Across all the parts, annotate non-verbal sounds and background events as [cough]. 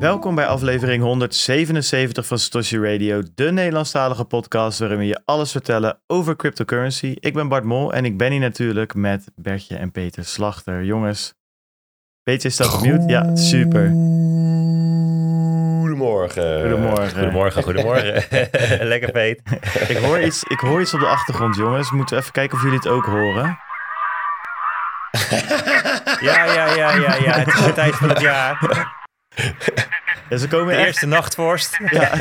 Welkom bij aflevering 177 van Satoshi Radio, de Nederlandstalige podcast waarin we je alles vertellen over cryptocurrency. Ik ben Bart Mol en ik ben hier natuurlijk met Bertje en Peter Slachter. Jongens, Peter staat op mute? Ja, super. Goedemorgen. Goedemorgen. Goedemorgen, goedemorgen. [laughs] Lekker Peet. Ik hoor, iets, ik hoor iets op de achtergrond, jongens. Moeten we even kijken of jullie het ook horen. [laughs] Ja, ja, ja, ja, ja. Het is de tijd van het jaar. Ja, ze komen De echt... eerste nachtvorst. Ja,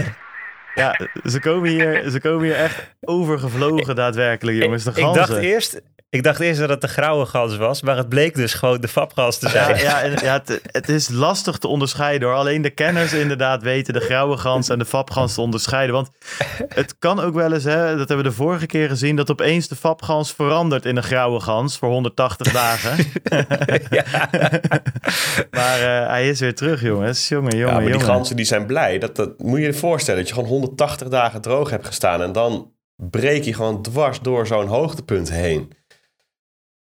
ja ze, komen hier, ze komen hier echt overgevlogen daadwerkelijk, jongens. De Ik dacht, eerst, ik dacht eerst dat het de grauwe gans was, maar het bleek dus gewoon de fapgans te zijn. Ja, ja, en- ja het, het is lastig te onderscheiden hoor. Alleen de kenners inderdaad weten de grauwe gans en de fapgans te onderscheiden. Want het kan ook wel eens, hè, dat hebben we de vorige keer gezien, dat opeens de fapgans verandert in een grauwe gans voor 180 dagen. [laughs] maar eh, hij is weer terug, jongens. Jongen, jongen, Ja, maar die jongen. ganzen die zijn blij. Dat, dat moet je je voorstellen. Dat je gewoon 180 dagen droog hebt gestaan. En dan breek je gewoon dwars door zo'n hoogtepunt heen.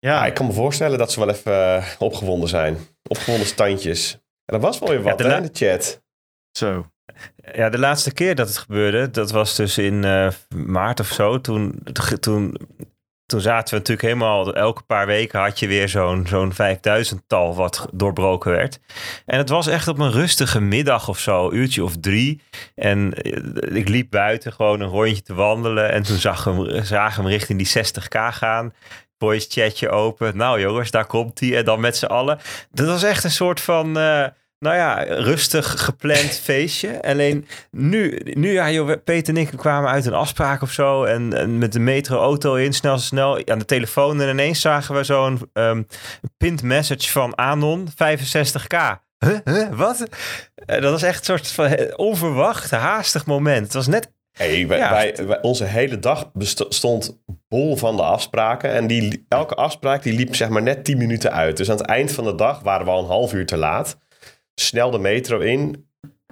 Ja, Ja, ik kan me voorstellen dat ze wel even eh, opgewonden zijn. Opgewonden standjes. En dat was wel weer wat de hè, la- in de chat. zo. Ja, de laatste keer dat het gebeurde, dat was dus in eh, maart of zo. Toen, toen, toen zaten we natuurlijk helemaal, elke paar weken had je weer zo'n zo'n 5000-tal wat doorbroken werd. En het was echt op een rustige middag of zo, uurtje of drie. En eh, ik liep buiten gewoon een rondje te wandelen. En toen zag hem, zagen we hem richting die 60k gaan. Voice chatje open. Nou jongens, daar komt hij. En dan met z'n allen. Dat was echt een soort van... eh, nou ja, rustig gepland [laughs] feestje. Alleen nu, nu ja, joh, Peter en ik kwamen uit een afspraak of zo. En, en met de metro-auto in, snel, snel aan de telefoon. En ineens zagen we zo'n ehm pinned message van Anon, 65k. Huh? Huh? Wat? Eh, dat was echt een soort van onverwacht, haastig moment. Het was net Hey, wij, Ja. wij- wij- onze hele dag besto- stond bol van de afspraken. En die, elke afspraak die liep zeg maar net 10 minuten uit. Dus aan het eind van de dag waren we al een half uur te laat. Snel de metro in.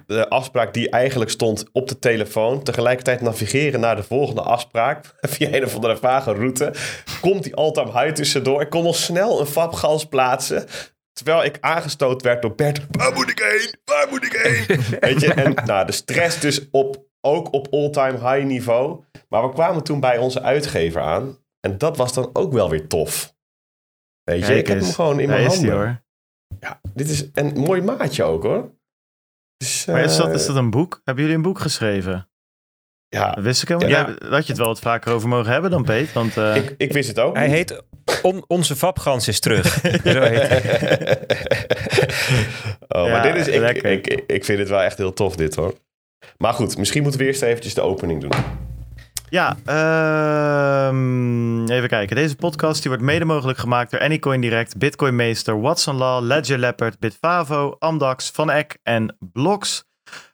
De afspraak die eigenlijk stond op de telefoon. Tegelijkertijd navigeren naar de volgende afspraak. [laughs] Via een of andere vage route. Komt die all-time high tussendoor. Ik kon nog snel een fabgans plaatsen. Terwijl ik aangestoot werd door Bert. Waar moet ik heen? Waar moet ik heen? [laughs] Weet je, en nou, de stress dus op, ook op all-time high niveau. Maar we kwamen toen bij onze uitgever aan. En dat was dan ook wel weer tof. Weet je, Kijk ik heb eens. hem gewoon in Daar mijn die handen. hoor. Ja, dit is een mooi maatje ook hoor. Dus, Maar is dat, eh, is dat een boek? Hebben jullie een boek geschreven? Ja, Dat wist ik helemaal Ja. niet. Dat je het wel wat vaker over mogen hebben dan, Peet. Want eh, ik, ik wist het ook Hij niet. heet On- Onze Vapgans is terug. [laughs] Zo heet hij. [laughs] oh, Ja, maar dit is, ik, ik, ik, ik vind het wel echt heel tof dit hoor. Maar goed, misschien moeten we eerst eventjes de opening doen. Ja, ehm, even kijken. Deze podcast die wordt mede mogelijk gemaakt door Anycoin Direct, Bitcoin Meester, Watson Law, Ledger Leopard, Bitfavo, Amdax, Van Eck en Blocks.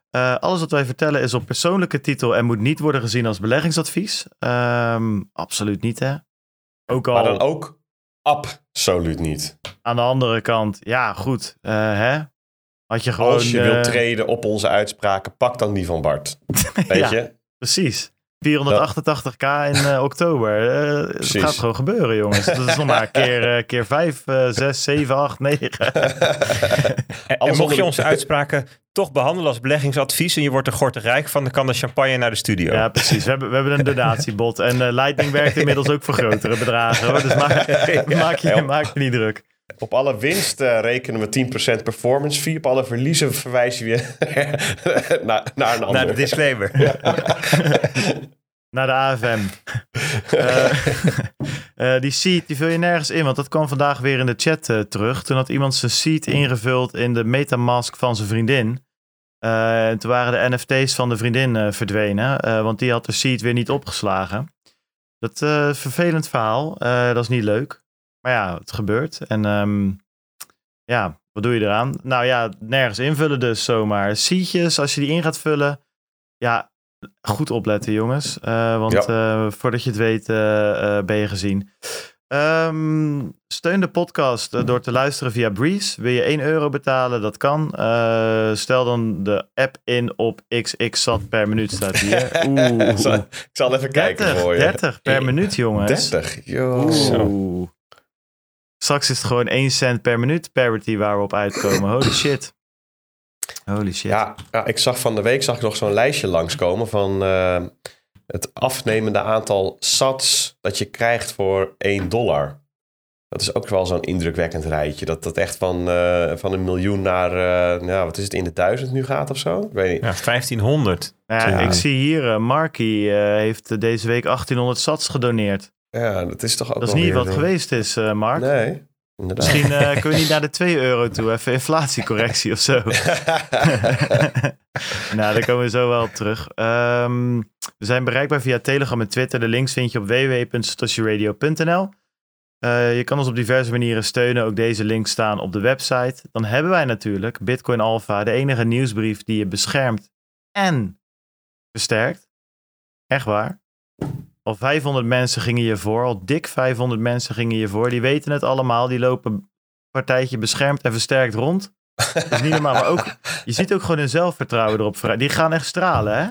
Eh, alles wat wij vertellen is op persoonlijke titel en moet niet worden gezien als beleggingsadvies. Ehm, absoluut niet, hè? Ook al Maar dan ook absoluut niet. aan de andere kant, ja, goed. eh, hè? Had je gewoon. Als je eh, wilt treden op onze uitspraken, pak dan die van Bart. [laughs] Weet Ja. je? Precies. 488k in eh, [laughs] oktober. Eh het gaat gewoon gebeuren, jongens. Dat is nog maar [laughs] keer, eh, keer 5, 6, 7, 8, 9. En, en Alles mocht je onze uitspraken toch behandelen als beleggingsadvies en je wordt er gortig rijk van, dan kan de champagne naar de studio. Ja, precies. We hebben, we hebben een donatiebot. En eh, Lightning werkt inmiddels ook voor grotere bedragen. Hoor. Dus maak, maak, je, maak je niet druk. Op alle winst eh, rekenen we 10% performance fee. Op alle verliezen verwijzen we [laughs] naar, naar een ander. Naar de disclaimer. [laughs] Naar de AFM. Eh, [laughs] eh, die seed, die vul je nergens in. Want dat kwam vandaag weer in de chat terug. Toen had iemand zijn seed ingevuld in de metamask van zijn vriendin. En toen waren de NFT's van de vriendin verdwenen. want die had de seed weer niet opgeslagen. Dat is een vervelend verhaal. Dat is niet leuk. Maar ja, het gebeurt. En ehm, ja, wat doe je eraan? Nou ja, nergens invullen dus zomaar. Seedjes, als je die in gaat vullen. Ja, goed opletten jongens. Eh, want eh, voordat je het weet eh, ben je gezien. Ehm, steun de podcast door te luisteren via Breeze. Wil je 1 euro betalen? Dat kan. Stel dan de app in op XX per minuut staat hier. [laughs] Oeh. ik, zal, ik zal even kijken 30, voor je. 30 per minuut jongens. 30, joh. Oeh. Straks is het gewoon 1 cent per minuut parity waar we op uitkomen. Holy [clears throat] shit. Holy shit. Ja, ja, ik zag van de week zag ik nog zo'n lijstje langskomen van eh, het afnemende aantal sats dat je krijgt voor 1 dollar. Dat is ook wel zo'n indrukwekkend rijtje. Dat dat echt van, eh, van een miljoen naar, eh, ja, wat is het, in de duizend nu gaat of zo? Ik weet niet. Ja, 1500. Nou ja, Ja. Ik zie hier, Marky eh, heeft deze week 1800 sats gedoneerd. Ja, dat is toch ook Dat is niet wat zo- geweest is, eh, Mark. Nee, inderdaad. Misschien eh, [laughs] kunnen we niet naar de 2 euro toe, even inflatiecorrectie of zo. [laughs] nou, daar komen we zo wel op terug. Ehm, we zijn bereikbaar via Telegram en Twitter. De links vind je op www.satoshiradio.nl. Eh, je kan ons op diverse manieren steunen. Ook deze links staan op de website. Dan hebben wij natuurlijk Bitcoin Alpha, de enige nieuwsbrief die je beschermt en versterkt. Echt waar. Al 500 mensen gingen hiervoor, al dik 500 mensen gingen hiervoor. Die weten het allemaal, die lopen een partijtje beschermd en versterkt rond. Dat is niet normaal, maar ook, je ziet ook gewoon hun zelfvertrouwen erop. Die gaan echt stralen, hè?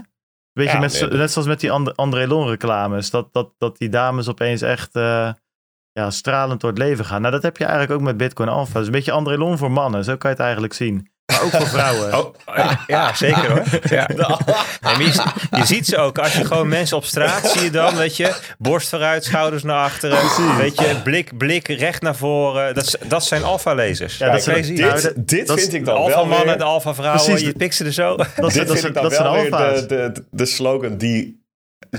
Weet je, Ja, met, nee, net zoals met die And- André Lon reclames. Dat, dat, dat die dames opeens echt eh, ja, stralend door het leven gaan. Nou, dat heb je eigenlijk ook met Bitcoin Alpha. Dat is een beetje André Lon voor mannen, zo kan je het eigenlijk zien. Maar ook voor vrouwen. Oh, ja, zeker hoor. [laughs] Ja. Je, je ziet ze ook. Als je gewoon mensen op straat zie je dan, weet je, borst vooruit, schouders naar achteren. Weet je, blik, blik recht naar voren. Dat, dat zijn alfa-lezers. Ja, Ja, dat zijn- zie nou, dat- dit dit dat vind ik dan wel alfa-mannen, weer... de alfa-vrouwen, je pikt ze er zo. Dat, zijn- Dit dat, vind ik dan dat wel weer alfa's. de, de, de slogan die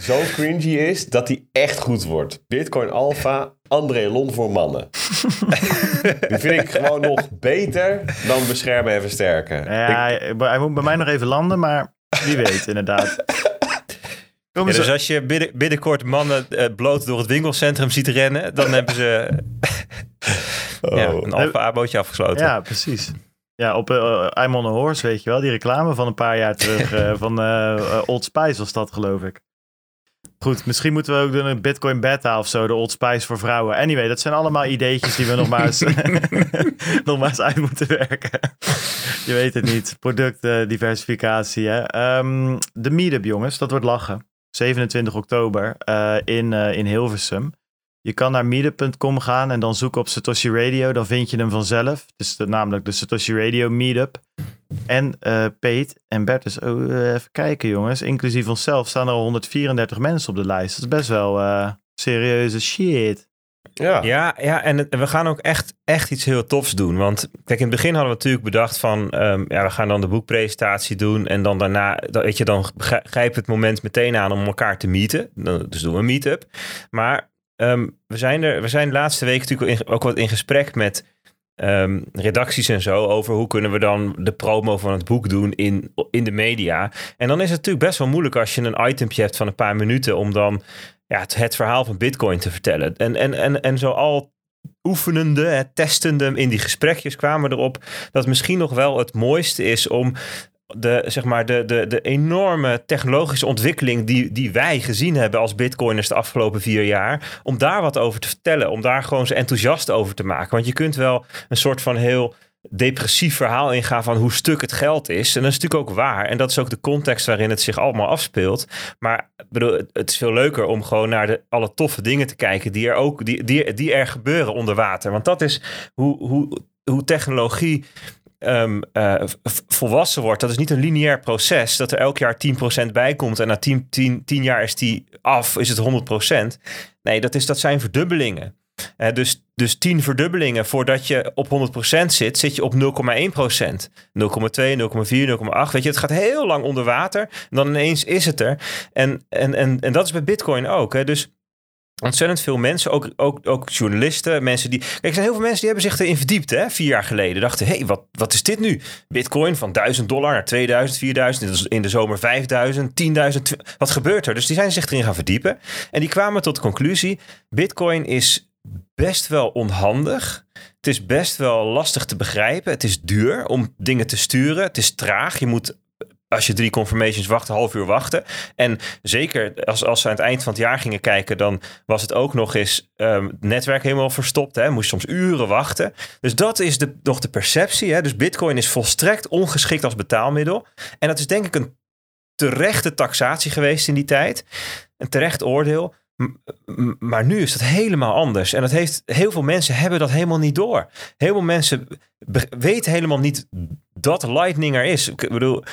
zo cringy is dat die echt goed wordt. Bitcoin Alpha, André Lon voor mannen. [laughs] die vind ik gewoon nog beter dan beschermen en versterken. Ja, Ik- hij moet bij mij nog even landen, maar wie weet inderdaad. [laughs] Ja, dus als je binnen, binnenkort mannen eh, bloot door het winkelcentrum ziet rennen, dan [laughs] hebben ze ja, Oh. een alfa-abootje afgesloten. ja, precies. Ja, op uh, I'm on a Horse, weet je wel. Die reclame van een paar jaar terug van Old Spice was dat, geloof ik. Goed, misschien moeten we ook doen een Bitcoin beta of zo, de Old Spice voor vrouwen. Anyway, dat zijn allemaal ideetjes die we nog maar eens, [laughs] nog maar eens uit moeten werken. Je weet het niet. Productdiversificatie. hè. Ehm, de meetup, jongens, dat wordt lachen. 27 oktober eh, in, eh, in Hilversum. Je kan naar meetup.com gaan en dan zoeken op Satoshi Radio. Dan vind je hem vanzelf. Het is de, namelijk de Satoshi Radio Meetup. En eh Peet en Bertus, oh, eh, even kijken jongens. Inclusief onszelf staan er al 134 mensen op de lijst. Dat is best wel eh, serieuze shit. Ja. Ja, ja en het- we gaan ook echt, echt iets heel tofs doen. Want kijk, in het begin hadden we natuurlijk bedacht van... ehm, ja, we gaan dan de boekpresentatie doen. En dan daarna, dan, weet je, dan grijp het moment meteen aan om elkaar te meeten. Dus doen we een meetup. Maar ehm, we, zijn er, we zijn de laatste week natuurlijk ook wat in gesprek met... ehm, redacties en zo over hoe kunnen we dan de promo van het boek doen in, in de media. En dan is het natuurlijk best wel moeilijk als je een itempje hebt van een paar minuten om dan ja, het, het verhaal van Bitcoin te vertellen. En, en, en, en zo al oefenende, testende in die gesprekjes kwamen erop dat misschien nog wel het mooiste is om de, zeg maar, de, de, de enorme technologische ontwikkeling die, die wij gezien hebben als bitcoiners de afgelopen vier jaar, om daar wat over te vertellen, om daar gewoon zo enthousiast over te maken. Want je kunt wel een soort van heel depressief verhaal ingaan van hoe stuk het geld is. En dat is natuurlijk ook waar. En dat is ook de context waarin het zich allemaal afspeelt. Maar bedoel, het is veel leuker om gewoon naar de, alle toffe dingen te kijken die er ook die, die, die er gebeuren onder water. Want dat is hoe, hoe, hoe technologie eh, v- volwassen wordt. Dat is niet een lineair proces. Dat er elk jaar 10% bij komt. En na 10, 10, 10 jaar is die af, is het 100%. Nee, dat, is, dat zijn verdubbelingen. Eh, dus, dus 10 verdubbelingen voordat je op 100% zit, zit je op 0,1%. 0,2, 0,4, 0,8. Weet je, het gaat heel lang onder water. Dan ineens is het er. En, en, en, en dat is bij Bitcoin ook. Hè? Dus ontzettend veel mensen, ook, ook, ook journalisten, mensen die... Kijk, er zijn heel veel mensen die hebben zich erin verdiept, hè, vier jaar geleden. Dachten, hé, hey, wat, wat is dit nu? Bitcoin van 1000 dollar naar 2000, 4000, in de zomer 5000, 10.000. Wat gebeurt er? Dus die zijn zich erin gaan verdiepen. En die kwamen tot de conclusie, Bitcoin is best wel onhandig. Het is best wel lastig te begrijpen. Het is duur om dingen te sturen. Het is traag. Je moet als je drie confirmations wacht, een half uur wachten. En zeker als, als ze aan het eind van het jaar gingen kijken, dan was het ook nog eens ehm, het netwerk helemaal verstopt. Hè? Moest soms uren wachten. Dus dat is de, nog de perceptie. Hè? Dus Bitcoin is volstrekt ongeschikt als betaalmiddel. En dat is denk ik een terechte taxatie geweest in die tijd. Een terecht oordeel. maar nu is dat helemaal anders. En dat heeft, heel veel mensen hebben dat helemaal niet door. Heel veel mensen weten helemaal niet dat Lightning er is. Ik bedoel,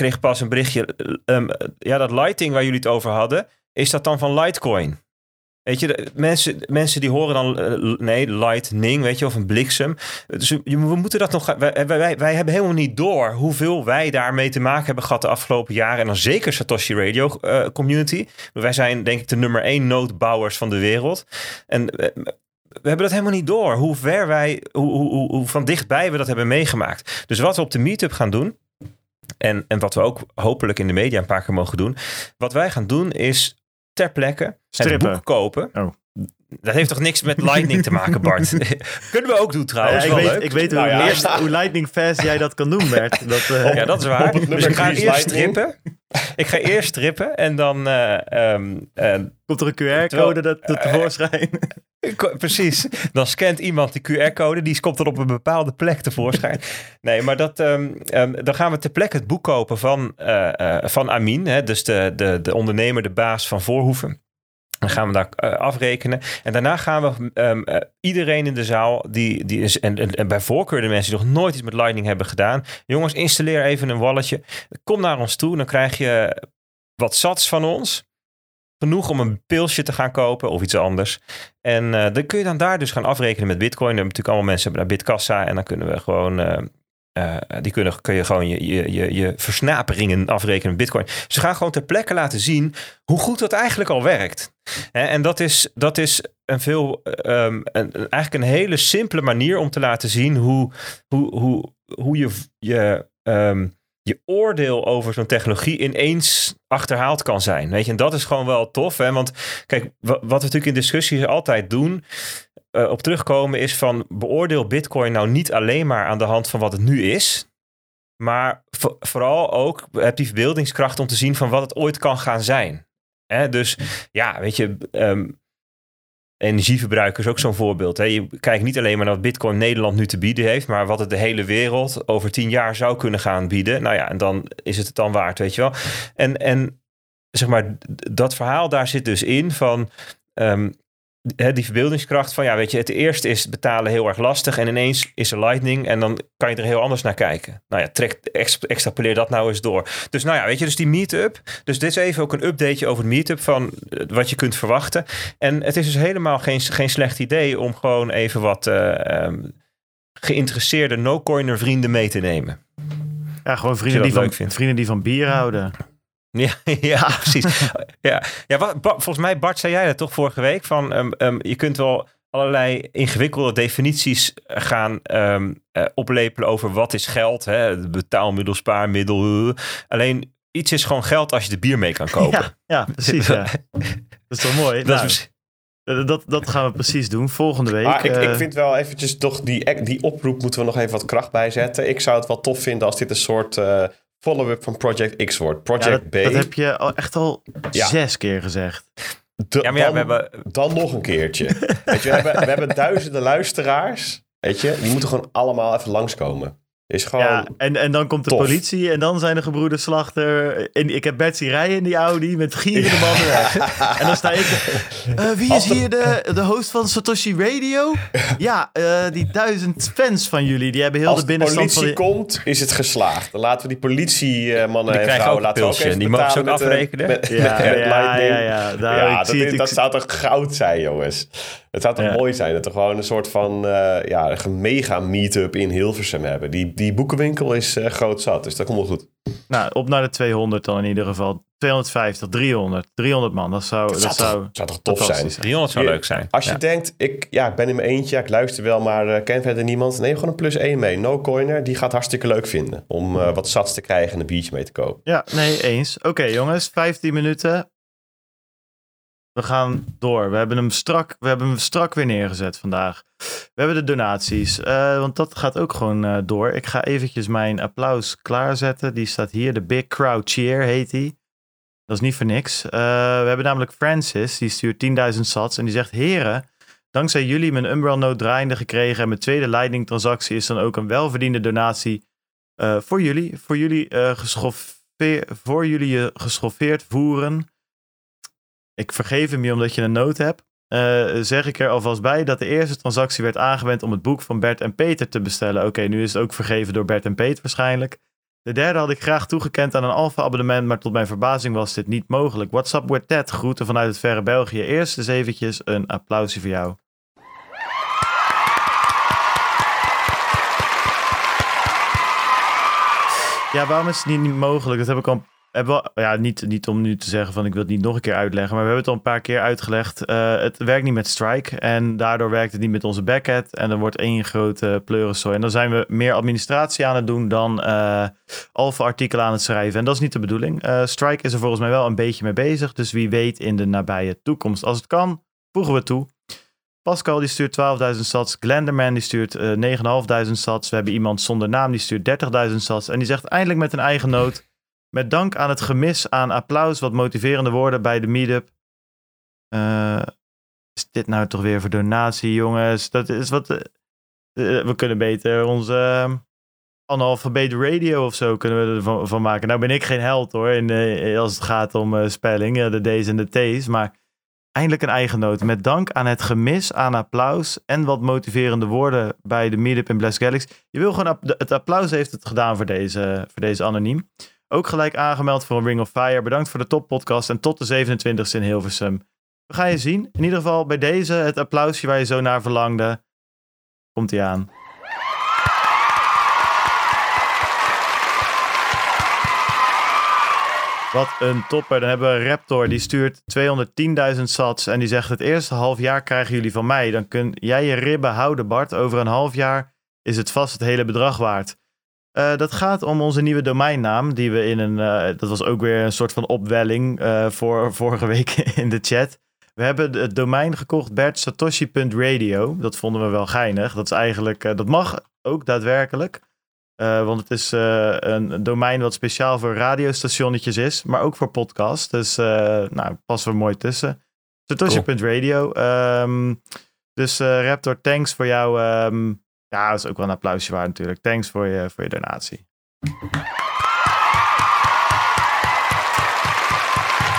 kreeg pas een berichtje. Um, ja, dat Lighting waar jullie het over hadden, is dat dan van Litecoin? Weet je, de, mensen, mensen die horen dan, uh, nee, lightning, weet je, of een bliksem. Dus we moeten dat nog, wij, wij, wij hebben helemaal niet door hoeveel wij daarmee te maken hebben gehad de afgelopen jaren. En dan zeker Satoshi Radio uh, community. Wij zijn denk ik de nummer één noodbouwers van de wereld. En we hebben dat helemaal niet door, hoe ver wij, hoe, hoe, hoe van dichtbij we dat hebben meegemaakt. Dus wat we op de meetup gaan doen, en, en wat we ook hopelijk in de media een paar keer mogen doen. Wat wij gaan doen is ter plekke Strippen. het boek kopen. Oh. Dat heeft toch niks met Lightning te maken, Bart? [laughs] Kunnen we ook doen trouwens. Ja, ik, weet, ik weet nou hoe, eerst, hoe Lightning Fast jij dat kan doen, Bert. [laughs] Dat, uh... Ja, dat is waar. [laughs] Dus ik ga eerst strippen. Ik ga eerst strippen en dan... Uh, um, uh, Komt er een QR-code dat, dat tevoorschijn? Precies. Dan scant iemand die QR-code. Die komt er op een bepaalde plek tevoorschijn. Nee, maar dat, um, um, dan gaan we ter plekke het boek kopen van, van Amin. Hè, dus de, de, de ondernemer, de baas van Voorhoeven. Dan gaan we daar uh, afrekenen. En daarna gaan we um, uh, iedereen in de zaal, die, die is, en, en, bij voorkeur de mensen die nog nooit iets met Lightning hebben gedaan. Jongens, installeer even een walletje. Kom naar ons toe. Dan krijg je wat sats van ons. Genoeg om een pilsje te gaan kopen of iets anders. En uh, dan kun je dan daar dus gaan afrekenen met Bitcoin. Dan hebben natuurlijk allemaal mensen hebben daar Bitkassa. En dan kunnen we gewoon die kunnen, kun je gewoon je, je, je, je versnaperingen afrekenen met Bitcoin. Ze gaan gewoon ter plekke laten zien hoe goed dat eigenlijk al werkt. En dat is, dat is een veel, um, een, eigenlijk een hele simpele manier om te laten zien hoe, hoe, hoe, hoe je je, um, je oordeel over zo'n technologie ineens achterhaald kan zijn. Weet je, en dat is gewoon wel tof. Hè? Want kijk, wat we natuurlijk in discussies altijd doen uh, op terugkomen is van beoordeel Bitcoin nou niet alleen maar aan de hand van wat het nu is. Maar vooral ook heb die verbeeldingskracht om te zien van wat het ooit kan gaan zijn. Hè? Dus ja, weet je, um, energieverbruik is ook zo'n voorbeeld. Hè? Je kijkt niet alleen maar naar wat Bitcoin Nederland nu te bieden heeft, maar wat het de hele wereld over tien jaar zou kunnen gaan bieden. Nou ja, en dan is het het dan waard, weet je wel. En, en zeg maar, dat verhaal daar zit dus in van. Um, die verbeeldingskracht van ja, weet je, het eerste is betalen heel erg lastig en ineens is er Lightning en dan kan je er heel anders naar kijken. Nou ja, trek, extrapoleer dat nou eens door. Dus nou ja, weet je, dus die meetup. Dus dit is even ook een updateje over de meetup van eh, wat je kunt verwachten. En het is dus helemaal geen, geen slecht idee om gewoon even wat uh, um, geïnteresseerde no-coiner vrienden mee te nemen. Ja, gewoon vrienden die, van, vrienden die van bier houden. Ja, [laughs] ja precies. ja, ja wat, volgens mij, Bart, zei jij dat toch vorige week? Van, um, um, je kunt wel allerlei ingewikkelde definities gaan um, uh, oplepelen over wat is geld. Hè? Betaalmiddel, spaarmiddel. Alleen iets is gewoon geld als je de bier mee kan [laughs] kopen. Ja, ja precies. Ja. [laughs] dat is toch mooi? Dat, nou, is, eh, dat, dat gaan we precies doen volgende week. Ah, ik, ik, vind wel eventjes toch die, die oproep moeten we nog even wat kracht bijzetten. Ik zou het wel tof vinden als dit een soort follow-up van Project X wordt. Project B. Dat heb je al echt al zes keer gezegd. ja, maar dan, we hebben... dan nog een keertje. weet je, we, hebben, we hebben duizenden luisteraars. Weet je, die moeten gewoon allemaal even langskomen. Is gewoon ja, en, en dan komt de politie en dan zijn de gebroeders Slachter. En ik heb Betsy rijden in die Audi met gierende mannen weg. [laughs] en dan sta ik... Uh, wie is hier de, de host van Satoshi Radio? Ja, uh, die duizend fans van jullie, die hebben heel Als de binnenstand Als de politie komt, is het geslaagd. Dan laten we die politiemannen die en vrouwen... laten we ook even die mogen ze ook afrekenen. Met, ja, met, ja, ja, ja, nou, ja, dat, is, dat zou toch goud zijn, jongens. Het zou toch mooi zijn dat we gewoon een soort van uh, ja, een mega meet-up in Hilversum hebben. Die, die boekenwinkel is uh, groot zat, dus dat komt wel goed. Nou, op naar de 200 dan in ieder geval. 250, 300, 300 man. Dat zou, dat, dat zou, zou toch tof zijn? 300 zou leuk zijn. Als je denkt, ik, ja, ik ben in mijn eentje, ik luister wel, maar uh, ken verder niemand. Neem gewoon een plus 1 mee. No Coiner, die gaat hartstikke leuk vinden. Om uh, wat sats te krijgen en een biertje mee te kopen. Ja, nee, eens. Oké okay, jongens, 15 minuten. We gaan door. We hebben hem strak, we hebben hem strak weer neergezet vandaag. We hebben de donaties, uh, want dat gaat ook gewoon uh, door. Ik ga eventjes mijn applaus klaarzetten. Die staat hier. De Big Crowd Cheer heet die. Dat is niet voor niks. Uh, we hebben namelijk Francis, die stuurt 10.000 sats en die zegt... Heren, dankzij jullie mijn Umbrel Note draaiende gekregen... en mijn tweede Lightning transactie is dan ook een welverdiende donatie... voor jullie, voor jullie, voor jullie geschoffeerd voeren ik vergeef hem je omdat je een nood hebt. Eh, zeg ik er alvast bij dat de eerste transactie werd aangewend om het boek van Bert en Peter te bestellen. Oké, nu is het ook vergeven door Bert en Peter waarschijnlijk. De derde had ik graag toegekend aan een Alpha-abonnement, maar tot mijn verbazing was dit niet mogelijk. What's up with that? Groeten vanuit het verre België. Eerst eens eventjes een applausje voor jou. Ja, waarom is het niet mogelijk? Dat heb ik al ja, niet, niet om nu te zeggen van ik wil het niet nog een keer uitleggen, maar we hebben het al een paar keer uitgelegd. Uh, het werkt niet met Strike en daardoor werkt het niet met onze backend en er wordt één grote pleurensooi. En dan zijn we meer administratie aan het doen dan uh, alpha-artikelen aan het schrijven. En dat is niet de bedoeling. Uh, Strike is er volgens mij wel een beetje mee bezig, dus wie weet in de nabije toekomst. Als het kan, voegen we toe. Pascal die stuurt 12.000 sats. Glenderman die stuurt uh, 9.500 sats. We hebben iemand zonder naam die stuurt 30.000 sats. En die zegt eindelijk met een eigen noot. Met dank aan het gemis aan applaus, wat motiverende woorden bij de meetup. Uh, is dit nou toch weer voor donatie, jongens? Dat is wat. Uh, we kunnen beter onze uh, analfabeet radio of zo kunnen we ervan van maken. Nou ben ik geen held hoor, in, als het gaat om spelling, de D's en de T's. Maar eindelijk een eigen noot. Met dank aan het gemis aan applaus en wat motiverende woorden bij de meetup in Blast Galaxy. Je wil gewoon, het applaus heeft het gedaan voor deze, voor deze anoniem. Ook gelijk aangemeld voor Ring of Fire. Bedankt voor de toppodcast en tot de 27e in Hilversum. We gaan je zien. In ieder geval bij deze het applausje waar je zo naar verlangde. Komt hij aan. Wat een topper. Dan hebben we Raptor. Die stuurt 210.000 sats. En die zegt het eerste half jaar krijgen jullie van mij. Dan kun jij je ribben houden Bart. Over een half jaar is het vast het hele bedrag waard. Uh, dat gaat om onze nieuwe domeinnaam, die we in een, uh, dat was ook weer een soort van opwelling uh, voor vorige week [laughs] in de chat. We hebben het domein gekocht bertsatoshi.radio. Dat vonden we wel geinig. Dat is eigenlijk, dat mag ook daadwerkelijk. want het is een domein wat speciaal voor radiostationnetjes is, maar ook voor podcasts. Dus nou, passen we mooi tussen. Satoshi.radio. Cool. Um, dus Raptor, thanks voor jouw um, ja, dat is ook wel een applausje waard natuurlijk. Thanks voor je, voor je donatie.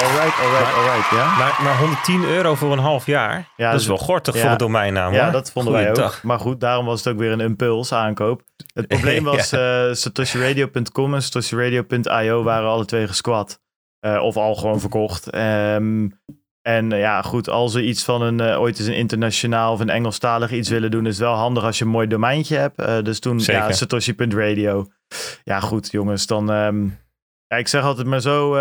Alright, alright, alright, ja. Maar, maar 110 euro voor een half jaar, ja, dat is dus- wel gortig ja, voor een domeinnaam Ja, dat vonden wij ook. Maar goed, daarom was het ook weer een impuls aankoop. Het probleem [laughs] was ja. uh, satoshiradio.com en satoshiradio.io waren alle twee gesquat. Uh, of al gewoon verkocht. Um, en eh, ja, goed, als we iets van een uh, ooit eens een internationaal of een Engelstalig iets willen doen, is het wel handig als je een mooi domeintje hebt. Uh, dus toen Zeker. ja, Satoshi.radio. Ja, goed, jongens, dan. Um, ja, ik zeg altijd maar zo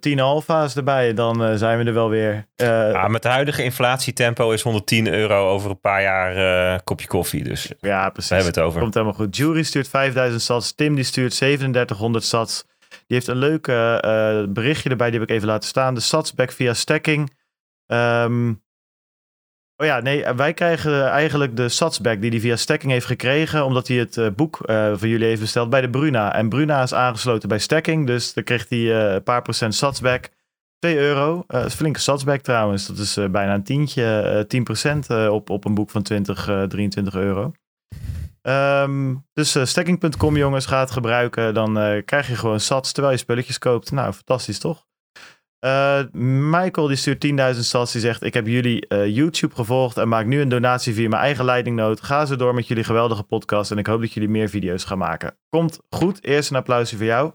tien alfa's erbij, dan zijn we er wel weer. ja, met de huidige inflatietempo is 110 euro over een paar jaar kopje koffie. Dus ja, precies. Daar hebben we het over. Komt helemaal goed. Jury stuurt 5000 sats. Tim die stuurt 3700 sats. Die heeft een leuk uh, berichtje erbij, die heb ik even laten staan. De satsback via stacking. Um, oh ja, nee, wij krijgen eigenlijk de satsback die hij via stacking heeft gekregen, omdat hij het uh, boek uh, voor jullie heeft besteld bij de Bruna. En Bruna is aangesloten bij stacking, dus dan krijgt hij een paar procent satsback. 2 euro, uh, flinke satsback trouwens. Dat is bijna een tientje, 10% op, op een boek van 20, 23 euro. Um, dus uh, stacking.com jongens, ga het gebruiken. Dan uh, krijg je gewoon sats terwijl je spulletjes koopt. Nou, fantastisch toch? Uh, Michael die stuurt 10.000 sats. Die zegt, ik heb jullie YouTube gevolgd en maak nu een donatie via mijn eigen leidingnoot. Ga zo door met jullie geweldige podcast en ik hoop dat jullie meer video's gaan maken. Komt goed. Eerst een applausje voor jou.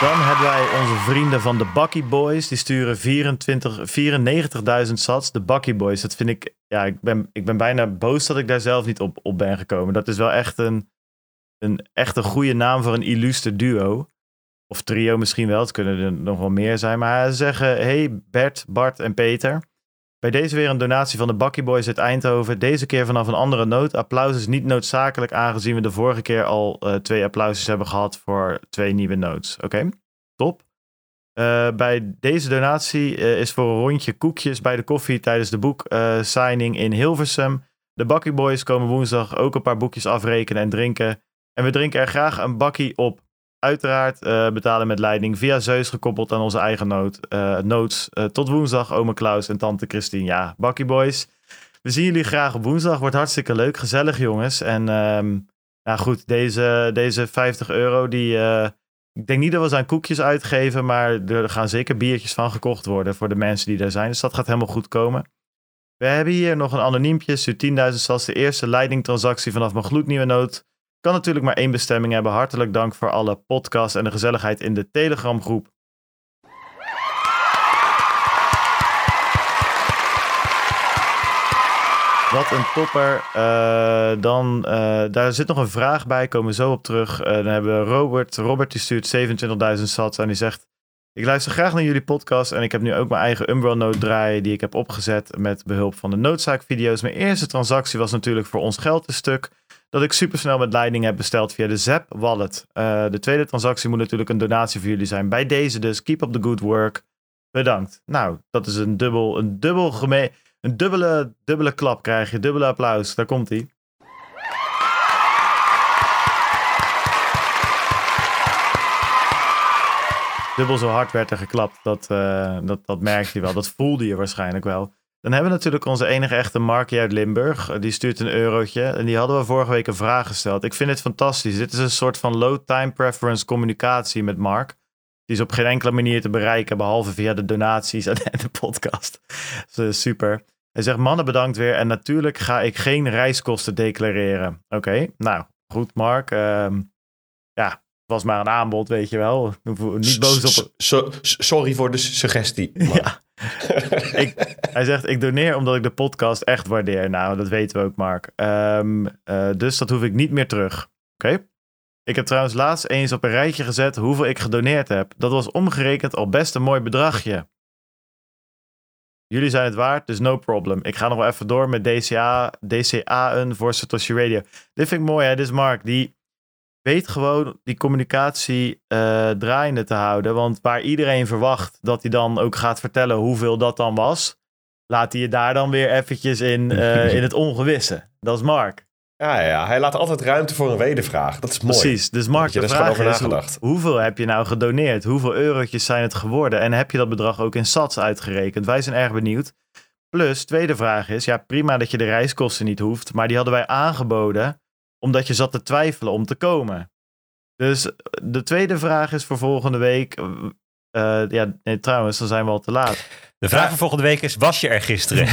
Dan hebben wij onze vrienden van de Bucky Boys. Die sturen 94.000 sats. De Bucky Boys, dat vind ik... Ja, ik ben, ik ben bijna boos dat ik daar zelf niet op, op ben gekomen. Dat is wel echt een, een, echt een goede naam voor een illustre duo. Of trio misschien wel. Het kunnen er nog wel meer zijn. Maar ze zeggen, hey Bert, Bart en Peter... Bij deze weer een donatie van de Bucky Boys uit Eindhoven. Deze keer vanaf een andere noot. Applaus is niet noodzakelijk, aangezien we de vorige keer al uh, twee applausjes hebben gehad voor twee nieuwe notes. Oké, top. Uh, bij deze donatie uh, is voor een rondje koekjes bij de koffie tijdens de boeksigning in Hilversum. De Bucky Boys komen woensdag ook een paar boekjes afrekenen en drinken. En we drinken er graag een bakkie op. Uiteraard uh, betalen met leiding via Zeus gekoppeld aan onze eigen nood, uh, notes. Uh, tot woensdag, oma Klaus en tante Christine. Ja, Bakkie Boys. We zien jullie graag op woensdag. Wordt hartstikke leuk. Gezellig, jongens. En um, ja, goed, deze, deze 50 euro die, ik denk niet dat we ze aan koekjes uitgeven, maar er gaan zeker biertjes van gekocht worden voor de mensen die daar zijn. Dus dat gaat helemaal goed komen. We hebben hier nog een anoniempje, Su 10.000 sats, de eerste Lightning transactie vanaf mijn gloednieuwe noot. Kan natuurlijk maar één bestemming hebben. Hartelijk dank voor alle podcasts en de gezelligheid in de Telegram groep. Wat een topper. Uh, dan, uh, daar zit nog een vraag bij, komen we zo op terug. Uh, dan hebben we Robert. Robert die stuurt 27.000 sats en die zegt... Ik luister graag naar jullie podcast en ik heb nu ook mijn eigen Umbro Note draaien die ik heb opgezet met behulp van de noodzaakvideo's. Mijn eerste transactie was natuurlijk voor ons geld een stuk dat ik supersnel met Lightning heb besteld via de Zap wallet. de tweede transactie moet natuurlijk een donatie voor jullie zijn. Bij deze dus, keep up the good work. Bedankt. Nou, dat is een dubbel, een dubbel gemeen een dubbele, dubbele klap krijg je. Dubbele applaus. Daar komt hij. Dubbel zo hard werd er geklapt. Dat, uh, dat, dat merkte je wel. Dat voelde je waarschijnlijk wel. Dan hebben we natuurlijk onze enige echte Markie uit Limburg. Die stuurt een eurotje. En die hadden we vorige week een vraag gesteld. Ik vind het fantastisch. Dit is een soort van low time preference communicatie met Mark. Die is op geen enkele manier te bereiken, behalve via de donaties en [laughs] de podcast. Dus, super. Hij zegt, mannen bedankt weer. En natuurlijk ga ik geen reiskosten declareren. Oké, nou, goed Mark. Uh, ja, was maar een aanbod, weet je wel. Niet boos op... sorry voor de suggestie. [laughs] Ja. [laughs] hij zegt, ik doneer omdat ik de podcast echt waardeer. Nou, dat weten we ook, Mark. Um, uh, dus dat hoef ik niet meer terug. Oké? Ik heb trouwens laatst eens op een rijtje gezet hoeveel ik gedoneerd heb. Dat was omgerekend al best een mooi bedragje. Jullie zijn het waard, dus no problem. Ik ga nog wel even door met DCA, DCA'en voor Satoshi Radio. Dit vind ik mooi, hè? Dit is Mark. Die weet gewoon die communicatie uh, draaiende te houden. Want waar iedereen verwacht dat hij dan ook gaat vertellen hoeveel dat dan was, laat hij je daar dan weer eventjes in, uh, [laughs] in het ongewisse. Dat is Mark. Ja, ja, hij laat altijd ruimte voor een wedervraag. Dat is mooi. Precies. Dus Mark, je, de vraag over is, hoeveel heb je nou gedoneerd? Hoeveel eurotjes zijn het geworden? En heb je dat bedrag ook in sats uitgerekend? Wij zijn erg benieuwd. Plus, tweede vraag is, ja prima dat je de reiskosten niet hoeft, maar die hadden wij aangeboden omdat je zat te twijfelen om te komen. Dus de tweede vraag is voor volgende week. Uh, ja, nee, trouwens, dan zijn we al te laat. De vraag voor volgende week is: was je er gisteren?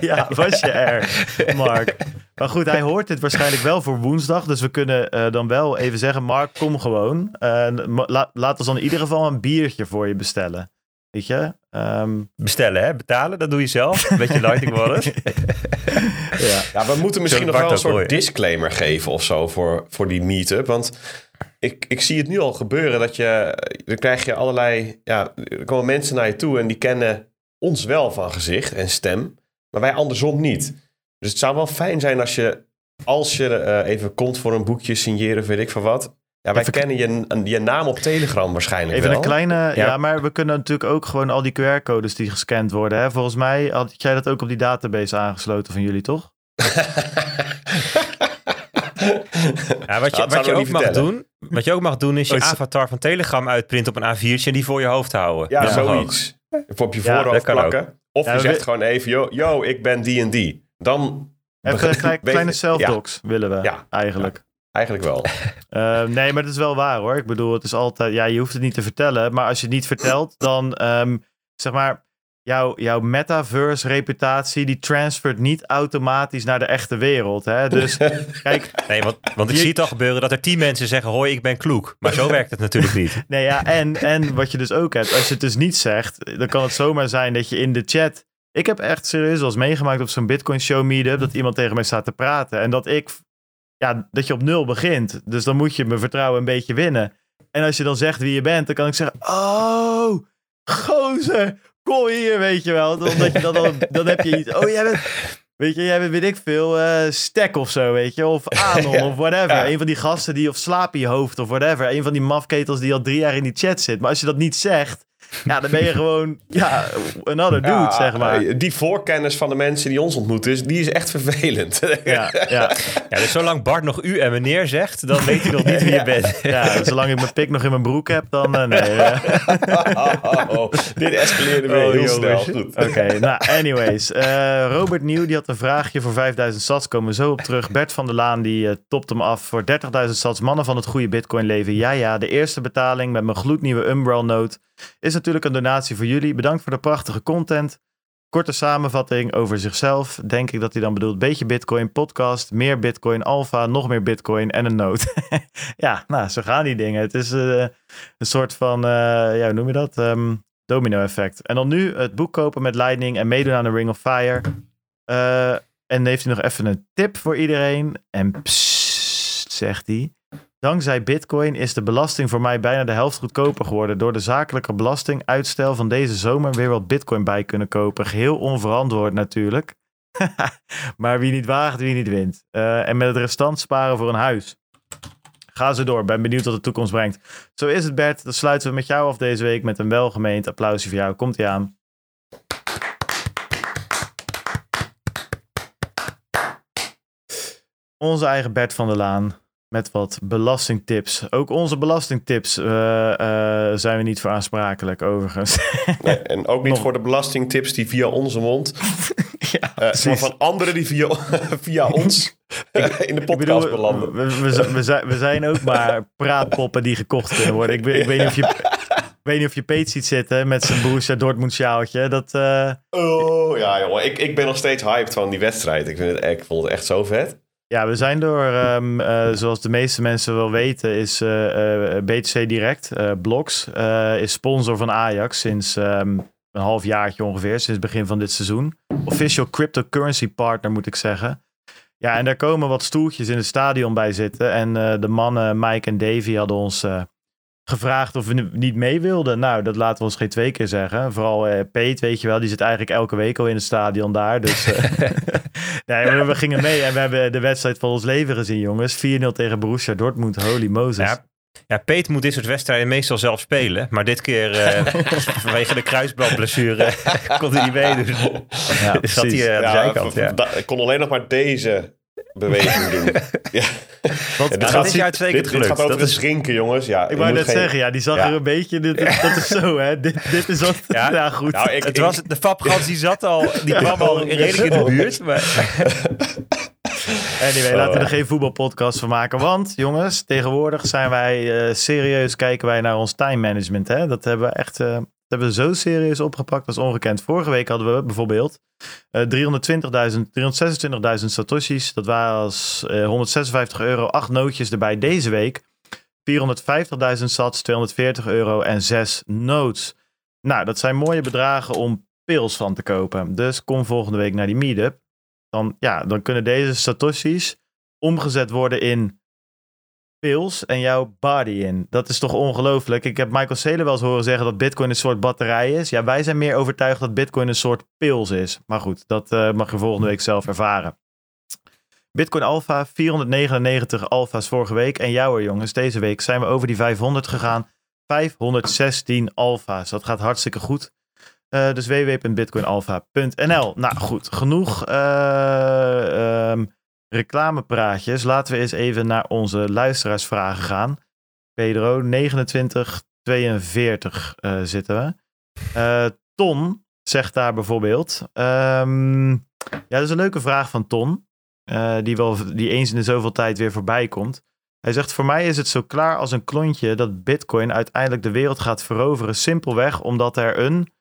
[laughs] ja, [laughs] was je er, Mark? Maar goed, hij hoort dit waarschijnlijk wel voor woensdag. Dus we kunnen uh, dan wel even zeggen: Mark, kom gewoon. Uh, la laat ons dan in ieder geval een biertje voor je bestellen. Weet je? Um... Bestellen, hè? Betalen, dat doe je zelf. Een beetje lighting wallet. [laughs] ja. ja, we moeten misschien nog wel een soort disclaimer geven of zo voor, voor die meetup. Want ik, ik zie het nu al gebeuren dat je, dan krijg je allerlei, ja, er komen mensen naar je toe en die kennen ons wel van gezicht en stem, maar wij andersom niet. Dus het zou wel fijn zijn als je, als je uh, even komt voor een boekje signeren, weet ik van wat. Ja, wij kennen je, je naam op Telegram waarschijnlijk even wel. Even een kleine, ja. ja. maar we kunnen natuurlijk ook gewoon al die QR-codes die gescand worden. Hè? Volgens mij had jij dat ook op die database aangesloten van jullie, toch? Ja, wat je, wat je ook mag doen, wat je ook mag doen, is je avatar van Telegram uitprinten op een A4'tje en die voor je hoofd houden. Ja, zoiets. Of op je voorhoofd plakken. Of je zegt gewoon even, yo, yo, ik ben die en die. Dan... Even kleine, [laughs] kleine self-docs willen we eigenlijk. Eigenlijk wel. Uh, [laughs] nee, maar het is wel waar hoor. Ik bedoel, het is altijd, ja, je hoeft het niet te vertellen. Maar als je het niet vertelt, dan um, zeg maar, jouw, jouw metaverse-reputatie, die transfert niet automatisch naar de echte wereld. Hè? Dus [laughs] kijk. Nee, want, want ik zie het al gebeuren dat er tien mensen zeggen: Hoi, ik ben kloek. Maar zo [laughs] werkt het natuurlijk niet. Nee, ja, en, en wat je dus ook hebt, als je het dus niet zegt, dan kan het zomaar zijn dat je in de chat. Ik heb echt serieus wel eens meegemaakt op zo'n Bitcoin Show meetup dat iemand tegen mij staat te praten en dat ik, ja, dat je op nul begint. Dus dan moet je mijn vertrouwen een beetje winnen. En als je dan zegt wie je bent, dan kan ik zeggen: Oh, gozer, kom hier, weet je wel. Omdat je dan, dan, dan heb je iets. Oh, jij bent. Weet je, jij bent, weet ik veel, uh, Stek of zo, weet je. Of Anon [laughs] of whatever. Ja. Een van die gasten die, of Slaap in je hoofd of whatever. Een van die mafketels die al drie jaar in die chat zit. Maar als je dat niet zegt, Ja, dan ben je gewoon, ja, another dude, Ja, zeg maar. eh, Die voorkennis van de mensen die ons ontmoeten, is, die is echt vervelend. [laughs] Ja, ja, Ja, dus zolang Bart nog u en meneer zegt, dan weet hij nog niet wie je bent. [laughs] ja, zolang ik mijn pik nog in mijn broek heb, dan eh, nee. eh. [laughs] Oh, dit escaleerde weer Oh, heel snel. Goed. Oké, nou, anyways. eh, Robert Nieuw, die had een vraagje voor 5000 sats. Komen we zo op terug. Bert van der Laan, die topt hem af voor 30.000 sats. Mannen van het goede Bitcoin leven. Ja, ja, de eerste betaling met mijn gloednieuwe Umbrel Note is natuurlijk een donatie voor jullie. Bedankt voor de prachtige content. Korte samenvatting over zichzelf. Denk ik dat hij dan bedoelt beetje Bitcoin, podcast, meer Bitcoin, alpha, nog meer Bitcoin en een note. [laughs] ja, nou, zo gaan die dingen. Het is eh, een soort van, eh, ja, hoe noem je dat? Ehm, domino effect. En dan nu het boek kopen met Lightning en meedoen aan de Ring of Fire. Eh, en heeft hij nog even een tip voor iedereen. En pssst, zegt hij. Dankzij Bitcoin is de belasting voor mij bijna de helft goedkoper geworden. Door de zakelijke belastinguitstel van deze zomer weer wat Bitcoin bij kunnen kopen. Geheel onverantwoord natuurlijk. [laughs] maar wie niet waagt, wie niet wint. Eh, en met het restant sparen voor een huis. Ga zo door. Ben benieuwd wat de toekomst brengt. Zo is het, Bert. Dan sluiten we met jou af deze week met een welgemeend applausje voor jou. Komt ie aan. Onze eigen Bert van der Laan met wat belastingtips. Ook onze belastingtips eh, eh, zijn we niet voor aansprakelijk, overigens. [laughs] Nee, en ook niet Nog. voor de belastingtips die via onze mond, [laughs] ja, eh, maar van anderen die via, [laughs] via ons in de podcast bedoel, belanden. we, we, zijn- we, zijn, we zijn ook maar praatpoppen die gekocht kunnen worden. Ik, weet- ik weet niet of je, ik weet niet of je Peet ziet zitten met zijn Borussia Dortmund sjaaltje. Dat, Oh ja, jongen. Ik, ik ben nog steeds hyped van die wedstrijd. Ik, vind het, ik vond het echt zo vet. Ja, we zijn door, ehm, eh, zoals de meeste mensen wel weten, is eh, eh, BTC Direct, Blocks, is sponsor van Ajax sinds ehm, een half jaartje ongeveer, sinds het begin van dit seizoen. Official cryptocurrency partner moet ik zeggen. Ja, en daar komen wat stoeltjes in het stadion bij zitten. En de mannen Mike en Davy hadden ons gevraagd of we niet mee wilden. Nou, dat laten we ons geen twee keer zeggen. Vooral eh Peet, weet je wel, die zit eigenlijk elke week al in het stadion daar. Dus eh, [laughs] nee, maar we gingen mee en we hebben de wedstrijd van ons leven gezien, jongens. 4-0 tegen Borussia Dortmund. Holy Moses. Ja, ja, Peet moet dit soort wedstrijden meestal zelf spelen. Maar dit keer, eh, [laughs] vanwege de kruisbandblessure, [laughs] kon hij niet meedoen. Ja, Dus zat precies. hij aan de zijkant. Ja. kon alleen nog maar deze beweging doen. [laughs] Ja. Wat, dit dat gaat, is je uitstekend dit, dit gaat over Dat het schrinken, jongens. Ja, ik wou moet net geen- zeggen, ja, die zag Ja. er een beetje... Dit, dat is zo, hè. Dit, dit is wat... Ja, Ja. goed. Nou, ik, Het ik- was, de fapgans die zat al, die kwam al redelijk in de buurt. Maar, Anyway, laten we er geen voetbalpodcast van maken. Want, jongens, tegenwoordig zijn wij eh, serieus, kijken wij naar ons time management. Hè? Dat hebben we echt eh, dat hebben we zo serieus opgepakt als ongekend. Vorige week hadden we bijvoorbeeld eh 320.000, 326.000 satoshis. Dat waren eh, 156 euro, 8 nootjes erbij. Deze week 450.000 sats, 240 euro en 6 notes. Nou, dat zijn mooie bedragen om pils van te kopen. Dus kom volgende week naar die meetup dan, ja, dan kunnen deze satoshis omgezet worden in pils en jouw body in. Dat is toch ongelooflijk. Ik heb Michael Saylor wel eens horen zeggen dat bitcoin een soort batterij is. Ja, wij zijn meer overtuigd dat bitcoin een soort pils is. Maar goed, dat eh, mag je volgende week zelf ervaren. Bitcoin Alpha, 499 alfa's vorige week. En jouw jongens, deze week zijn we over die 500 gegaan. 516 alfa's. Dat gaat hartstikke goed. Uh, dus www.bitcoinalpha.nl. Nou goed, genoeg uh, reclamepraatjes. Laten we eens even naar onze luisteraarsvragen gaan. Pedro, 2942 uh, zitten we. Uh, Ton zegt daar bijvoorbeeld. Um, ja, dat is een leuke vraag van Ton. Uh, die, wel, die eens in de zoveel tijd weer voorbij komt. Hij zegt: Voor mij is het zo klaar als een klontje dat Bitcoin uiteindelijk de wereld gaat veroveren. Simpelweg omdat er een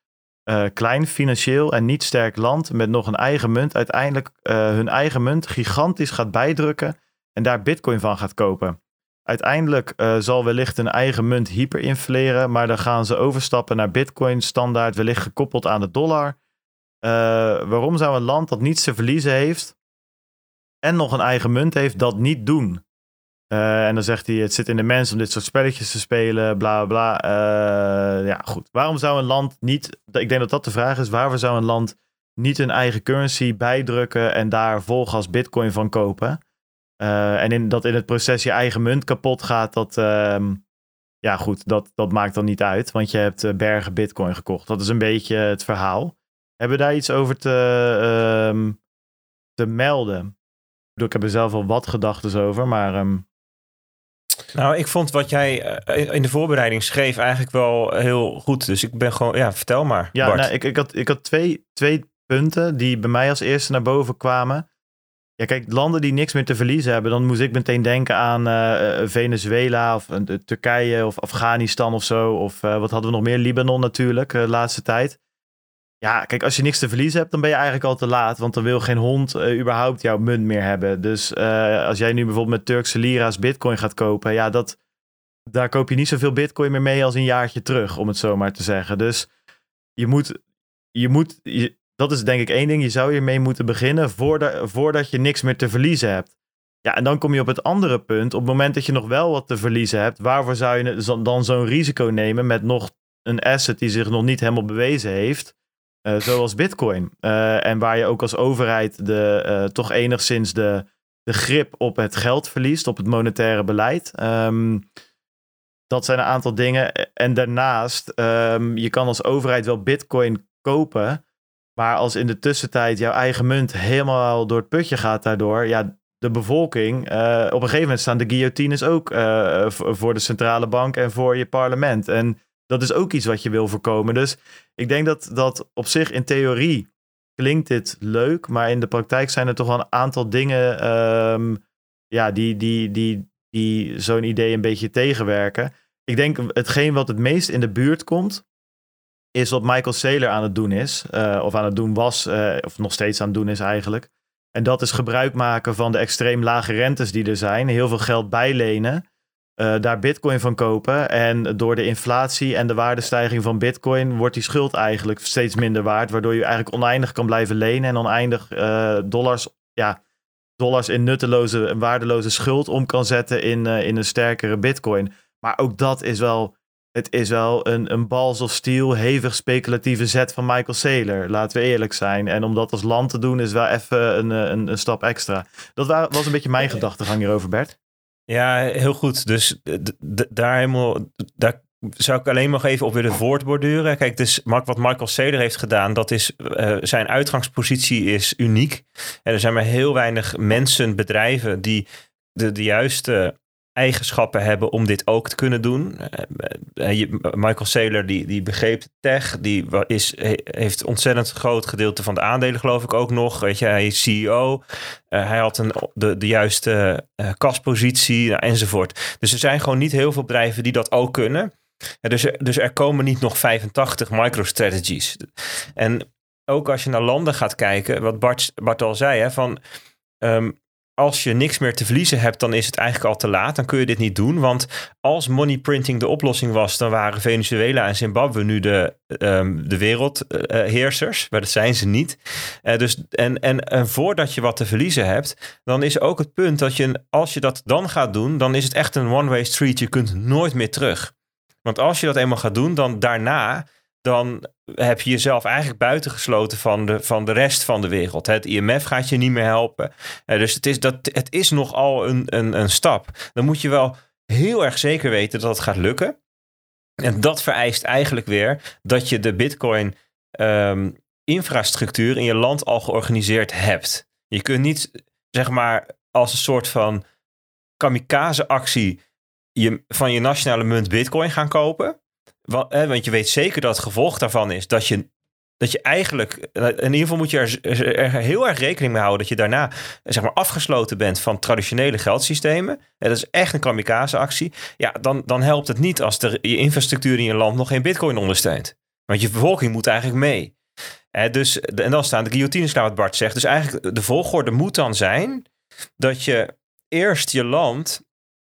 uh, klein financieel en niet sterk land met nog een eigen munt uiteindelijk uh, hun eigen munt gigantisch gaat bijdrukken en daar bitcoin van gaat kopen. Uiteindelijk uh, zal wellicht een eigen munt hyperinfleren, maar dan gaan ze overstappen naar bitcoin standaard, wellicht gekoppeld aan de dollar. Waarom zou een land dat niets te verliezen heeft en nog een eigen munt heeft, dat niet doen? Uh, en dan zegt hij, het zit in de mens om dit soort spelletjes te spelen, bla bla. Uh, ja, goed. Waarom zou een land niet, ik denk dat dat de vraag is, waarom zou een land niet een eigen currency bijdrukken en daar volgas bitcoin van kopen? Uh, en in, dat in het proces je eigen munt kapot gaat, dat, uh, ja, goed, dat, dat maakt dan niet uit, want je hebt eh, bergen bitcoin gekocht. Dat is een beetje het verhaal. Hebben we daar iets over te, ehm, te melden? Ik, ik heb er zelf al wat gedachten over, maar ehm, Nou, ik vond wat jij eh, in de voorbereiding schreef eigenlijk wel heel goed. Dus ik ben gewoon, ja, vertel maar. ja, Bart. nou, ik, ik had, ik had twee, twee punten die bij mij als eerste naar boven kwamen. Ja, kijk, landen die niks meer te verliezen hebben, dan moest ik meteen denken aan eh, eh, Venezuela of Turkije of Afghanistan of zo. Of wat hadden we nog meer? Libanon natuurlijk, de laatste tijd. Ja, kijk, als je niks te verliezen hebt, dan ben je eigenlijk al te laat. Want dan wil geen hond eh, überhaupt jouw munt meer hebben. Dus eh, als jij nu bijvoorbeeld met Turkse lira's bitcoin gaat kopen, ja, dat, daar koop je niet zoveel bitcoin meer mee als een jaartje terug, om het zo maar te zeggen. Dus je moet, je moet dat is denk ik één ding. Je zou hiermee moeten beginnen voordat, voordat je niks meer te verliezen hebt. Ja, en dan kom je op het andere punt. Op het moment dat je nog wel wat te verliezen hebt, waarvoor zou je dan zo'n risico nemen met nog een asset die zich nog niet helemaal bewezen heeft, eh, zoals Bitcoin? Eh, en waar je ook als overheid de, eh, toch enigszins de, de grip op het geld verliest, op het monetaire beleid. Ehm, dat zijn een aantal dingen. En daarnaast, ehm, je kan als overheid wel Bitcoin kopen. Maar als in de tussentijd jouw eigen munt helemaal door het putje gaat daardoor, ja, de bevolking, op een gegeven moment staan de guillotines ook voor de centrale bank en voor je parlement. En dat is ook iets wat je wil voorkomen. Dus ik denk dat dat op zich in theorie klinkt dit leuk, maar in de praktijk zijn er toch wel een aantal dingen ehm, ja, die, die, die, die zo'n idee een beetje tegenwerken. Ik denk hetgeen wat het meest in de buurt komt, is wat Michael Saylor aan het doen is. eh, of aan het doen was, eh, of nog steeds aan het doen is eigenlijk. En dat is gebruik maken van de extreem lage rentes die er zijn. Heel veel geld bijlenen. Eh, daar bitcoin van kopen. En door de inflatie en de waardestijging van bitcoin wordt die schuld eigenlijk steeds minder waard. Waardoor je eigenlijk oneindig kan blijven lenen en oneindig eh, dollars, ja, dollars in nutteloze en waardeloze schuld om kan zetten in, eh, in een sterkere bitcoin. Maar ook dat is wel, het is wel een, een balls of steel, hevig speculatieve zet van Michael Saylor. Laten we eerlijk zijn. En om dat als land te doen is wel even een, een, een stap extra. Dat wa- was een beetje mijn gedachtegang hierover, Bert. Ja, heel goed. Dus d- daar helemaal, daar zou ik alleen nog even op willen voortborduren. Kijk, dus wat Michael Saylor heeft gedaan, dat is eh, zijn uitgangspositie is uniek. En er zijn maar heel weinig mensen, bedrijven die de, de juiste eigenschappen hebben om dit ook te kunnen doen. Eh, eh, Michael Saylor die, die begreep tech, die is, he- heeft ontzettend groot gedeelte van de aandelen geloof ik ook nog. Weet je, hij is CEO, eh, hij had een, de, de juiste nou, enzovoort. Dus er zijn gewoon niet heel veel bedrijven die dat ook kunnen. Ja, dus, er, dus er komen niet nog 85 microstrategies. En ook als je naar landen gaat kijken, wat Bart, Bart al zei, hè, van ehm, als je niks meer te verliezen hebt, dan is het eigenlijk al te laat. Dan kun je dit niet doen. Want als money printing de oplossing was, dan waren Venezuela en Zimbabwe nu de, ehm, de wereldheersers. maar dat zijn ze niet. Eh, dus, en, en, en voordat je wat te verliezen hebt, dan is ook het punt dat je, als je dat dan gaat doen, dan is het echt een one-way street. Je kunt nooit meer terug. Want als je dat eenmaal gaat doen, dan daarna dan heb je jezelf eigenlijk buitengesloten van de, van de rest van de wereld. Het IMF gaat je niet meer helpen. Eh, dus het is, dat, het is nogal een, een, een stap. Dan moet je wel heel erg zeker weten dat het gaat lukken. En dat vereist eigenlijk weer dat je de Bitcoin ehm, infrastructuur in je land al georganiseerd hebt. Je kunt niet, zeg maar, als een soort van kamikaze-actie je, van je nationale munt Bitcoin gaan kopen. Want, hè, want je weet zeker dat het gevolg daarvan is dat je, dat je eigenlijk, in ieder geval moet je er, heel erg rekening mee houden dat je daarna zeg maar, afgesloten bent van traditionele geldsystemen. En dat is echt een kamikaze-actie. Ja, dan, dan helpt het niet als de, je infrastructuur in je land nog geen Bitcoin ondersteunt. Want je bevolking moet eigenlijk mee. Hè, dus, en dan staan de guillotines klaar, wat Bart zegt. Dus eigenlijk de volgorde moet dan zijn dat je eerst je land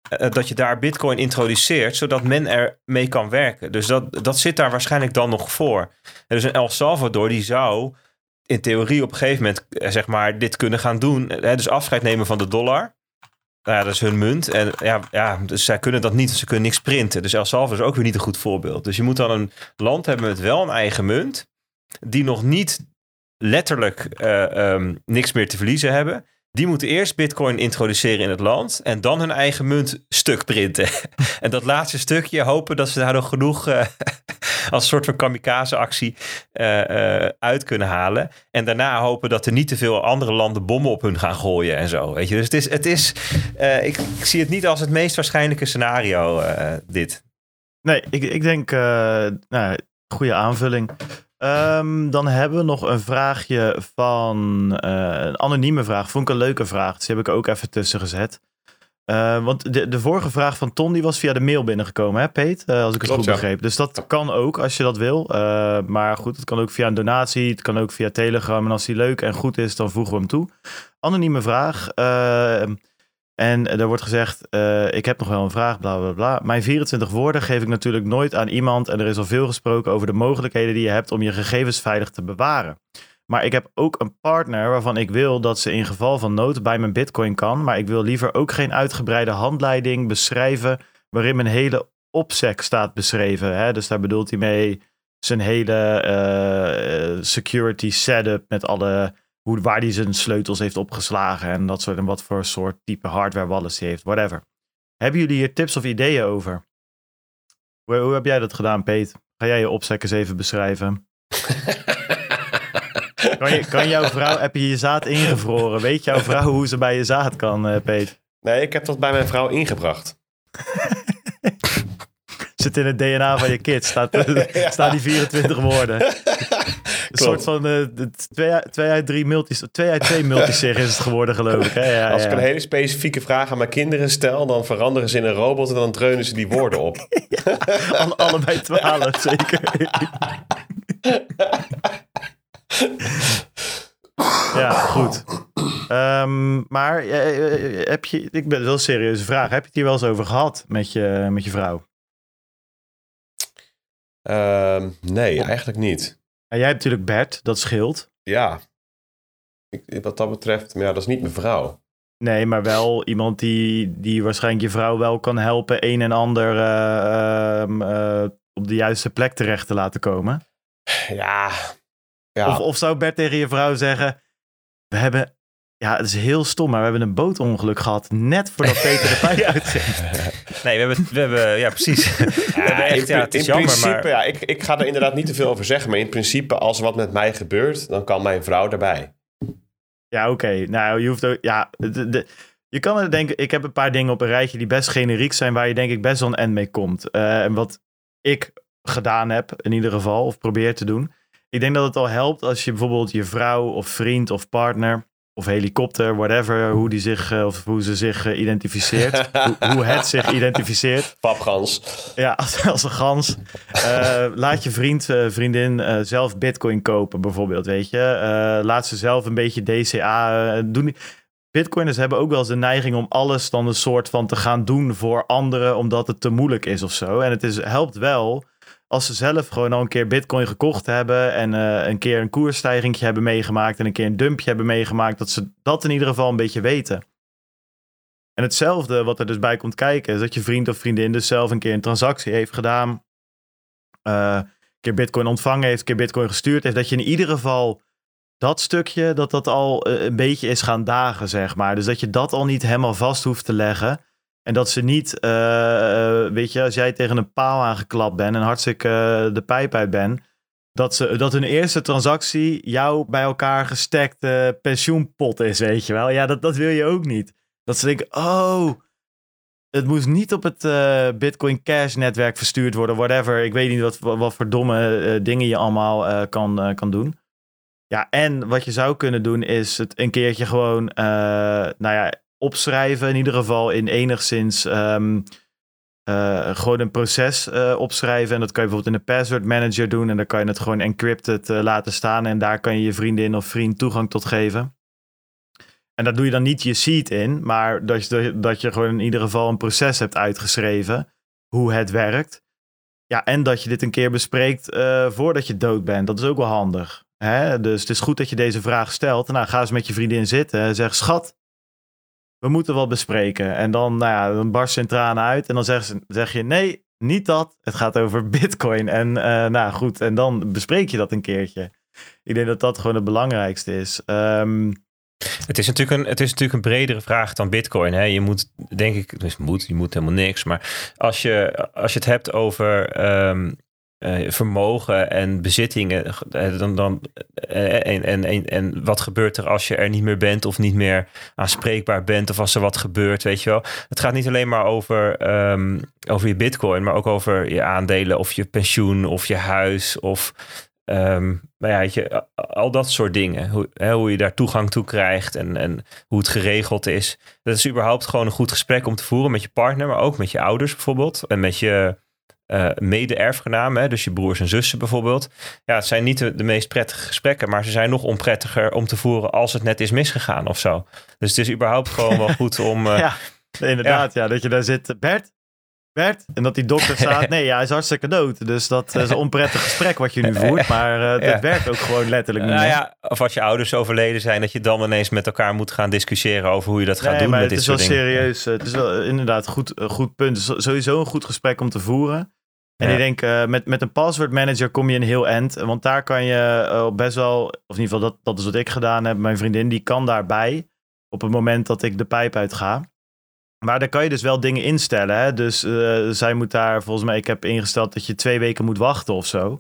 eh, dat je daar Bitcoin introduceert, zodat men er mee kan werken. Dus dat, dat zit daar waarschijnlijk dan nog voor. Dus een El Salvador die zou in theorie op een gegeven moment eh, zeg maar dit kunnen gaan doen. Dus afscheid nemen van de dollar. Nou ja, dat is hun munt. En ja, ja, dus zij kunnen dat niet. Ze kunnen niks printen. Dus El Salvador is ook weer niet een goed voorbeeld. Dus je moet dan een land hebben met wel een eigen munt. Die nog niet letterlijk eh, ehm, niks meer te verliezen hebben Die moeten eerst bitcoin introduceren in het land en dan hun eigen munt stuk printen. [laughs] en dat laatste stukje hopen dat ze daar nog genoeg uh, [laughs] als soort van kamikaze actie uh, uh, uit kunnen halen. En daarna hopen dat er niet te veel andere landen bommen op hun gaan gooien en zo. Weet je? Dus het is, het is ik, ik, zie het niet als het meest waarschijnlijke scenario, dit. Nee, ik, ik denk, nou, goede aanvulling. Um, dan hebben we nog een vraagje van uh, een anonieme vraag. Vond ik een leuke vraag. Dus die heb ik ook even tussen gezet. Uh, want de, de vorige vraag van Ton die was via de mail binnengekomen, hè, Peet? Uh, als ik het goed ja. begreep. Dus dat kan ook als je dat wil. maar goed, het kan ook via een donatie. Het kan ook via Telegram. En als die leuk en goed is, dan voegen we hem toe. Anonieme vraag. En er wordt gezegd, uh, ik heb nog wel een vraag, bla bla bla. Mijn 24 woorden geef ik natuurlijk nooit aan iemand. En er is al veel gesproken over de mogelijkheden die je hebt om je gegevens veilig te bewaren. Maar ik heb ook een partner waarvan ik wil dat ze in geval van nood bij mijn bitcoin kan. Maar ik wil liever ook geen uitgebreide handleiding beschrijven waarin mijn hele opsec staat beschreven. Hè? Dus daar bedoelt hij mee zijn hele uh, security setup met alle hoe, waar hij zijn sleutels heeft opgeslagen en dat soort en wat voor soort type hardware wallet hij heeft, whatever. Hebben jullie hier tips of ideeën over? Hoe, hoe heb jij dat gedaan, Peet? Ga jij je opsec eens even beschrijven? [laughs] kan, je, kan jouw vrouw, heb je je zaad ingevroren? Weet jouw vrouw hoe ze bij je zaad kan, uh, Peet? Nee, ik heb dat bij mijn vrouw ingebracht. [laughs] Zit in het DNA van je kind, staat, [laughs] ja. staan die 24 woorden. Een soort van uh, twee, twee uit drie multis, twee uit twee is het geworden, geloof ik. Hè? Ja, Als ik een hele specifieke vraag aan mijn kinderen stel, dan veranderen ze in een robot en dan dreunen ze die woorden op. [laughs] Alle, allebei twaalf, [laughs] zeker. ja, goed. Um, maar uh, heb je, ik ben wel een serieuze vraag. Heb je het hier wel eens over gehad met je, met je vrouw? Uh, nee, eigenlijk niet. En jij hebt natuurlijk Bert, dat scheelt. Ja, ik, wat dat betreft, maar ja, dat is niet mijn vrouw. Nee, maar wel iemand die, die waarschijnlijk je vrouw wel kan helpen een en ander uh, uh, op de juiste plek terecht te laten komen. Ja. ja. Of, of zou Bert tegen je vrouw zeggen, we hebben ja, het is heel stom, maar we hebben een bootongeluk gehad net voordat Peter de pijp [laughs] uitging. Nee, we hebben, we hebben ja precies. Ja, [laughs] echt, in, ja, het is in jammer, principe, maar... ja, ik, ik ga er inderdaad niet te veel over zeggen, maar in principe, als wat met mij gebeurt, dan kan mijn vrouw erbij. Ja, oké. Okay. Nou, je hoeft ook, ja, de, de, je kan er denken, ik heb een paar dingen op een rijtje die best generiek zijn, waar je denk ik best wel een end mee komt. Uh, en wat ik gedaan heb, in ieder geval, of probeer te doen. Ik denk dat het al helpt als je bijvoorbeeld je vrouw of vriend of partner of helikopter, whatever, hoe, die zich, of hoe ze zich uh, identificeert. [laughs] hoe, hoe, het zich identificeert. Papgans. Ja, [laughs] als, als een gans. Uh, laat je vriend, uh, vriendin zelf bitcoin kopen bijvoorbeeld, weet je. laat ze zelf een beetje DCA doen. Bitcoiners hebben ook wel eens de neiging om alles dan een soort van te gaan doen voor anderen, omdat het te moeilijk is of zo. En het is, helpt wel als ze zelf gewoon al een keer bitcoin gekocht hebben en uh, een keer een koersstijging hebben meegemaakt en een keer een dumpje hebben meegemaakt, dat ze dat in ieder geval een beetje weten. En hetzelfde wat er dus bij komt kijken, is dat je vriend of vriendin dus zelf een keer een transactie heeft gedaan, uh, een keer bitcoin ontvangen heeft, een keer bitcoin gestuurd heeft, dat je in ieder geval dat stukje, dat dat al uh, een beetje is gaan dagen, zeg maar. Dus dat je dat al niet helemaal vast hoeft te leggen. En dat ze niet, uh, weet je, als jij tegen een paal aangeklapt bent en hartstikke uh, de pijp uit bent, dat, ze, dat hun eerste transactie jouw bij elkaar gestekte pensioenpot is, weet je wel. Ja, dat, dat wil je ook niet. Dat ze denken, oh, het moest niet op het uh, Bitcoin Cash netwerk verstuurd worden, whatever. Ik weet niet wat, wat voor domme dingen je allemaal kan, kan doen. Ja, en wat je zou kunnen doen is het een keertje gewoon, nou ja, opschrijven. In ieder geval in enigszins um, uh, gewoon een proces uh, opschrijven. En dat kan je bijvoorbeeld in een password manager doen. En dan kan je het gewoon encrypted uh, laten staan. En daar kan je je vriendin of vriend toegang tot geven. En daar doe je dan niet je seed in. Maar dat je, dat je gewoon in ieder geval een proces hebt uitgeschreven. Hoe het werkt. Ja, en dat je dit een keer bespreekt voordat je dood bent. Dat is ook wel handig. Hè? Dus het is goed dat je deze vraag stelt. Nou, ga eens met je vriendin zitten en zeg: Schat, we moeten wat bespreken. En dan, nou ja, dan barst zijn tranen uit. En dan zeg, zeg je, nee, niet dat. Het gaat over [laughs] bitcoin. En uh, nou goed, en dan bespreek je dat een keertje. Ik denk dat dat gewoon het belangrijkste is. Um, Het is, natuurlijk een, het is natuurlijk een bredere vraag dan Bitcoin. Hè? Je moet, denk ik, dus moet, je moet helemaal niks. Maar als je, als je het hebt over ehm, eh, vermogen en bezittingen, eh, dan, dan, eh, en, en, en, en wat gebeurt er als je er niet meer bent of niet meer aanspreekbaar bent of als er wat gebeurt, weet je wel. Het gaat niet alleen maar over, ehm, over je bitcoin, maar ook over je aandelen of je pensioen of je huis of Um, maar ja, weet je, al dat soort dingen. Hoe, hè, hoe je daar toegang toe krijgt en, en hoe het geregeld is. Dat is überhaupt gewoon een goed gesprek om te voeren met je partner, maar ook met je ouders bijvoorbeeld. En met je uh, mede-erfgenamen, dus je broers en zussen bijvoorbeeld. Ja, het zijn niet de, de, meest prettige gesprekken, maar ze zijn nog onprettiger om te voeren als het net is misgegaan of zo. Dus het is überhaupt gewoon wel [laughs] goed om. Uh, ja, inderdaad, ja. ja. dat je daar zit. Bert, Bert. En dat die dokter staat, [laughs] nee, ja, hij is hartstikke dood. Dus dat is een onprettig gesprek wat je nu voert. Maar [laughs] uh, dat werkt ook gewoon letterlijk niet nou ja, Of als je ouders overleden zijn, dat je dan ineens met elkaar moet gaan discussiëren over hoe je dat gaat nee, doen maar met het dit is wel dingen. serieus. Het is wel inderdaad goed, een goed punt. Het is sowieso een goed gesprek om te voeren. En ik denk, uh, met, met een password manager kom je een heel end. Want daar kan je uh, best wel, of in ieder geval dat, dat is wat ik gedaan heb. Mijn vriendin die kan daarbij op het moment dat ik de pijp uit ga. Maar daar kan je dus wel dingen instellen. Hè? Dus uh, zij moet daar, volgens mij, ik heb ingesteld dat je twee weken moet wachten of zo.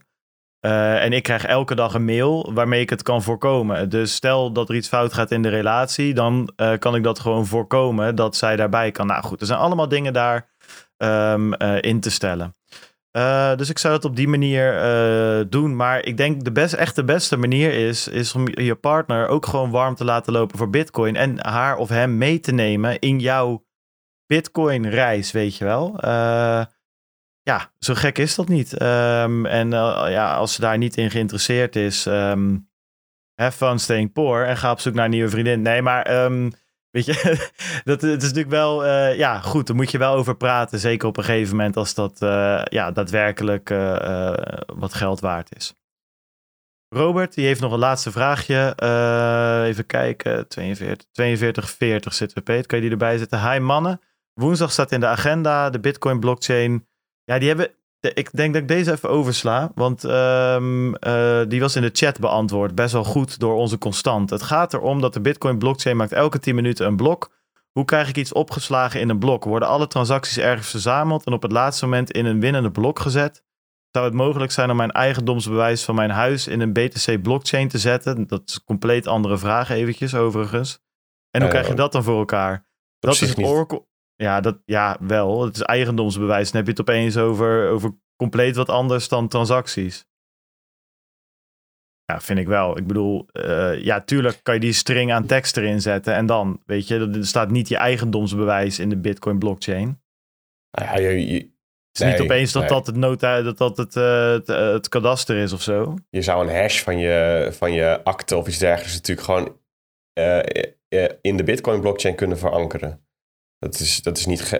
En ik krijg elke dag een mail waarmee ik het kan voorkomen. Dus stel dat er iets fout gaat in de relatie, dan kan ik dat gewoon voorkomen dat zij daarbij kan. Nou goed, er zijn allemaal dingen daar um, in te stellen. Dus ik zou het op die manier doen. Maar ik denk de best, echt de beste manier is, is om je partner ook gewoon warm te laten lopen voor Bitcoin. En haar of hem mee te nemen in jouw Bitcoin-reis, weet je wel. Uh, ja, zo gek is dat niet. Um, en ja, als ze daar niet in geïnteresseerd is, um, have fun staying poor en ga op zoek naar een nieuwe vriendin. Nee, maar um, weet je, [laughs] dat het is natuurlijk wel, uh, ja, goed, daar moet je wel over praten. Zeker op een gegeven moment als dat ja, daadwerkelijk wat geld waard is. Robert, die heeft nog een laatste vraagje. Even kijken. 42, 42, 40 zitten we, Peet. Kan je die erbij zetten? Hi mannen. Woensdag staat in de agenda de Bitcoin blockchain. Ja, die hebben. Ik denk dat ik deze even oversla. Want um, uh, die was in de chat beantwoord. Best wel goed door onze constant. Het gaat erom dat de Bitcoin blockchain maakt elke 10 minuten een blok. Hoe krijg ik iets opgeslagen in een blok? Worden alle transacties ergens verzameld en op het laatste moment in een winnende blok gezet? Zou het mogelijk zijn om mijn eigendomsbewijs van mijn huis in een BTC blockchain te zetten? Dat is een compleet andere vraag eventjes overigens. En hoe uh, krijg je dat dan voor elkaar? Dat is het Oracle. Ja, dat, ja, wel. Het is eigendomsbewijs. Dan heb je het opeens over, over compleet wat anders dan transacties. Ja, vind ik wel. Ik bedoel, uh, ja, tuurlijk kan je die string aan tekst erin zetten. En dan, weet je, er staat niet je eigendomsbewijs in de Bitcoin blockchain. Ja, je, je, het is nee, niet opeens dat nee. dat het, nota, dat dat het, uh, het, uh, het kadaster is of zo. Je zou een hash van je, van je akte of iets dergelijks natuurlijk gewoon in de Bitcoin blockchain kunnen verankeren. Dat is, dat is niet.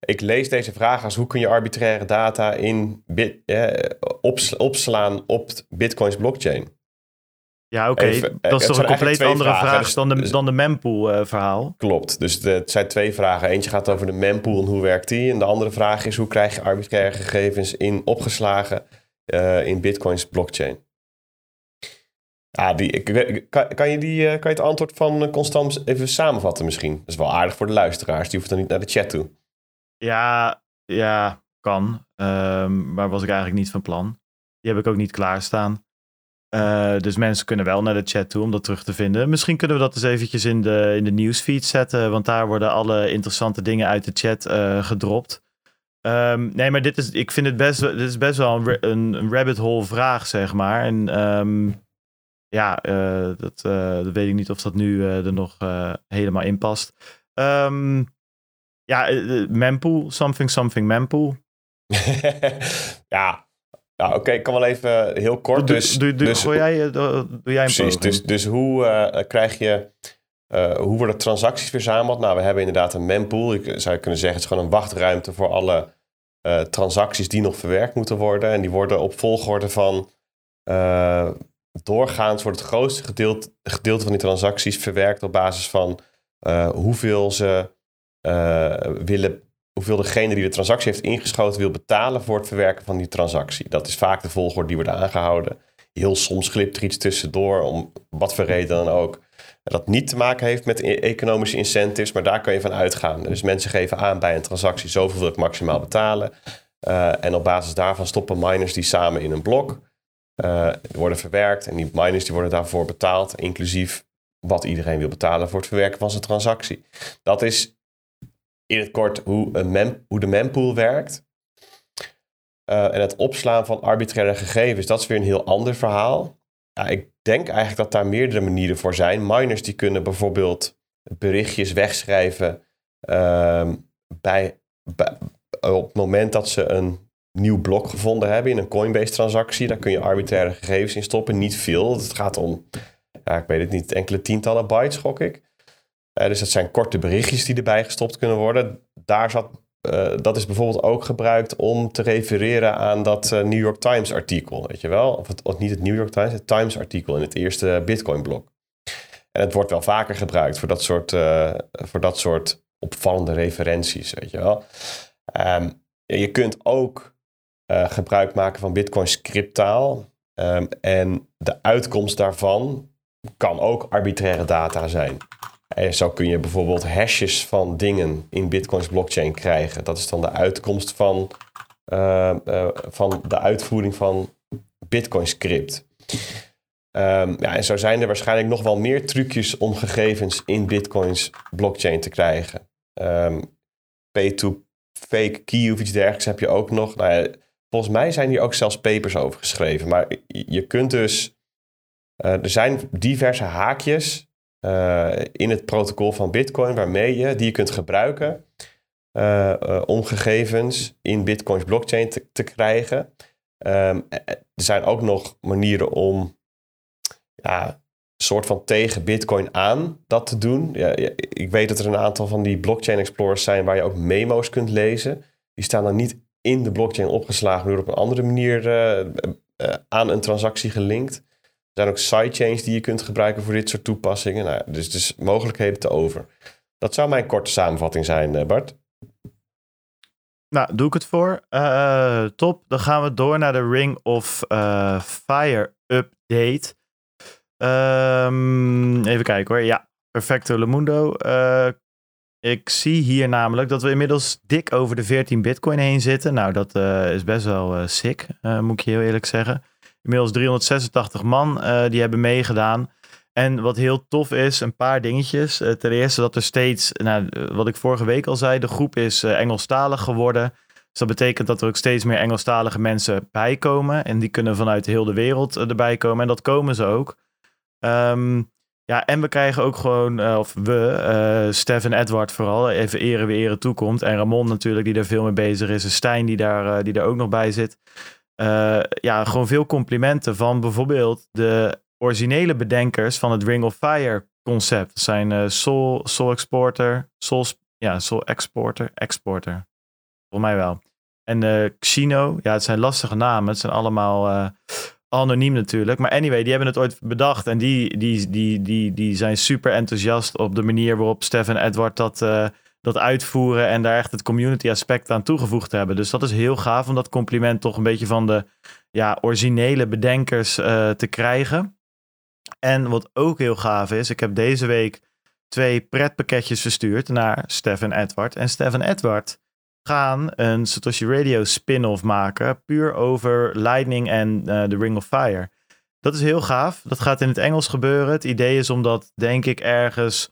Ik lees deze vraag als hoe kun je arbitraire data in bit, eh, ops, opslaan op Bitcoins blockchain? Ja, oké. Okay. Dat is toch een compleet andere vragen. vraag dus, dan, de, dus, dan de mempool uh, verhaal. Klopt. Dus de, het zijn twee vragen. Eentje gaat over de mempool en hoe werkt die. En de andere vraag is hoe krijg je arbitraire gegevens in opgeslagen uh, in Bitcoins blockchain? Ja, die, kan, je die, kan je het antwoord van Constant even samenvatten misschien? Dat is wel aardig voor de luisteraars. Die hoeven dan niet naar de chat toe. Ja, ja kan. Um, maar was ik eigenlijk niet van plan. Die heb ik ook niet klaarstaan. Uh, dus mensen kunnen wel naar de chat toe om dat terug te vinden. Misschien kunnen we dat eens eventjes in de, in de nieuwsfeed zetten. Want daar worden alle interessante dingen uit de chat gedropt. Um, nee, maar dit is, ik vind het best, dit is best wel een, een rabbit hole vraag, zeg maar. En um, ja, uh, dat, uh, dat, weet ik niet of dat nu uh, er nog helemaal in past. Um, ja, mempool, something, something mempool. [laughs] ja, ja oké, okay. ik kan wel even heel kort. Dus, doe, doe, dus, doe jij, doe, doe jij een Precies, dus, dus hoe krijg je, hoe worden transacties verzameld? Nou, we hebben inderdaad een mempool. Ik zou kunnen zeggen, het is gewoon een wachtruimte voor alle transacties die nog verwerkt moeten worden. En die worden op volgorde van doorgaans wordt het grootste gedeelte, gedeelte van die transacties verwerkt op basis van uh, hoeveel ze uh, willen, hoeveel degene die de transactie heeft ingeschoten wil betalen voor het verwerken van die transactie. Dat is vaak de volgorde die wordt aangehouden. Heel soms glipt er iets tussendoor, om wat voor reden dan ook. Dat niet te maken heeft met e- economische incentives, maar daar kan je van uitgaan. Dus mensen geven aan bij een transactie zoveel wil ik maximaal betalen. Uh, en op basis daarvan stoppen miners die samen in een blok. Uh, worden verwerkt en die miners die worden daarvoor betaald, inclusief wat iedereen wil betalen voor het verwerken van zijn transactie. Dat is in het kort hoe, een mem, hoe de mempool werkt. Uh, en het opslaan van arbitraire gegevens, dat is weer een heel ander verhaal. Ja, ik denk eigenlijk dat daar meerdere manieren voor zijn. Miners die kunnen bijvoorbeeld berichtjes wegschrijven bij, bij, op het moment dat ze een nieuw blok gevonden hebben in een Coinbase-transactie. Daar kun je arbitraire gegevens in stoppen. Niet veel. Het gaat om, ja, ik weet het niet, enkele tientallen bytes, gok ik. Uh, dus dat zijn korte berichtjes die erbij gestopt kunnen worden. Daar zat, uh, dat is bijvoorbeeld ook gebruikt om te refereren aan dat uh, New York Times artikel, weet je wel? Of, het, of, niet het New York Times, het Times artikel in het eerste Bitcoin blok. En het wordt wel vaker gebruikt voor dat soort, voor dat soort opvallende referenties, weet je wel? Um, je kunt ook uh, gebruik maken van Bitcoin scripttaal. Um, en de uitkomst daarvan kan ook arbitraire data zijn. En zo kun je bijvoorbeeld hashes van dingen in Bitcoins blockchain krijgen. Dat is dan de uitkomst van, uh, uh, van de uitvoering van Bitcoin script. Um, ja, en zo zijn er waarschijnlijk nog wel meer trucjes om gegevens in Bitcoins blockchain te krijgen. Um, P2 fake key of iets dergelijks heb je ook nog. Nou volgens mij zijn hier ook zelfs papers over geschreven. Maar je kunt dus. Uh, er zijn diverse haakjes uh, in het protocol van Bitcoin waarmee je die je kunt gebruiken uh, om gegevens in Bitcoins blockchain te, krijgen. Um, er zijn ook nog manieren om ja, soort van tegen Bitcoin aan dat te doen. Ja, ik weet dat er een aantal van die blockchain explorers zijn waar je ook memo's kunt lezen. Die staan dan niet in de blockchain opgeslagen, maar op een andere manier uh, uh, aan een transactie gelinkt. Er zijn ook sidechains die je kunt gebruiken voor dit soort toepassingen. Nou, dus, dus mogelijkheden te over. Dat zou mijn korte samenvatting zijn, Bart. Nou, doe ik het voor. top. Dan gaan we door naar de Ring of Fire update. Um, even kijken hoor. Ja, Perfecto Lemundo. Uh, ik zie hier namelijk dat we inmiddels dik over de 14 bitcoin heen zitten. Nou, dat uh, is best wel uh, sick, moet ik je heel eerlijk zeggen. Inmiddels 386 man die hebben meegedaan. En wat heel tof is, een paar dingetjes. ten eerste dat er steeds, nou, wat ik vorige week al zei, de groep is Engelstalig geworden. Dus dat betekent dat er ook steeds meer Engelstalige mensen bijkomen. En die kunnen vanuit heel de wereld erbij komen. En dat komen ze ook. Um, ja, en we krijgen ook gewoon, uh, of we, uh, Stef en Edward vooral, even eren wie eren toekomt. En Ramon natuurlijk, die daar veel mee bezig is. En Stijn, die daar, uh, die daar ook nog bij zit. ja, gewoon veel complimenten van bijvoorbeeld de originele bedenkers van het Ring of Fire concept. Dat zijn Soul, Soul Exporter, Soul, ja, Soul Exporter, Exporter. Volgens mij wel. En Xino, ja, het zijn lastige namen. Het zijn allemaal anoniem natuurlijk. Maar anyway, die hebben het ooit bedacht. En die, die, die, die, die zijn super enthousiast op de manier waarop Stef en Edward dat, uh, dat uitvoeren. En daar echt het community aspect aan toegevoegd hebben. Dus dat is heel gaaf om dat compliment toch een beetje van de ja, originele bedenkers uh, te krijgen. En wat ook heel gaaf is, ik heb deze week twee pretpakketjes verstuurd naar Stef en Edward. En Stef en Edward gaan een Satoshi Radio spin-off maken. Puur over Lightning en uh, The Ring of Fire. Dat is heel gaaf. Dat gaat in het Engels gebeuren. Het idee is om dat, denk ik, ergens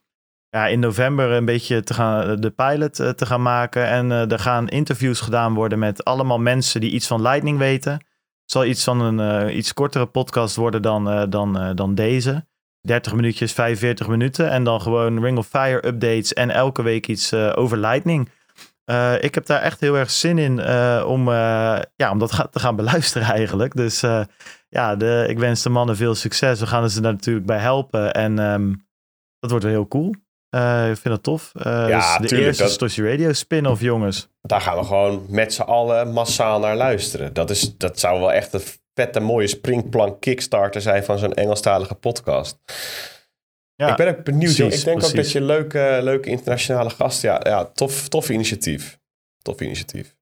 ja, in november een beetje te gaan, de pilot uh, te gaan maken. En uh, er gaan interviews gedaan worden met allemaal mensen die iets van Lightning weten. Het zal iets van een iets kortere podcast worden dan, dan, dan deze. 30 minuutjes, 45 minuten. En dan gewoon Ring of Fire updates en elke week iets over Lightning. Uh, ik heb daar echt heel erg zin in uh, om, uh, ja, om dat te gaan beluisteren [laughs] eigenlijk. Dus ja, de, ik wens de mannen veel succes. We gaan ze daar natuurlijk bij helpen. En um, dat wordt wel heel cool. ik vind dat tof. ja, dus de eerste dat... Stoshi Radio spin-off, jongens. Daar gaan we gewoon met z'n allen massaal naar luisteren. Dat, is, dat zou wel echt een vette mooie springplank kickstarter zijn van zo'n Engelstalige podcast. Ja, ik ben ook benieuwd. Precies, ik denk precies. ook dat je leuke, leuke internationale gasten. Ja, ja tof, tof initiatief. Tof initiatief.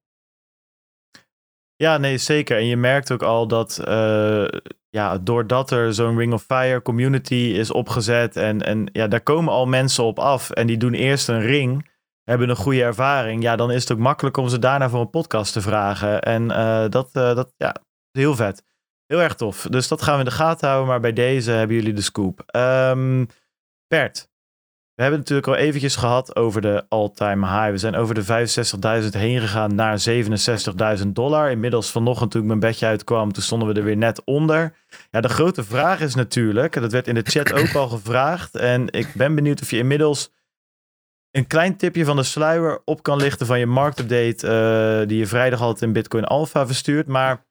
Ja, nee, zeker. En je merkt ook al dat uh, ja, doordat er zo'n Ring of Fire community is opgezet en, en ja, daar komen al mensen op af en die doen eerst een ring, hebben een goede ervaring, ja, dan is het ook makkelijk om ze daarna voor een podcast te vragen. En uh, dat, uh, dat ja, heel vet. Heel erg tof. Dus dat gaan we in de gaten houden, maar bij deze hebben jullie de scoop. Um, Bert, we hebben het natuurlijk al eventjes gehad over de all-time high. We zijn over de 65.000 heen gegaan naar 67.000 dollar. Inmiddels vanochtend toen ik mijn bedje uitkwam, toen stonden we er weer net onder. Ja, de grote vraag is natuurlijk, en dat werd in de chat ook al gevraagd. En ik ben benieuwd of je inmiddels een klein tipje van de sluier op kan lichten van je marktupdate uh, die je vrijdag altijd in Bitcoin Alpha verstuurt. Maar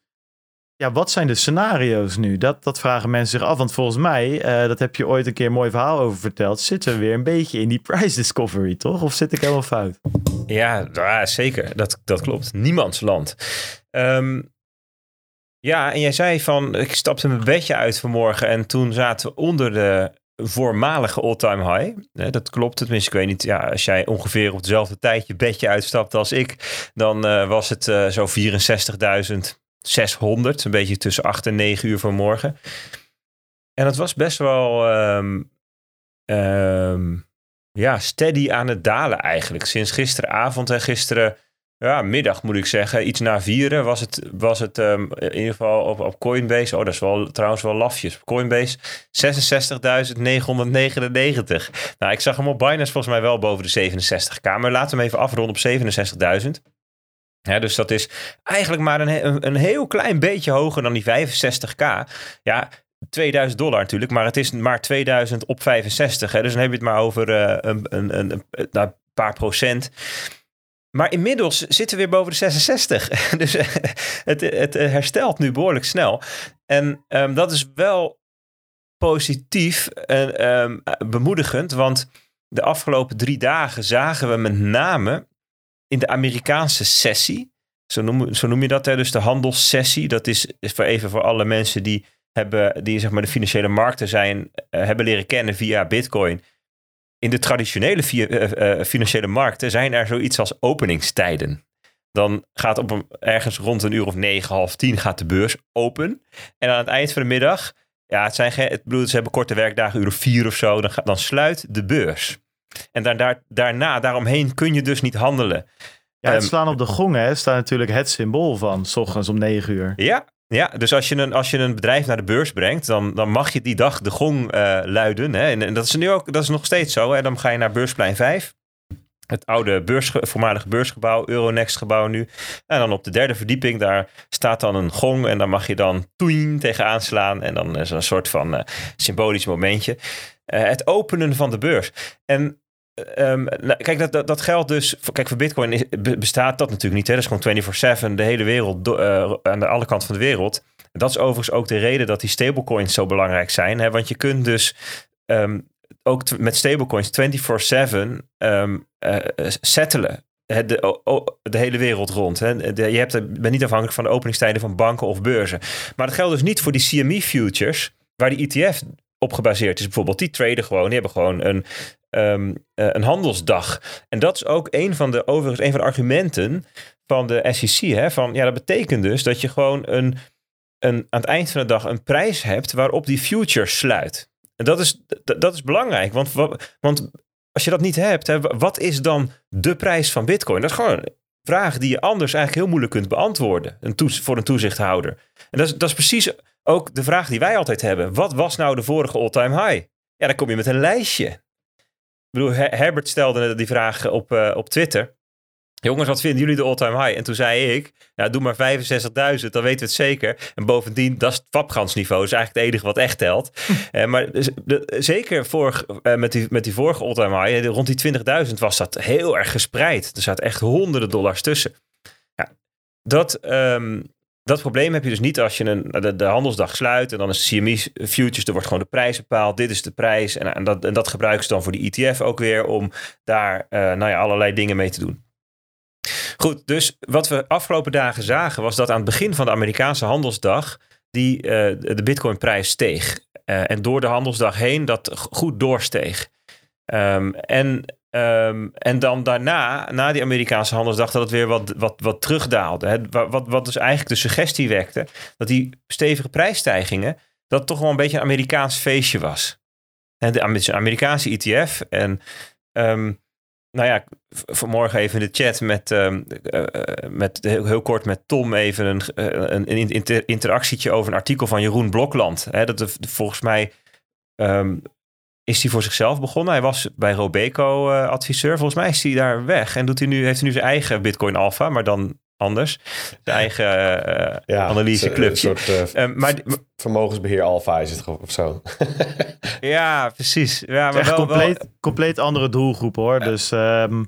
ja, wat zijn de scenario's nu? Dat, dat vragen mensen zich af. Want volgens mij, uh, dat heb je ooit een keer een mooi verhaal over verteld, zitten we weer een beetje in die [laughs] price discovery, toch? Of zit ik helemaal fout? Ja, zeker. Dat, dat klopt. Niemands land. Um, ja, en jij zei van, ik stapte mijn bedje uit vanmorgen en toen zaten we onder de voormalige all-time high. Dat klopt, tenminste, ik weet niet. Ja, als jij ongeveer op dezelfde tijd je bedje uitstapte als ik, dan uh, was het uh, zo 64.000 600, een beetje tussen 8 en 9 uur vanmorgen. En het was best wel um, um, ja, steady aan het dalen eigenlijk. Sinds gisteravond en gisteren ja, middag moet ik zeggen, iets na vieren was het, was het um, in ieder geval op, op Coinbase. Oh, dat is wel trouwens wel lafjes. Coinbase 66.999. Nou, ik zag hem op Binance volgens mij wel boven de 67k. Maar laten we hem even afronden op 67.000. Dus dat is eigenlijk maar een, een, heel klein beetje hoger dan die 65k. Ja, 2000 dollar natuurlijk, maar het is maar 2000 op 65. Hè, dus dan heb je het maar over uh, een, een, een, een, nou, paar procent. Maar inmiddels zitten we weer boven de 66. [laughs] dus het, het herstelt nu behoorlijk snel. En um, dat is wel positief en um, bemoedigend, want de afgelopen drie dagen zagen we met name in de Amerikaanse sessie. Zo noem, zo noem je dat, hè? dus de handelssessie. Dat is voor even voor alle mensen die, hebben, die zeg maar, de financiële markten zijn, uh, hebben leren kennen via Bitcoin. In de traditionele uh, uh, financiële markten zijn er zoiets als openingstijden. Dan gaat op ergens rond een uur of negen, half tien gaat de beurs open. En aan het eind van de middag, ja, het zijn het ze hebben korte werkdagen, uur of vier of zo, dan, dan sluit de beurs. En daar, daar, daarna, daaromheen kun je dus niet handelen. Ja, het slaan op de gong hè, staat natuurlijk het symbool van, s ochtends om negen uur. Ja, ja, dus als je, een, als je een bedrijf naar de beurs brengt, dan, dan mag je die dag de gong uh, luiden. Hè? En, en, dat is nu ook, dat is nog steeds zo. Hè? Dan ga je naar Beursplein 5. Het oude beurs, voormalige beursgebouw, Euronext gebouw nu. En dan op de derde verdieping, daar staat dan een gong. En dan mag je dan toein tegenaan slaan. En dan is er een soort van uh, symbolisch momentje. Uh, het openen van de beurs. En Um, nou, kijk, dat, dat, dat, geldt dus. Kijk, voor Bitcoin bestaat dat natuurlijk niet. Hè? Dat is gewoon 24-7, de hele wereld, uh, aan de alle kanten van de wereld. Dat is overigens ook de reden dat die stablecoins zo belangrijk zijn. Hè? Want je kunt dus um, ook met stablecoins 24-7 um, uh, settelen. De, hele wereld rond. Hè. Je hebt, bent niet afhankelijk van de openingstijden van banken of beurzen. Maar dat geldt dus niet voor die CME futures, waar die ETF op gebaseerd is. Bijvoorbeeld, die traden gewoon, die hebben gewoon een, um, uh, een handelsdag. En dat is ook een van de, overigens, een van de argumenten van de SEC. Hè, van, ja, dat betekent dus dat je gewoon een, een, aan het eind van de dag een prijs hebt waarop die future sluit. En dat is, dat, is belangrijk, want, want als je dat niet hebt, hè, wat is dan de prijs van Bitcoin? Dat is gewoon een vraag die je anders eigenlijk heel moeilijk kunt beantwoorden een voor een toezichthouder. En dat is, dat is precies ook de vraag die wij altijd hebben. Wat was nou de vorige all-time high? Ja, dan kom je met een lijstje. Ik bedoel, Herbert stelde die vraag op, uh, op Twitter. Jongens, wat vinden jullie de all-time high? En toen zei ik, ja, doe maar 65.000, dan weten we het zeker. En bovendien, dat is het fapgansniveau. Dat is eigenlijk het enige wat echt telt. uh, [laughs] maar de, zeker voor, uh, met, die, met die vorige all-time high, rond die 20.000 was dat heel erg gespreid. Er zaten echt honderden dollars tussen. Ja, dat, um, dat probleem heb je dus niet als je een, de, de handelsdag sluit en dan is CME futures, er wordt gewoon de prijs bepaald. Dit is de prijs en, dat, en dat gebruiken ze dan voor de ETF ook weer om daar uh, nou ja, allerlei dingen mee te doen. Goed, dus wat we afgelopen dagen zagen was dat aan het begin van de Amerikaanse handelsdag die, uh, de bitcoinprijs steeg. Uh, en door de handelsdag heen dat goed doorsteeg. Um, en Ehm, en dan daarna, na die Amerikaanse handelsdag, dat het weer wat, wat, wat terugdaalde. Hè? Wat, wat, dus eigenlijk de suggestie wekte, dat die stevige prijsstijgingen, dat toch wel een beetje een Amerikaans feestje was. De Amerikaanse ETF. En um, nou ja, vanmorgen even in de chat met, um, met heel, kort met Tom even een, een, een interactietje over een artikel van Jeroen Blokland. Hè, dat volgens mij is hij voor zichzelf begonnen. Hij was bij Robeco uh, adviseur. Volgens mij is hij daar weg en doet hij nu, heeft hij nu zijn eigen Bitcoin Alpha, maar dan anders. Zijn eigen uh, ja, analyseclubje. Een soort uh, maar, vermogensbeheer Alpha is het of zo. [laughs] ja, precies. Ja, maar wel, compleet, wel... compleet andere doelgroep hoor. Dus um,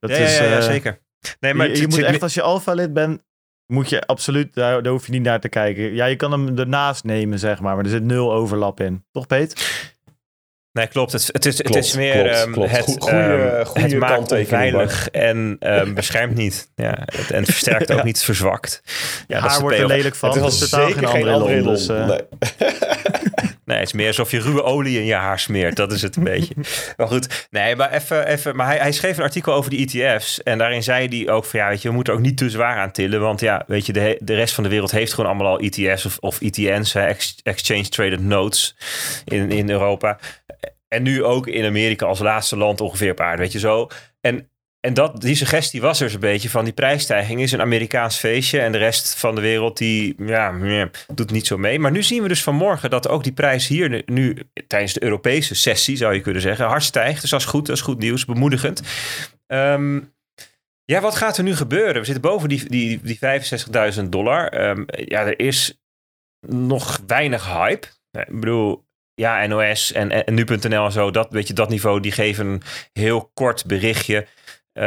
dat ja, is... Ja, ja, zeker. Nee, maar je, je moet echt, als je Alpha lid bent, moet je absoluut, daar, daar, hoef je niet naar te kijken. Ja, je kan hem ernaast nemen, zeg maar, maar er zit nul overlap in. Toch, Peet? Nee, klopt. Het, het, is, het is meer klopt, um, klopt. het, goeie, um, het maakt onveilig en um, beschermt niet. Ja, het, en het versterkt [laughs] ook niet, verzwakt. Ja, Haar wordt er lelijk van. Het is dus zeker geen andere lol. Dus, uh... nee. [laughs] nee, het is meer alsof je ruwe olie in je haar smeert. Dat is het een beetje. Maar goed, nee, maar even. even maar hij, hij schreef een artikel over die ETF's. En daarin zei hij ook van ja, weet je, we moeten ook niet te zwaar aan tillen. Want ja, weet je, de, de rest van de wereld heeft gewoon allemaal al ETF's of, of ETN's, hè, Exchange Traded Notes in, in Europa. En nu ook in Amerika als laatste land ongeveer op aarde, weet je zo. En, en dat, die suggestie was er dus een beetje van die prijsstijging is een Amerikaans feestje. En de rest van de wereld die ja, doet niet zo mee. Maar nu zien we dus vanmorgen dat ook die prijs hier nu tijdens de Europese sessie, zou je kunnen zeggen, hard stijgt. Dus dat is goed, dat is goed nieuws, bemoedigend. Um, ja, wat gaat er nu gebeuren? We zitten boven die, die, die 65.000 dollar. Um, ja, er is nog weinig hype. Ik bedoel, ja, NOS en, en nu.nl en zo, dat, weet je, dat niveau, die geven een heel kort berichtje. Uh,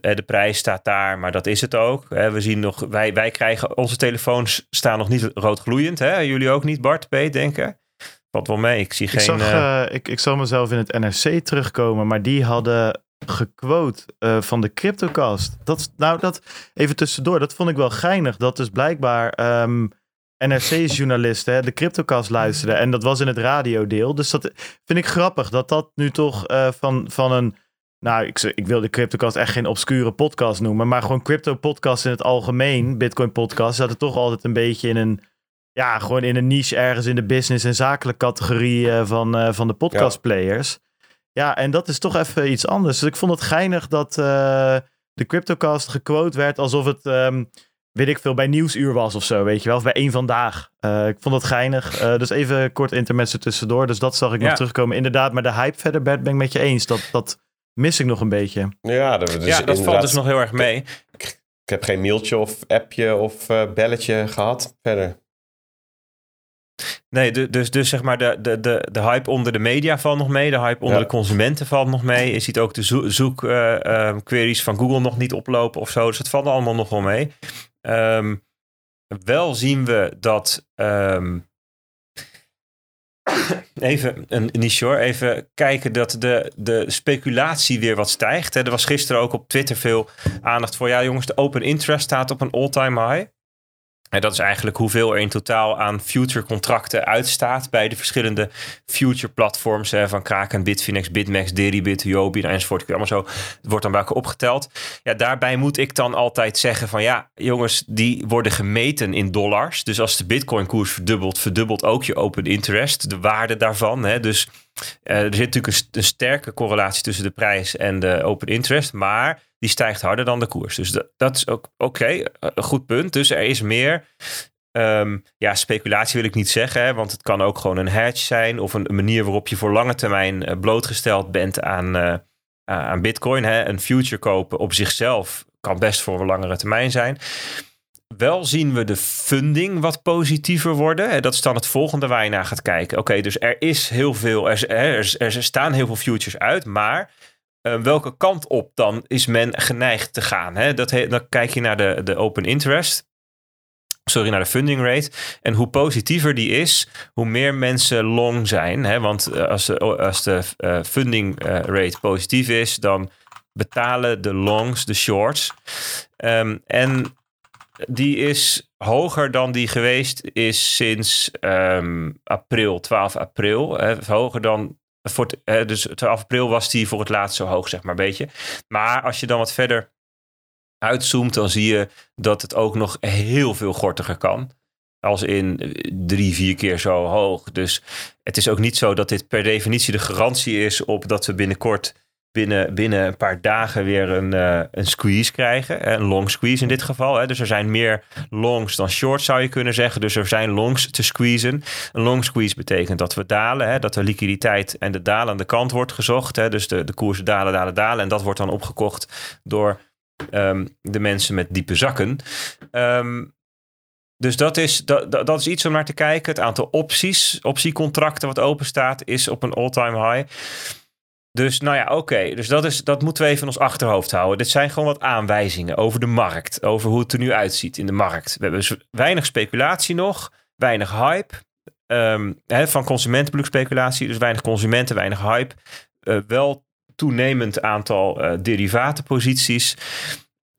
de prijs staat daar, maar dat is het ook. We zien nog, wij, wij krijgen, onze telefoons staan nog niet rood gloeiend. Hè? Jullie ook niet, Bart, P, denken? Valt wel mee, ik zie ik geen... Zag, uh, ik, ik zag mezelf in het NRC terugkomen, maar die hadden gequote uh, van de CryptoCast. Dat, nou, dat even tussendoor, dat vond ik wel geinig. Dat is blijkbaar... Um, NRC-journalisten de CryptoCast luisterden. En dat was in het radiodeel. Dus dat vind ik grappig dat dat nu toch uh, van, van een. Nou, ik, ik wil de CryptoCast echt geen obscure podcast noemen. Maar gewoon crypto-podcast in het algemeen, Bitcoin-podcast, zat het toch altijd een beetje in een. Ja, gewoon in een niche ergens in de business- en zakelijk categorie uh, van, uh, van de podcastplayers. Ja. ja, en dat is toch even iets anders. Dus ik vond het geinig dat de CryptoCast gequote werd alsof het. Um, weet ik veel, bij Nieuwsuur was of zo, weet je wel. Of bij één Vandaag. Uh, ik vond dat geinig. Uh, dus even kort intermezzo tussendoor. Dus dat zag ik ja. nog terugkomen. Inderdaad, maar de hype verder, Bert, ben ik met je eens. Dat, dat mis ik nog een beetje. Ja, dat, dus ja, dat valt dus nog heel erg mee. Ik, ik heb geen mailtje of appje of uh, belletje gehad verder. Nee, dus, dus zeg maar de, de, de, de hype onder de media valt nog mee. De hype onder ja. de consumenten valt nog mee. Je ziet ook de zoekqueries uh, uh, van Google nog niet oplopen of zo. Dus het valt allemaal nog wel mee. Um, wel zien we dat. Um, even een niche hoor. Even kijken dat de, de speculatie weer wat stijgt. Er was gisteren ook op Twitter veel aandacht voor. Ja, jongens, de open interest staat op een all-time high. En dat is eigenlijk hoeveel er in totaal aan future contracten uitstaat bij de verschillende future platforms hè, van Kraken, Bitfinex, Bitmax, Deribit, Huobi enzovoort. Allemaal zo. Het wordt dan elkaar opgeteld. Ja, daarbij moet ik dan altijd zeggen van ja, jongens, die worden gemeten in dollars. Dus als de Bitcoin koers verdubbelt, verdubbelt ook je open interest, de waarde daarvan. Hè. Dus uh, er zit natuurlijk een, een sterke correlatie tussen de prijs en de open interest, maar die stijgt harder dan de koers. Dus dat, is ook oké, okay, een goed punt. Dus er is meer. Um, ja, speculatie wil ik niet zeggen, hè, want het kan ook gewoon een hedge zijn of een, manier waarop je voor lange termijn uh, blootgesteld bent aan, uh, aan Bitcoin. Hè. Een future kopen op zichzelf kan best voor een langere termijn zijn. Wel zien we de funding wat positiever worden. En dat is dan het volgende waar je naar gaat kijken. Oké, dus er is heel veel, er, er staan heel veel futures uit, maar uh, welke kant op dan is men geneigd te gaan? Hè? Dat dan kijk je naar de, de open interest. Sorry, naar de funding rate. En hoe positiever die is, hoe meer mensen long zijn. Hè? Want als de, als de uh, funding rate positief is, dan betalen de longs de shorts. Um, en die is hoger dan die geweest is sinds um, april, 12 april. Hè? Hoger dan voor eh, dus 12 april was die voor het laatst zo hoog, zeg maar, een beetje. Maar als je dan wat verder uitzoomt, dan zie je dat het ook nog heel veel gortiger kan. Als in eh, drie, vier keer zo hoog. Dus het is ook niet zo dat dit per definitie de garantie is op dat we binnenkort binnen, binnen een paar dagen weer een, uh, een squeeze krijgen. Een long squeeze in dit geval. Hè. Dus er zijn meer longs dan shorts zou je kunnen zeggen. Dus er zijn longs te squeezen. Een long squeeze betekent dat we dalen. Hè, dat de liquiditeit en de dalende kant wordt gezocht. Hè. Dus de, de koersen dalen, dalen, dalen. En dat wordt dan opgekocht door um, de mensen met diepe zakken. Um, dus dat is, dat, dat is iets om naar te kijken. Het aantal opties, optiecontracten wat open staat, is op een all-time high. Dus nou ja, oké. Dus dat, is, dat moeten we even in ons achterhoofd houden. Dit zijn gewoon wat aanwijzingen over de markt. Over hoe het er nu uitziet in de markt. We hebben dus weinig speculatie nog. Weinig hype. Hè, van consumentenbloekspeculatie. Dus weinig consumenten, weinig hype. Uh, wel toenemend aantal uh, derivatenposities.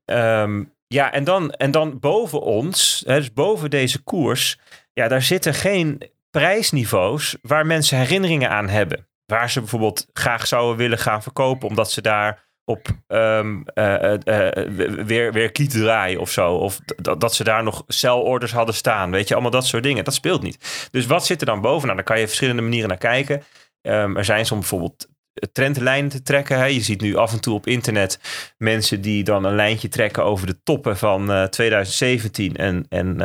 Um, ja, en dan, en dan boven ons, dus boven deze koers, ja, daar zitten geen prijsniveaus waar mensen herinneringen aan hebben. Waar ze bijvoorbeeld graag zouden willen gaan verkopen, omdat ze daar op um, uh, uh, weer, weer kiet draaien of zo. Of dat ze daar nog celorders hadden staan. Weet je, allemaal dat soort dingen. Dat speelt niet. Dus wat zit er dan boven? Nou, daar kan je verschillende manieren naar kijken. Um, er zijn soms bijvoorbeeld trendlijnen te trekken. Je ziet nu af en toe op internet mensen die dan een lijntje trekken over de toppen van uh, 2017 en, en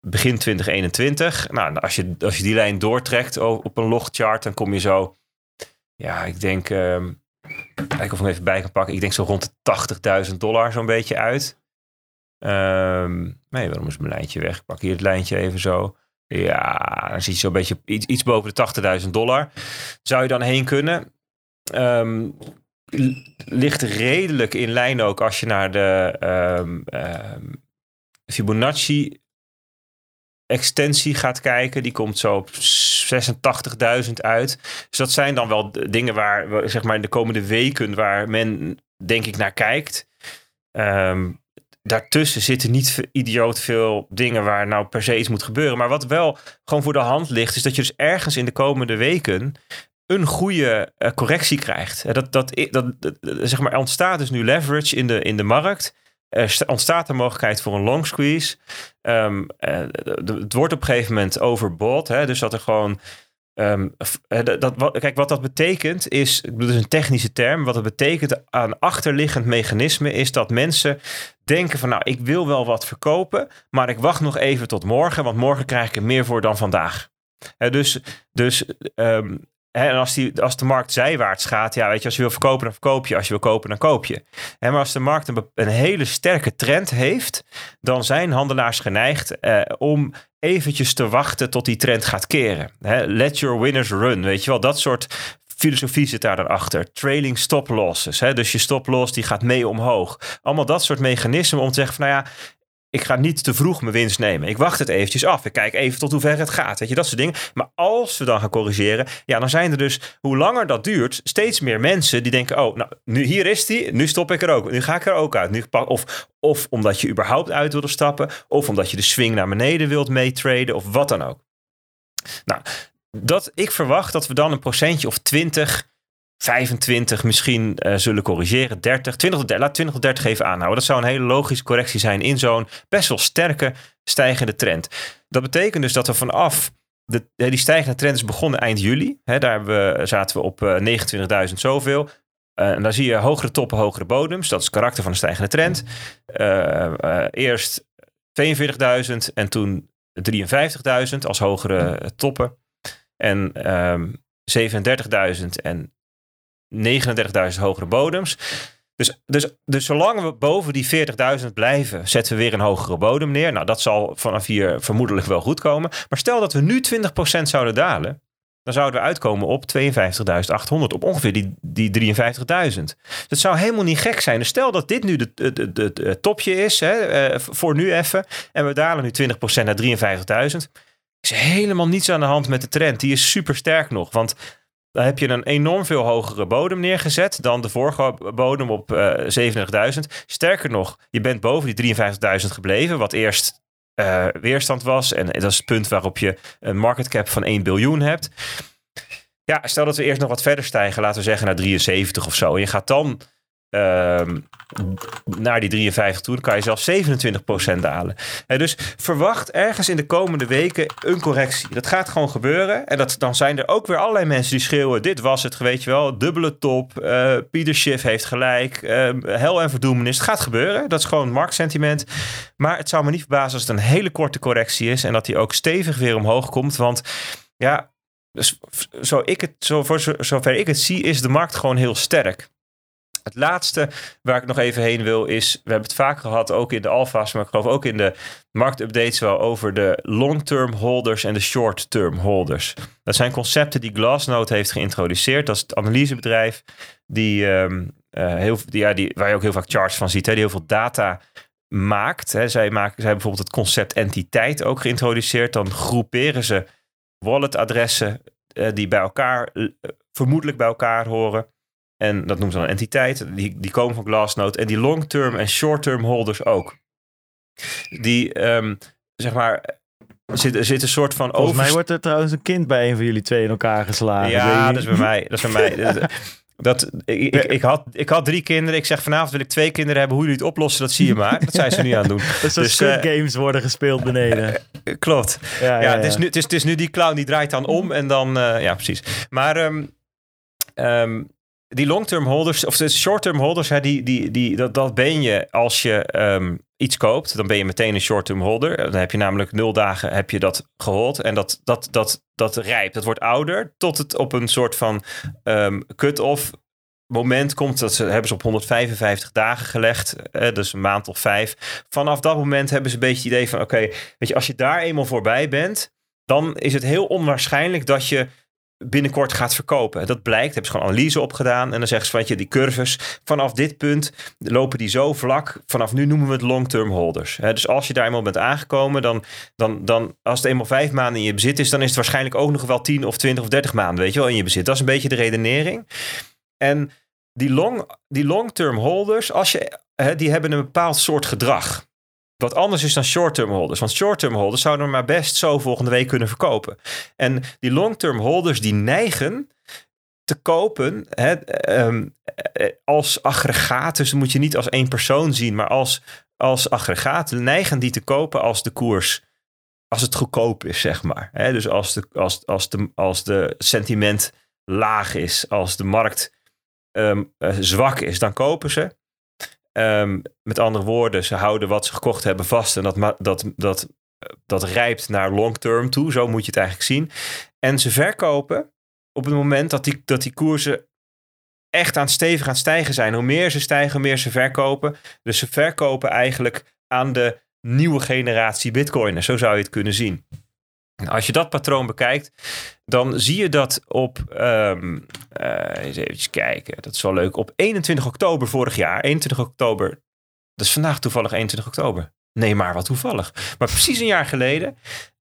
begin 2021. Nou, als je, als je die lijn doortrekt op een logchart, dan kom je zo, ja, ik denk, uh, kijk of ik hem even bij kan pakken. Ik denk zo rond de 80.000 dollar zo'n beetje uit. Um, nee, waarom is mijn lijntje weg? Ik pak hier het lijntje even zo. Ja, dan zie je zo'n beetje iets, iets boven de 80.000 dollar. Zou je dan heen kunnen? Um, ligt redelijk in lijn ook als je naar de um, um, Fibonacci extensie gaat kijken. Die komt zo op 86.000 uit. Dus dat zijn dan wel dingen waar, zeg maar, in de komende weken waar men, denk ik, naar kijkt. Um, daartussen zitten niet idioot veel dingen waar nou per se iets moet gebeuren. Maar wat wel gewoon voor de hand ligt, is dat je dus ergens in de komende weken een goede uh, correctie krijgt. Dat, dat, dat, dat, zeg maar, ontstaat dus nu leverage in de, in de markt. Er ontstaat de mogelijkheid voor een long squeeze. Um, uh, het wordt op een gegeven moment overbought. Hè, dus dat er gewoon. Um, dat, wat, kijk, wat dat betekent is, ik bedoel, dat is een technische term. Wat dat betekent aan achterliggend mechanisme is dat mensen denken van, nou, ik wil wel wat verkopen, maar ik wacht nog even tot morgen, want morgen krijg ik er meer voor dan vandaag. dus dus um, en als, die, als de markt zijwaarts gaat, ja, weet je, als je wil verkopen, dan verkoop je. Als je wil kopen, dan koop je. En maar als de markt een, een hele sterke trend heeft, dan zijn handelaars geneigd eh, om eventjes te wachten tot die trend gaat keren. let your winners run, weet je wel. Dat soort filosofie zit daar dan achter. Trailing stop losses. Hè? Dus je stop loss die gaat mee omhoog. Allemaal dat soort mechanismen om te zeggen van nou ja, ik ga niet te vroeg mijn winst nemen. Ik wacht het eventjes af. Ik kijk even tot hoe ver het gaat. Weet je, dat soort dingen. Maar als we dan gaan corrigeren, ja, dan zijn er dus, hoe langer dat duurt, steeds meer mensen die denken: oh, nou, nu hier is die, nu stop ik er ook. Nu ga ik er ook uit. Nu, of, of omdat je überhaupt uit wilde stappen, of omdat je de swing naar beneden wilt meetraden, of wat dan ook. Nou, dat, ik verwacht dat we dan een procentje of 20 25 misschien uh, zullen corrigeren. 30, 20 tot, laat 20 tot 30 even aanhouden. Dat zou een hele logische correctie zijn in zo'n best wel sterke stijgende trend. Dat betekent dus dat we vanaf de, die stijgende trend is begonnen eind juli. Daar we, zaten we op uh, 29.000 zoveel. Uh, en dan zie je hogere toppen, hogere bodems. Dat is het karakter van een stijgende trend. Eerst 42.000 en toen 53.000 als hogere toppen. En um, ehm, 37.000 en 39.000 hogere bodems. Dus, dus, dus zolang we boven die 40.000 blijven, zetten we weer een hogere bodem neer. Nou, dat zal vanaf hier vermoedelijk wel goed komen. Maar stel dat we nu 20% zouden dalen, dan zouden we uitkomen op 52.800, op ongeveer die, die 53.000. Dat zou helemaal niet gek zijn. Dus stel dat dit nu de topje is, hè, uh, voor nu even, en we dalen nu 20% naar 53.000. Is helemaal niets aan de hand met de trend. Die is super sterk nog. Want dan heb je een enorm veel hogere bodem neergezet dan de vorige bodem op uh, eh, 37.000. Sterker nog, je bent boven die 53.000 gebleven, wat eerst uh, weerstand was. En dat is het punt waarop je een market cap van 1 biljoen hebt. ja, stel dat we eerst nog wat verder stijgen, laten we zeggen naar 73 of zo. En je gaat dan ehm, naar die 53 toe, dan kan je zelfs 27% dalen. En dus verwacht ergens in de komende weken een correctie. Dat gaat gewoon gebeuren. En dat, dan zijn er ook weer allerlei mensen die schreeuwen: Dit was het, weet je wel, dubbele top. eh Pieter Schiff heeft gelijk. eh, hel en verdoemenis. Het gaat gebeuren. Dat is gewoon marktsentiment. Maar het zou me niet verbazen als het een hele korte correctie is. En dat die ook stevig weer omhoog komt. Want ja, dus zo ik het, zo, voor zo- zover ik het zie, is de markt gewoon heel sterk. Het laatste waar ik nog even heen wil is, we hebben het vaak gehad, ook in de alfa's, maar ik geloof ook in de marktupdates wel over de long-term holders en de short-term holders. Dat zijn concepten die Glassnode heeft geïntroduceerd. Dat is het analysebedrijf die, ehm, eh, heel, die, ja, die, waar je ook heel vaak charts van ziet, die heel veel data maakt. Hè. Zij, maken, zij hebben bijvoorbeeld het concept entiteit ook geïntroduceerd. Dan groeperen ze walletadressen eh, die bij elkaar, eh, vermoedelijk bij elkaar horen. En dat noemen ze dan een entiteit. Die, die komen van Glassnode. En die long-term en short-term holders ook. Die, ehm, zeg maar, zit, zit een soort van Volgens mij wordt er trouwens een kind bij een van jullie twee in elkaar geslagen. ja, dat is bij mij. Dat is bij mij. [laughs] Dat, ik, ik, ik had, ik had drie kinderen. Ik zeg vanavond wil ik twee kinderen hebben. Hoe jullie het oplossen, dat zie je maar. Dat zijn ze nu aan het doen. [laughs] Dat soort Dus, Squid eh, Games worden gespeeld beneden. [laughs] Eh, Klopt. Ja, Ja, het, is nu, het, is, het is nu die clown die draait dan om en dan... eh, ja, precies. Maar ehm, ehm, die long-term holders, of de short-term holders, hè, die, die, die, dat, dat ben je als je ehm, iets koopt. Dan ben je meteen een short-term holder. Dan heb je namelijk nul dagen heb je dat gehold. En dat, dat, dat, dat rijpt. Dat wordt ouder tot het op een soort van ehm cut-off moment komt. Dat ze hebben ze op 155 dagen gelegd. dus een maand of vijf. Vanaf dat moment hebben ze een beetje het idee van... oké, weet je, als je daar eenmaal voorbij bent... dan is het heel onwaarschijnlijk dat je binnenkort gaat verkopen. Dat blijkt, hebben ze gewoon analyse opgedaan. En dan zeggen ze van, je, die curves, vanaf dit punt lopen die zo vlak. Vanaf nu noemen we het long-term holders. Dus als je daar eenmaal bent aangekomen, dan, dan, dan als het eenmaal vijf maanden in je bezit is, dan is het waarschijnlijk ook nog wel 10 of 20 of 30 maanden, weet je wel, in je bezit. Dat is een beetje de redenering. En die, long, die long-term holders, als je, die hebben een bepaald soort gedrag. Wat anders is dan short-term holders. Want short-term holders zouden maar best zo volgende week kunnen verkopen. En die long-term holders die neigen te kopen hè, ehm, eh, als aggregaat. Dus moet je niet als één persoon zien, maar als, als aggregaat. Neigen die te kopen als de koers, als het goedkoop is, zeg maar. Hè, dus als de, als, als, de, als de sentiment laag is, als de markt ehm, eh, zwak is, dan kopen ze. Ehm, met andere woorden, ze houden wat ze gekocht hebben vast en dat, dat, dat, dat rijpt naar long term toe. Zo moet je het eigenlijk zien. En ze verkopen op het moment dat die, dat die koersen echt aan stevig aan stijgen zijn. Hoe meer ze stijgen, hoe meer ze verkopen. Dus ze verkopen eigenlijk aan de nieuwe generatie bitcoiners. Zo zou je het kunnen zien. Als je dat patroon bekijkt, dan zie je dat op, ehm eh, eens even kijken, dat is wel leuk, op 21 oktober vorig jaar, 21 oktober, dat is vandaag toevallig 21 oktober. Nee, maar wat toevallig. Maar precies een jaar geleden,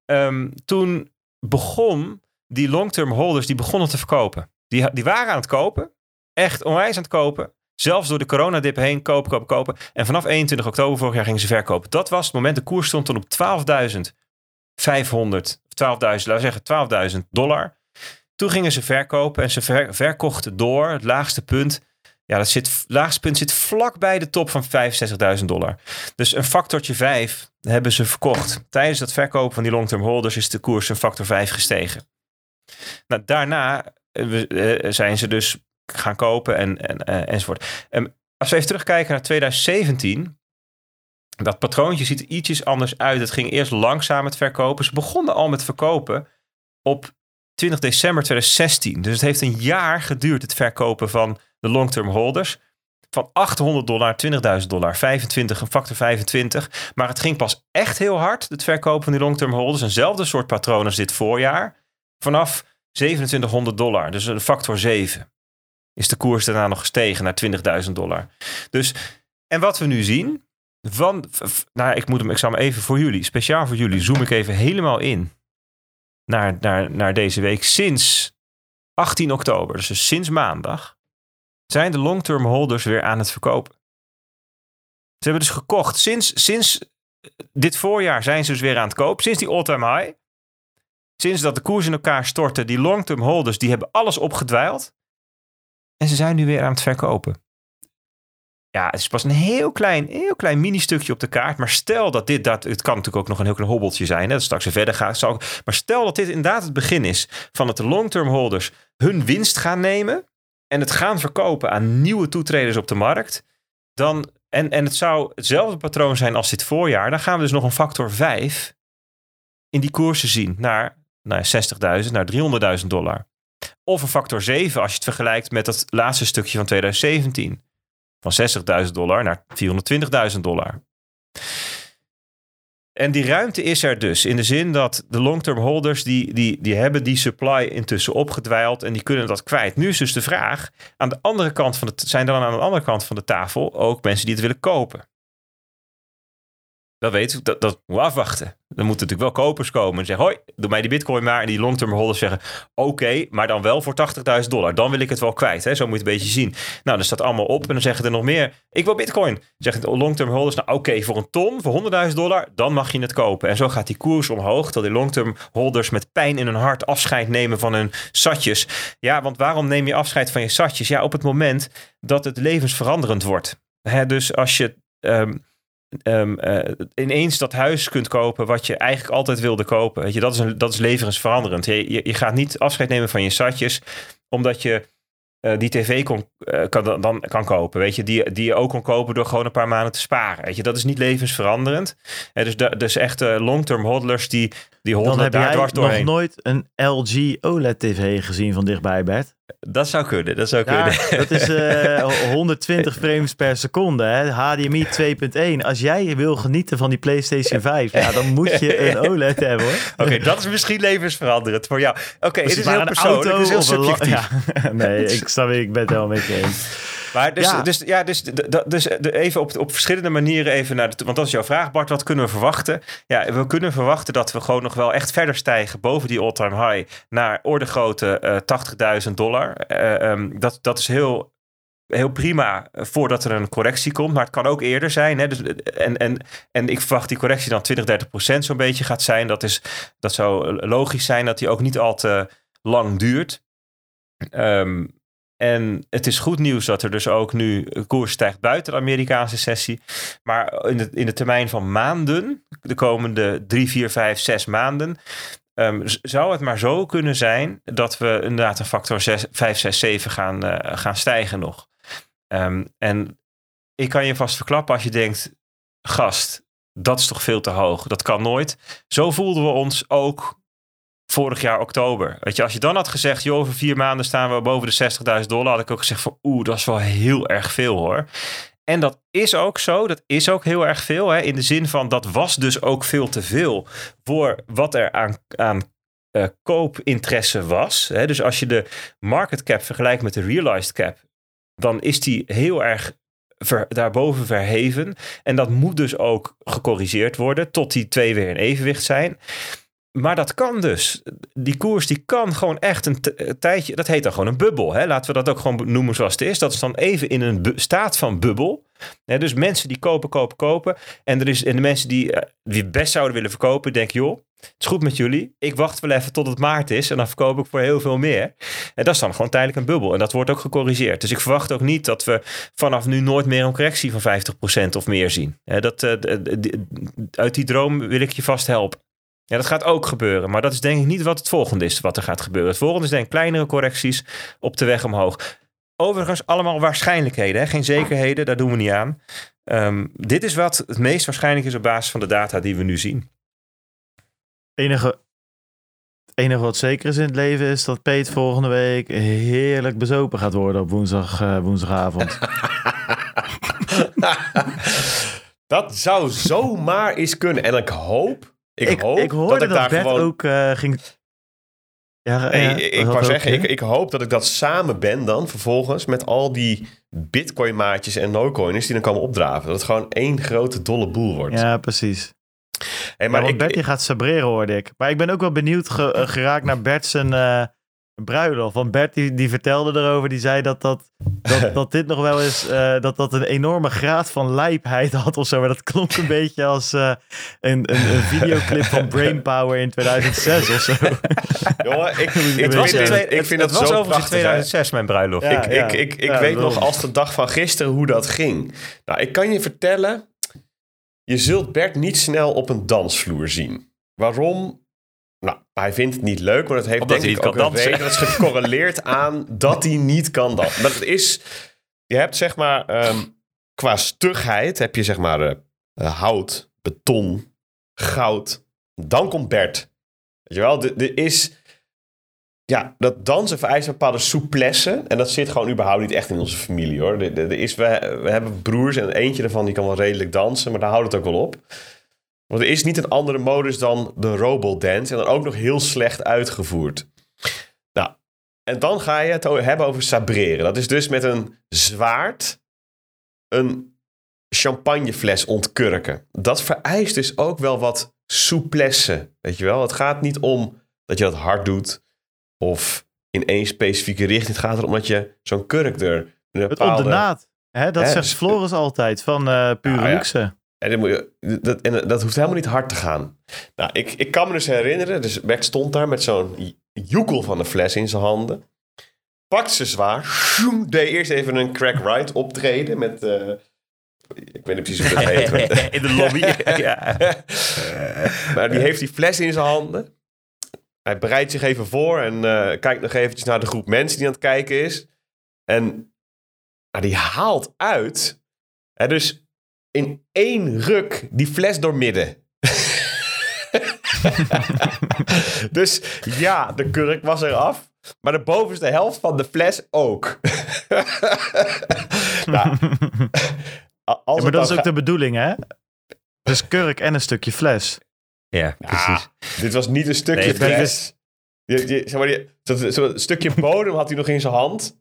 ehm, toen begon die long-term holders, die begonnen te verkopen. Die, die waren aan het kopen, echt onwijs aan het kopen. Zelfs door de coronadip heen kopen, kopen, kopen. En vanaf 21 oktober vorig jaar gingen ze verkopen. Dat was het moment, de koers stond toen op 12.500, 12.000, laten we zeggen 12.000 dollar. Toen gingen ze verkopen en ze ver- verkochten door. Het laagste punt, ja, dat zit, laagste punt zit vlak bij de top van 65.000 dollar. Dus een factortje 5 hebben ze verkocht. Tijdens dat verkopen van die long-term holders is de koers een factor 5 gestegen. Nou, daarna eh, eh, zijn ze dus gaan kopen en, en, eh, enzovoort. En als we even terugkijken naar 2017, dat patroontje ziet er ietsjes anders uit. Het ging eerst langzaam met verkopen. Ze begonnen al met verkopen op 20 december 2016. Dus het heeft een jaar geduurd, het verkopen van de long-term holders. Van 800 dollar, 20.000 dollar, 25, een factor 25. Maar het ging pas echt heel hard, het verkopen van die long-term holders. Eenzelfde soort patroon als dit voorjaar. Vanaf 2700 dollar, dus een factor 7. Is de koers daarna nog gestegen naar 20.000 dollar. Dus, en wat we nu zien, van, nou, ik, moet hem, ik zal hem even voor jullie, speciaal voor jullie, zoom ik even helemaal in naar, naar, naar deze week. Sinds 18 oktober, dus sinds maandag, zijn de long-term holders weer aan het verkopen. Ze hebben dus gekocht. Sinds, sinds dit voorjaar zijn ze dus weer aan het kopen. Sinds die all-time high sinds dat de koers in elkaar stortte, die long-term holders, die hebben alles opgedwijld. En ze zijn nu weer aan het verkopen. Ja, het is pas een heel klein, heel klein mini-stukje op de kaart. Maar stel dat dit, dat, het kan natuurlijk ook nog een heel klein hobbeltje zijn. Hè, dat straks verder gaat. Maar stel dat dit inderdaad het begin is van dat de long-term holders hun winst gaan nemen. En het gaan verkopen aan nieuwe toetreders op de markt. Dan, en, en het zou hetzelfde patroon zijn als dit voorjaar. Dan gaan we dus nog een factor 5 in die koersen zien. Naar, naar 60.000, naar 300.000 dollar. Of een factor 7 als je het vergelijkt met het laatste stukje van 2017 van 60.000 dollar naar 420.000 dollar. En die ruimte is er dus. In de zin dat de long-term holders, die, die, die hebben die supply intussen opgedwijld en die kunnen dat kwijt. Nu is dus de vraag, aan de andere kant van de, zijn er dan aan de andere kant van de tafel ook mensen die het willen kopen? Dat weet ik, dat, dat moet afwachten. Dan moeten natuurlijk wel kopers komen en zeggen: Hoi, doe mij die bitcoin maar. En die long-term holders zeggen: Oké, maar dan wel voor 80.000 dollar. Dan wil ik het wel kwijt. Hè? Zo moet je het een beetje zien. Nou, dan staat allemaal op en dan zeggen er nog meer: Ik wil bitcoin. Zeggen de long-term holders: Nou, oké, voor een ton, voor 100.000 dollar, dan mag je het kopen. En zo gaat die koers omhoog. Tot die long-term holders met pijn in hun hart afscheid nemen van hun satjes. Ja, want waarom neem je afscheid van je satjes? Ja, op het moment dat het levensveranderend wordt. Hè, dus als je. Um, um, uh, ineens dat huis kunt kopen wat je eigenlijk altijd wilde kopen. Weet je, dat is, een, dat is levensveranderend. Je, je, je gaat niet afscheid nemen van je satjes, omdat je uh, die tv kon, uh, kan, dan kan kopen. Weet je, die, die je ook kon kopen door gewoon een paar maanden te sparen. Weet je, dat is niet levensveranderend. Dus, de, dus echt long-term hodlers die, die hodelen daar dwars doorheen. nog nooit een LG OLED tv gezien van dichtbij, Bert? Dat zou kunnen, dat zou ja, kunnen. Dat is [laughs] uh, 120 frames per seconde, hè? HDMI 2.1. Als jij wil genieten van die PlayStation 5, ja, dan moet je [laughs] een OLED hebben, hoor. Oké, okay, dat is misschien levensveranderend voor jou. Oké, okay, het is heel persoonlijk, het is heel subjectief. [laughs] Ja, nee, ik, snap, ik ben het wel met je eens. Maar dus, ja. dus, ja, dus, dus even op, op verschillende manieren even naar de... Want dat is jouw vraag, Bart. Wat kunnen we verwachten? Ja, we kunnen verwachten dat we gewoon nog wel echt verder stijgen boven die all-time high naar orde grote uh, 80.000 dollar. Uh, um, dat, dat is heel, heel prima voordat er een correctie komt. Maar het kan ook eerder zijn. Hè? Dus, en, en, en ik verwacht die correctie dan 20, 30 procent zo'n beetje gaat zijn. Dat, is, dat zou logisch zijn dat die ook niet al te lang duurt. Um, en het is goed nieuws dat er dus ook nu koers stijgt buiten de Amerikaanse sessie. Maar in de, in de termijn van maanden, de komende drie, vier, vijf, zes maanden, um, zou het maar zo kunnen zijn dat we inderdaad een factor 6, 5, 6, 7 gaan, uh, gaan stijgen nog. Um, en ik kan je vast verklappen als je denkt, gast, dat is toch veel te hoog. Dat kan nooit. Zo voelden we ons ook vorig jaar oktober. Weet je, als je dan had gezegd, joh, over vier maanden staan we boven de 60.000 dollar, had ik ook gezegd van, oeh, dat is wel heel erg veel hoor. En dat is ook zo, dat is ook heel erg veel. Hè, in de zin van, dat was dus ook veel te veel voor wat er aan, aan uh, koopinteresse was. Hè. Dus als je de market cap vergelijkt met de realized cap, dan is die heel erg daarboven verheven. En dat moet dus ook gecorrigeerd worden tot die twee weer in evenwicht zijn. Maar dat kan dus. Die koers die kan gewoon echt een tijdje. Dat heet dan gewoon een bubbel. Hè? Laten we dat ook gewoon noemen zoals het is. Dat is dan even in een staat van bubbel. dus mensen die kopen, kopen, kopen. En, er is, en de mensen die, uh, die best zouden willen verkopen, denken: joh, het is goed met jullie. Ik wacht wel even tot het maart is. En dan verkoop ik voor heel veel meer. En dat is dan gewoon tijdelijk een bubbel. En dat wordt ook gecorrigeerd. Dus ik verwacht ook niet dat we vanaf nu nooit meer een correctie van 50% of meer zien. dat, uh, uit die droom wil ik je vast helpen. Ja, dat gaat ook gebeuren. Maar dat is denk ik niet wat het volgende is wat er gaat gebeuren. Het volgende is denk ik kleinere correcties op de weg omhoog. Overigens allemaal waarschijnlijkheden, hè? geen zekerheden, daar doen we niet aan. Um, dit is wat het meest waarschijnlijk is op basis van de data die we nu zien. Enige, het enige wat zeker is in het leven is dat Peet volgende week heerlijk bezopen gaat worden op woensdag, uh, woensdagavond. [laughs] [laughs] [laughs] dat zou zomaar eens kunnen. En ik hoop ik, hoop ik hoorde dat ik daar gewoon... ook uh, ging... Ja, ik wou zeggen, ik, ik hoop dat ik dat samen ben dan vervolgens met al die bitcoin maatjes en no-coiners die dan komen opdraven. Dat het gewoon één grote dolle boel wordt. Ja, precies. Hey, maar ja, ik, Bert gaat sabreren hoorde ik. Maar ik ben ook wel benieuwd ge, uh, geraakt naar Bert zijn, uh, een bruiloft. Want Bert die, die vertelde erover, die zei dat, dat, dat, [laughs] dat dit nog wel eens, eh, dat dat een enorme graad van lijpheid had of zo. Maar dat klonk een beetje als uh, een, een, een, videoclip van [laughs] Brainpower in 2006 of zo. [laughs] Jongen, ik, ik, het was, vind, ik vind het dat was overigens prachtig, 2006 mijn bruiloft. Ja, ik, ja. ik, ik, ik Ja, weet nog als de dag van gisteren hoe dat ging. Nou, ik kan je vertellen, je zult Bert niet snel op een dansvloer zien. Waarom? Nou, hij vindt het niet leuk, maar dat heeft Omdat denk ik niet ook kan een dansen. reden. Dat is gecorreleerd [laughs] aan dat hij niet kan dansen. Maar het is, je hebt zeg maar, ehm, qua stugheid heb je zeg maar eh, eh, hout, beton, goud. Dan komt Bert. Weet je wel, er is... Ja, dat dansen vereist een bepaalde souplesse. En dat zit gewoon überhaupt niet echt in onze familie hoor. Er, er is, we, we hebben broers en eentje daarvan die kan wel redelijk dansen, maar daar houdt het ook wel op. Want er is niet een andere modus dan de robodance. En dan ook nog heel slecht uitgevoerd. Nou, en dan ga je het hebben over sabreren. Dat is dus met een zwaard een champagnefles ontkurken. Dat vereist dus ook wel wat souplesse. Weet je wel? Het gaat niet om dat je dat hard doet of in één specifieke richting. Het gaat erom dat je zo'n kurk er een Het op bepaalde... de naad. Hè, dat Hè, zegt Floris altijd van eh Pure Nou ja. En, dan moet je, dat, en dat hoeft helemaal niet hard te gaan. Nou, ik, ik kan me dus herinneren, dus Bert stond daar met zo'n joekel van de fles in zijn handen. Pakt ze zwaar. Deed eerst even een crack right optreden met... eh, ik weet niet precies hoe dat [laughs] heet. In de lobby. [laughs] ja. maar die heeft die fles in zijn handen. Hij bereidt zich even voor en eh, kijkt nog eventjes naar de groep mensen die aan het kijken is. En nou, die haalt uit. Dus in één ruk die fles doormidden. [laughs] dus ja, de kurk was eraf. Maar de bovenste helft van de fles ook. [laughs] nou, als Ja, maar dat is dan ook de bedoeling, hè? Dus kurk en een stukje fles. ja, precies. Dit was niet een stukje Nee, fles. Je, je, zeg maar, die, zo, zo, een stukje bodem had hij nog in zijn hand.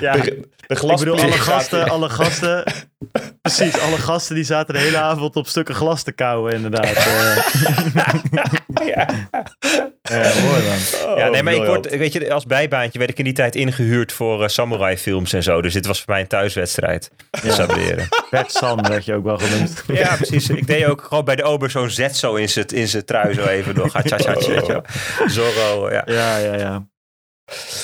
Ja, de, de ik bedoel, alle gasten, alle [laughs] gasten... Precies, alle gasten die zaten de hele avond op stukken glas te kauwen, inderdaad. Eh, [laughs] ja. ja, mooi man. Ja, nee, maar ik word, weet je, als bijbaantje werd ik in die tijd ingehuurd voor eh, samurai films en zo. Dus dit was voor mij een thuiswedstrijd. Sabreren. Bert San werd je ook wel genoemd. [laughs] Ja, precies. Ik deed ook gewoon bij de ober zo'n zet zo in zijn in trui zo even door. Wel. Zorro, ja. Ja, ja, ja.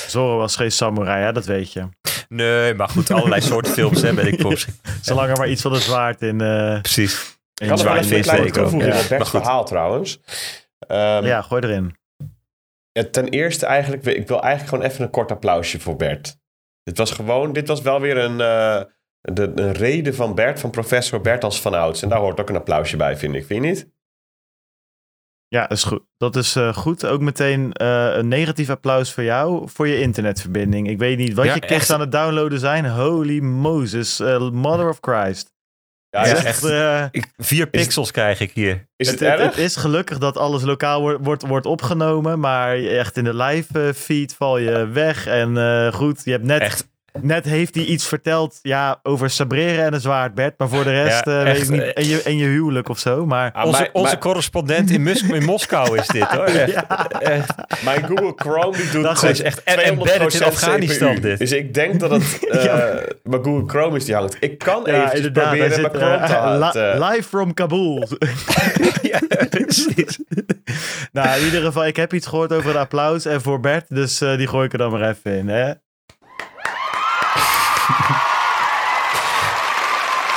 Zoro was geen samurai, hè? dat weet je. Nee, maar goed, allerlei [laughs] soorten films hè, ben ik voor. Zolang er maar iets van een zwaard in, eh Precies. in wel even een kleine toevoeging ja. op goed. verhaal trouwens. Ehm, Ja, gooi erin. ja, ten eerste eigenlijk, ik wil eigenlijk gewoon even een kort applausje voor Bert. Dit was gewoon, dit was wel weer een, eh, de, een reden van Bert, van professor Bert als van ouds. En daar hoort ook een applausje bij, vind ik. Vind je niet? Ja, dat is goed. Dat is eh, goed. Ook meteen eh, een negatief applaus voor jou voor je internetverbinding. Ik weet niet wat Ja, je echt. aan het downloaden zijn. Holy Moses, eh, mother of Christ. Ja, is, echt. eh, Ik, vier pixels krijg ik hier. is het, het, het- erg? het is gelukkig dat alles lokaal wordt, wordt, wordt opgenomen. Maar echt in de live feed val je weg. En eh, goed, je hebt net, Echt. Net heeft hij iets verteld ja, over sabreren en een zwaard, Bert. Maar voor de rest Ja, eh, weet ik niet. eh, En je, en je huwelijk of zo. Maar Ah, Onze, onze correspondent in, Moskou is dit hoor. [laughs] Echt, Ja. echt. Mijn Google Chrome die doet Dat Dat is echt embedded in 200% Afghanistan CPU. dit. Dus ik denk dat het [laughs] eh Ja. mijn Google Chrome is die hangt. Ik kan ja, eventjes inderdaad. Hij proberen zit mijn Chrome te [laughs] halen. live from Kabul. Ja, precies. nou, in ieder geval, ik heb iets gehoord over het applaus. En voor Bert, dus die gooi ik er dan maar even in. Hè? [laughs]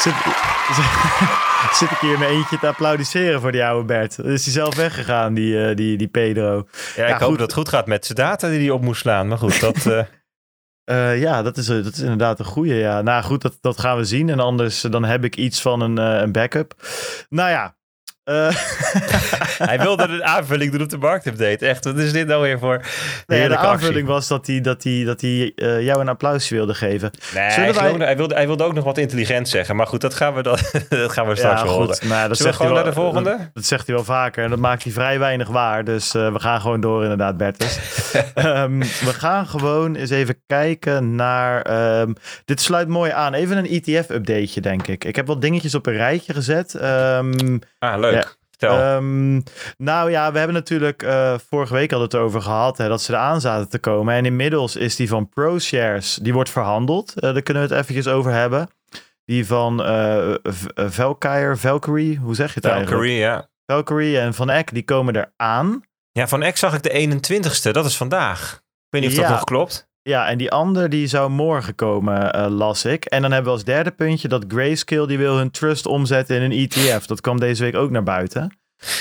Zit, [laughs] zit ik hier in mijn eentje te applaudisseren voor die oude Bert. Dan is hij zelf weggegaan, die, eh, die, die Pedro. Ja, ik hoop goed. dat het goed gaat met zijn data die hij op moest slaan. Maar goed, dat... eh, [laughs] Eh, ja, dat is, dat is inderdaad een goeie. Ja. Nou goed, dat, dat gaan we zien. En anders dan heb ik iets van een, eh, een backup. Nou ja. Eh, [laughs] hij wilde een aanvulling doen op de marktupdate. Echt, wat is dit nou weer voor nee, de aanvulling actie? was dat hij, dat hij, dat hij eh, jou een applausje wilde geven. Nee, hij, wij- wilde, hij, wilde, hij wilde ook nog wat intelligent zeggen. Maar goed, dat gaan we, dan, [laughs] dat gaan we straks ja, horen. goed. Nou, dat Zullen we zegt hij gewoon naar de wel- volgende? Dat, dat zegt hij wel vaker en dat maakt hij vrij weinig waar. Dus eh, we gaan gewoon door inderdaad, Bertus. [laughs] Ehm, we gaan gewoon eens even kijken naar... ehm, dit sluit mooi aan. Even een ETF-updateje, denk ik. Ik heb wat dingetjes op een rijtje gezet. Ehm, Ah, leuk. Ja. Vertel. Ehm, nou ja, we hebben natuurlijk uh, vorige week al het over gehad hè, dat ze eraan zaten te komen. En inmiddels is die van ProShares, die wordt verhandeld. Uh, daar kunnen we het eventjes over hebben. Die van uh, Valkyrie, Valkyrie, hoe zeg je het Valkyrie, eigenlijk? ja. Valkyrie en Van Eck, die komen eraan. Ja, Van Eck zag ik de 21ste, dat is vandaag. Ik weet niet of Ja. dat nog klopt. Ja, en die ander die zou morgen komen, eh, las ik. En dan hebben we als derde puntje dat Grayscale die wil hun trust omzetten in een ETF. Dat kwam deze week ook naar buiten.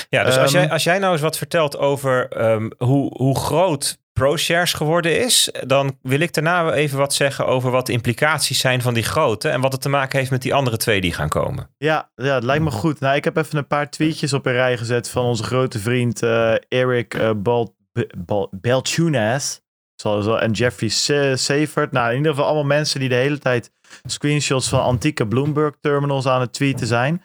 Ja, dus als, Ehm, jij, als jij nou eens wat vertelt over ehm, hoe, hoe groot ProShares geworden is, dan wil ik daarna even wat zeggen over wat de implicaties zijn van die grote en wat het te maken heeft met die andere twee die gaan komen. Ja, ja, het lijkt me goed. Nou, ik heb even een paar tweetjes op een rij gezet van onze grote vriend eh, Eric Bal Bal Balchunas. En Jeffrey Se- Seifert. Nou, in ieder geval allemaal mensen die de hele tijd screenshots van antieke Bloomberg terminals aan het tweeten zijn.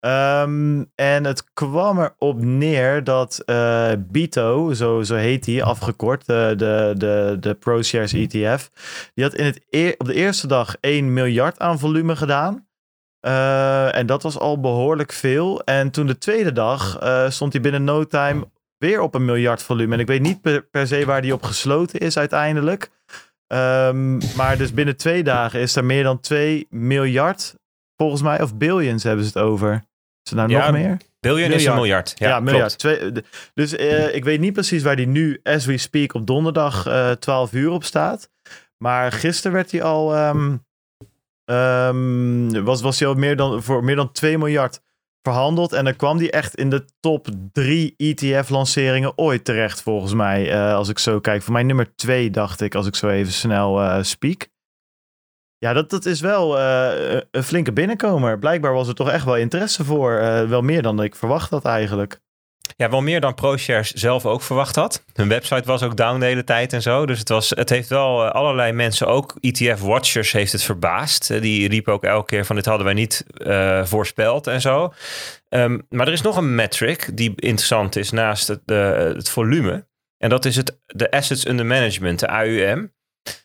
Ehm, en het kwam erop neer dat eh Bito, zo, zo heet hij, afgekort, de, de, de, de ProShares ETF, die had in het op de eerste dag 1 miljard aan volume gedaan. Eh, en dat was al behoorlijk veel. En toen de tweede dag eh, stond hij binnen no time weer op een miljard volume. En ik weet niet per, per se waar die op gesloten is uiteindelijk. Ehm, maar dus binnen twee dagen is er meer dan 2 miljard, volgens mij, of billions hebben ze het over. Is het nou Ja, nog meer? Biljoen is een Miljard. miljard. Ja, miljard. Twee, dus eh, ik weet niet precies waar die nu, as we speak, op donderdag eh 12 uur op staat. Maar gisteren werd hij al, ehm, ehm, was, was hij al meer dan, voor meer dan 2 miljard verhandeld. En dan kwam die echt in de top 3 ETF-lanceringen ooit terecht, volgens mij. eh, als ik zo kijk. Voor mij nummer 2, dacht ik, als ik zo even snel eh speak. Ja, dat, dat is wel eh, een flinke binnenkomer. Blijkbaar was er toch echt wel interesse voor. wel meer dan ik verwacht had eigenlijk. Ja, wel meer dan ProShares zelf ook verwacht had. Hun website was ook down de hele tijd en zo. Dus het, was, het heeft wel eh, allerlei mensen, ook ETF-watchers, heeft het verbaasd. Eh, die riepen ook elke keer van dit hadden wij niet eh, voorspeld en zo. Ehm, maar er is nog een metric die interessant is naast het, het volume. En dat is het, de Assets Under Management, de AUM.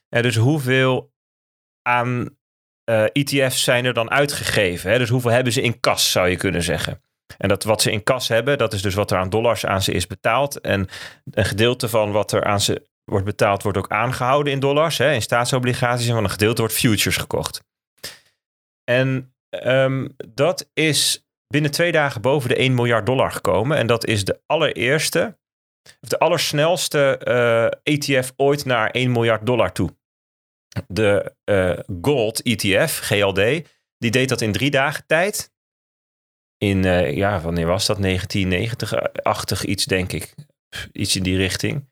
En dus hoeveel aan ETF's zijn er dan uitgegeven? Hè? Dus hoeveel hebben ze in kas, zou je kunnen zeggen. En dat wat ze in kas hebben, dat is dus wat er aan dollars aan ze is betaald. En een gedeelte van wat er aan ze wordt betaald, wordt ook aangehouden in dollars, hè, in staatsobligaties. En van een gedeelte wordt futures gekocht. En ehm, dat is binnen twee dagen boven de 1 miljard dollar gekomen. En dat is de allereerste, of de allersnelste eh, ETF ooit naar 1 miljard dollar toe. De eh, Gold ETF, GLD, die deed dat in drie dagen tijd. In, eh, ja, wanneer was dat? 1990-achtig iets, denk ik. Pff, Iets in die richting.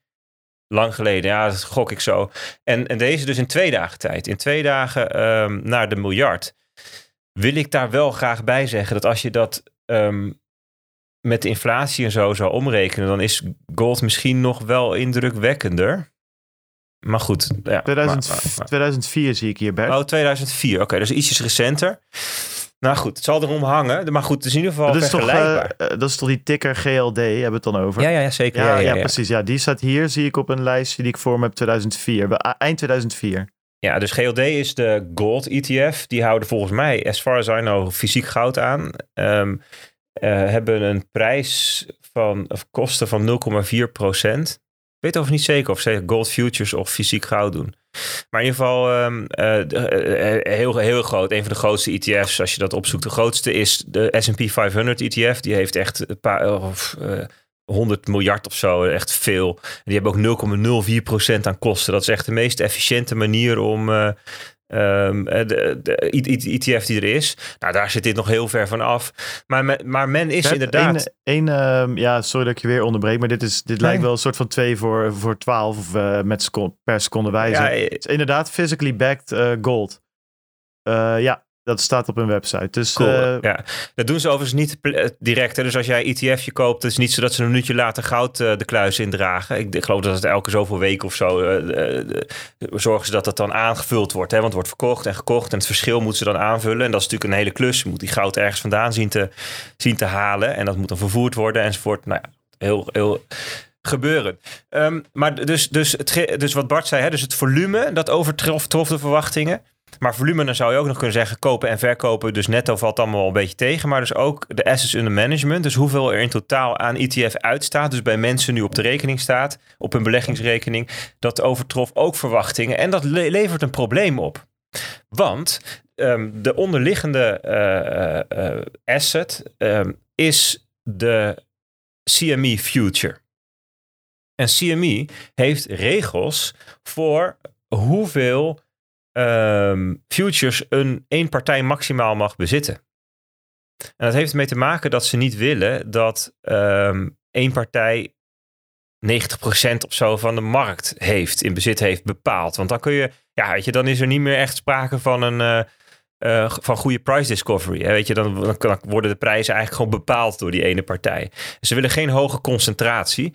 Lang geleden, ja, dat gok ik zo. En, en deze dus in twee dagen tijd. In twee dagen ehm, naar de miljard. Wil ik daar wel graag bij zeggen dat als je dat ehm, met de inflatie en zo zou omrekenen, dan is gold misschien nog wel indrukwekkender. Maar goed. Ja, 2000, maar- maar- maar- 2004 zie ik hier, Bert. Oh, 2004. Oké, dus ietsjes recenter. Nou goed, het zal erom hangen. Maar goed, het is in ieder geval dat, is toch, vergelijkbaar. eh, eh, dat is toch die ticker GLD, hebben we het dan over? ja, ja, ja, zeker. Ja, Ja, ja, ja, ja. precies. Ja, die staat hier, zie ik op een lijstje die ik voor me heb 2004. Be- ah, Eind 2004. Ja, dus GLD is de gold ETF. Die houden volgens mij, as far as I know, fysiek goud aan. Ehm, eh, hebben een prijs van, of kosten van 0,4 procent. Ik weet over niet zeker of ze gold futures of fysiek goud doen. Maar in ieder geval ehm, eh, de- eh, heel, heel groot. Een van de grootste ETF's, als je dat opzoekt. De grootste is de S&P 500 ETF. Die heeft echt een paar, of, eh, 100 miljard of zo. Echt veel. Die hebben ook 0,04% aan kosten. Dat is echt de meest efficiënte manier om... eh, ehm, eh, de, de I- I- ETF die er is. Nou, daar zit dit nog heel ver van af. Maar, men- maar men is inderdaad... één, ehm, ja, sorry dat ik je weer onderbreek, maar dit, is, dit lijkt wel een soort van 2 voor, voor 12 of, eh, met per seconde wijze. Ja, eh, Het is inderdaad physically backed eh, gold. Eh, ja, dat staat op hun website. Dus Cool. eh, ja. Dat doen ze overigens niet eh, direct. Hè. Dus als jij ETFje koopt, het is niet zo dat ze een minuutje later goud eh, de kluis indragen. Ik, ik geloof dat het elke zoveel weken of zo zorgen ze dat dat dan aangevuld wordt. Hè. Want het wordt verkocht en gekocht en het verschil moeten ze dan aanvullen. En dat is natuurlijk een hele klus. Je moet die goud ergens vandaan zien te, zien te halen. En dat moet dan vervoerd worden enzovoort. Nou ja, heel, heel gebeuren. Ehm, maar dus, dus, het, dus wat Bart zei, hè, dus het volume dat overtrof trof de verwachtingen. Maar volume, dan zou je ook nog kunnen zeggen kopen en verkopen. Dus netto valt allemaal wel een beetje tegen. Maar dus ook de assets under management. Dus hoeveel er in totaal aan ETF uitstaat. Dus bij mensen nu op de rekening staat. Op hun beleggingsrekening. Dat overtrof ook verwachtingen. En dat levert een probleem op. Want ehm, de onderliggende uh, uh, asset um, is de CME Future. En CME heeft regels voor hoeveel um, futures een één partij maximaal mag bezitten. En dat heeft ermee te maken dat ze niet willen dat um, één partij 90% of zo van de markt heeft, in bezit heeft bepaald. Want dan kun je, ja, weet je, dan is er niet meer echt sprake van een. Uh, uh, van goede price discovery. Weet je, dan, dan, worden de prijzen eigenlijk gewoon bepaald door die ene partij. Ze willen geen hoge concentratie.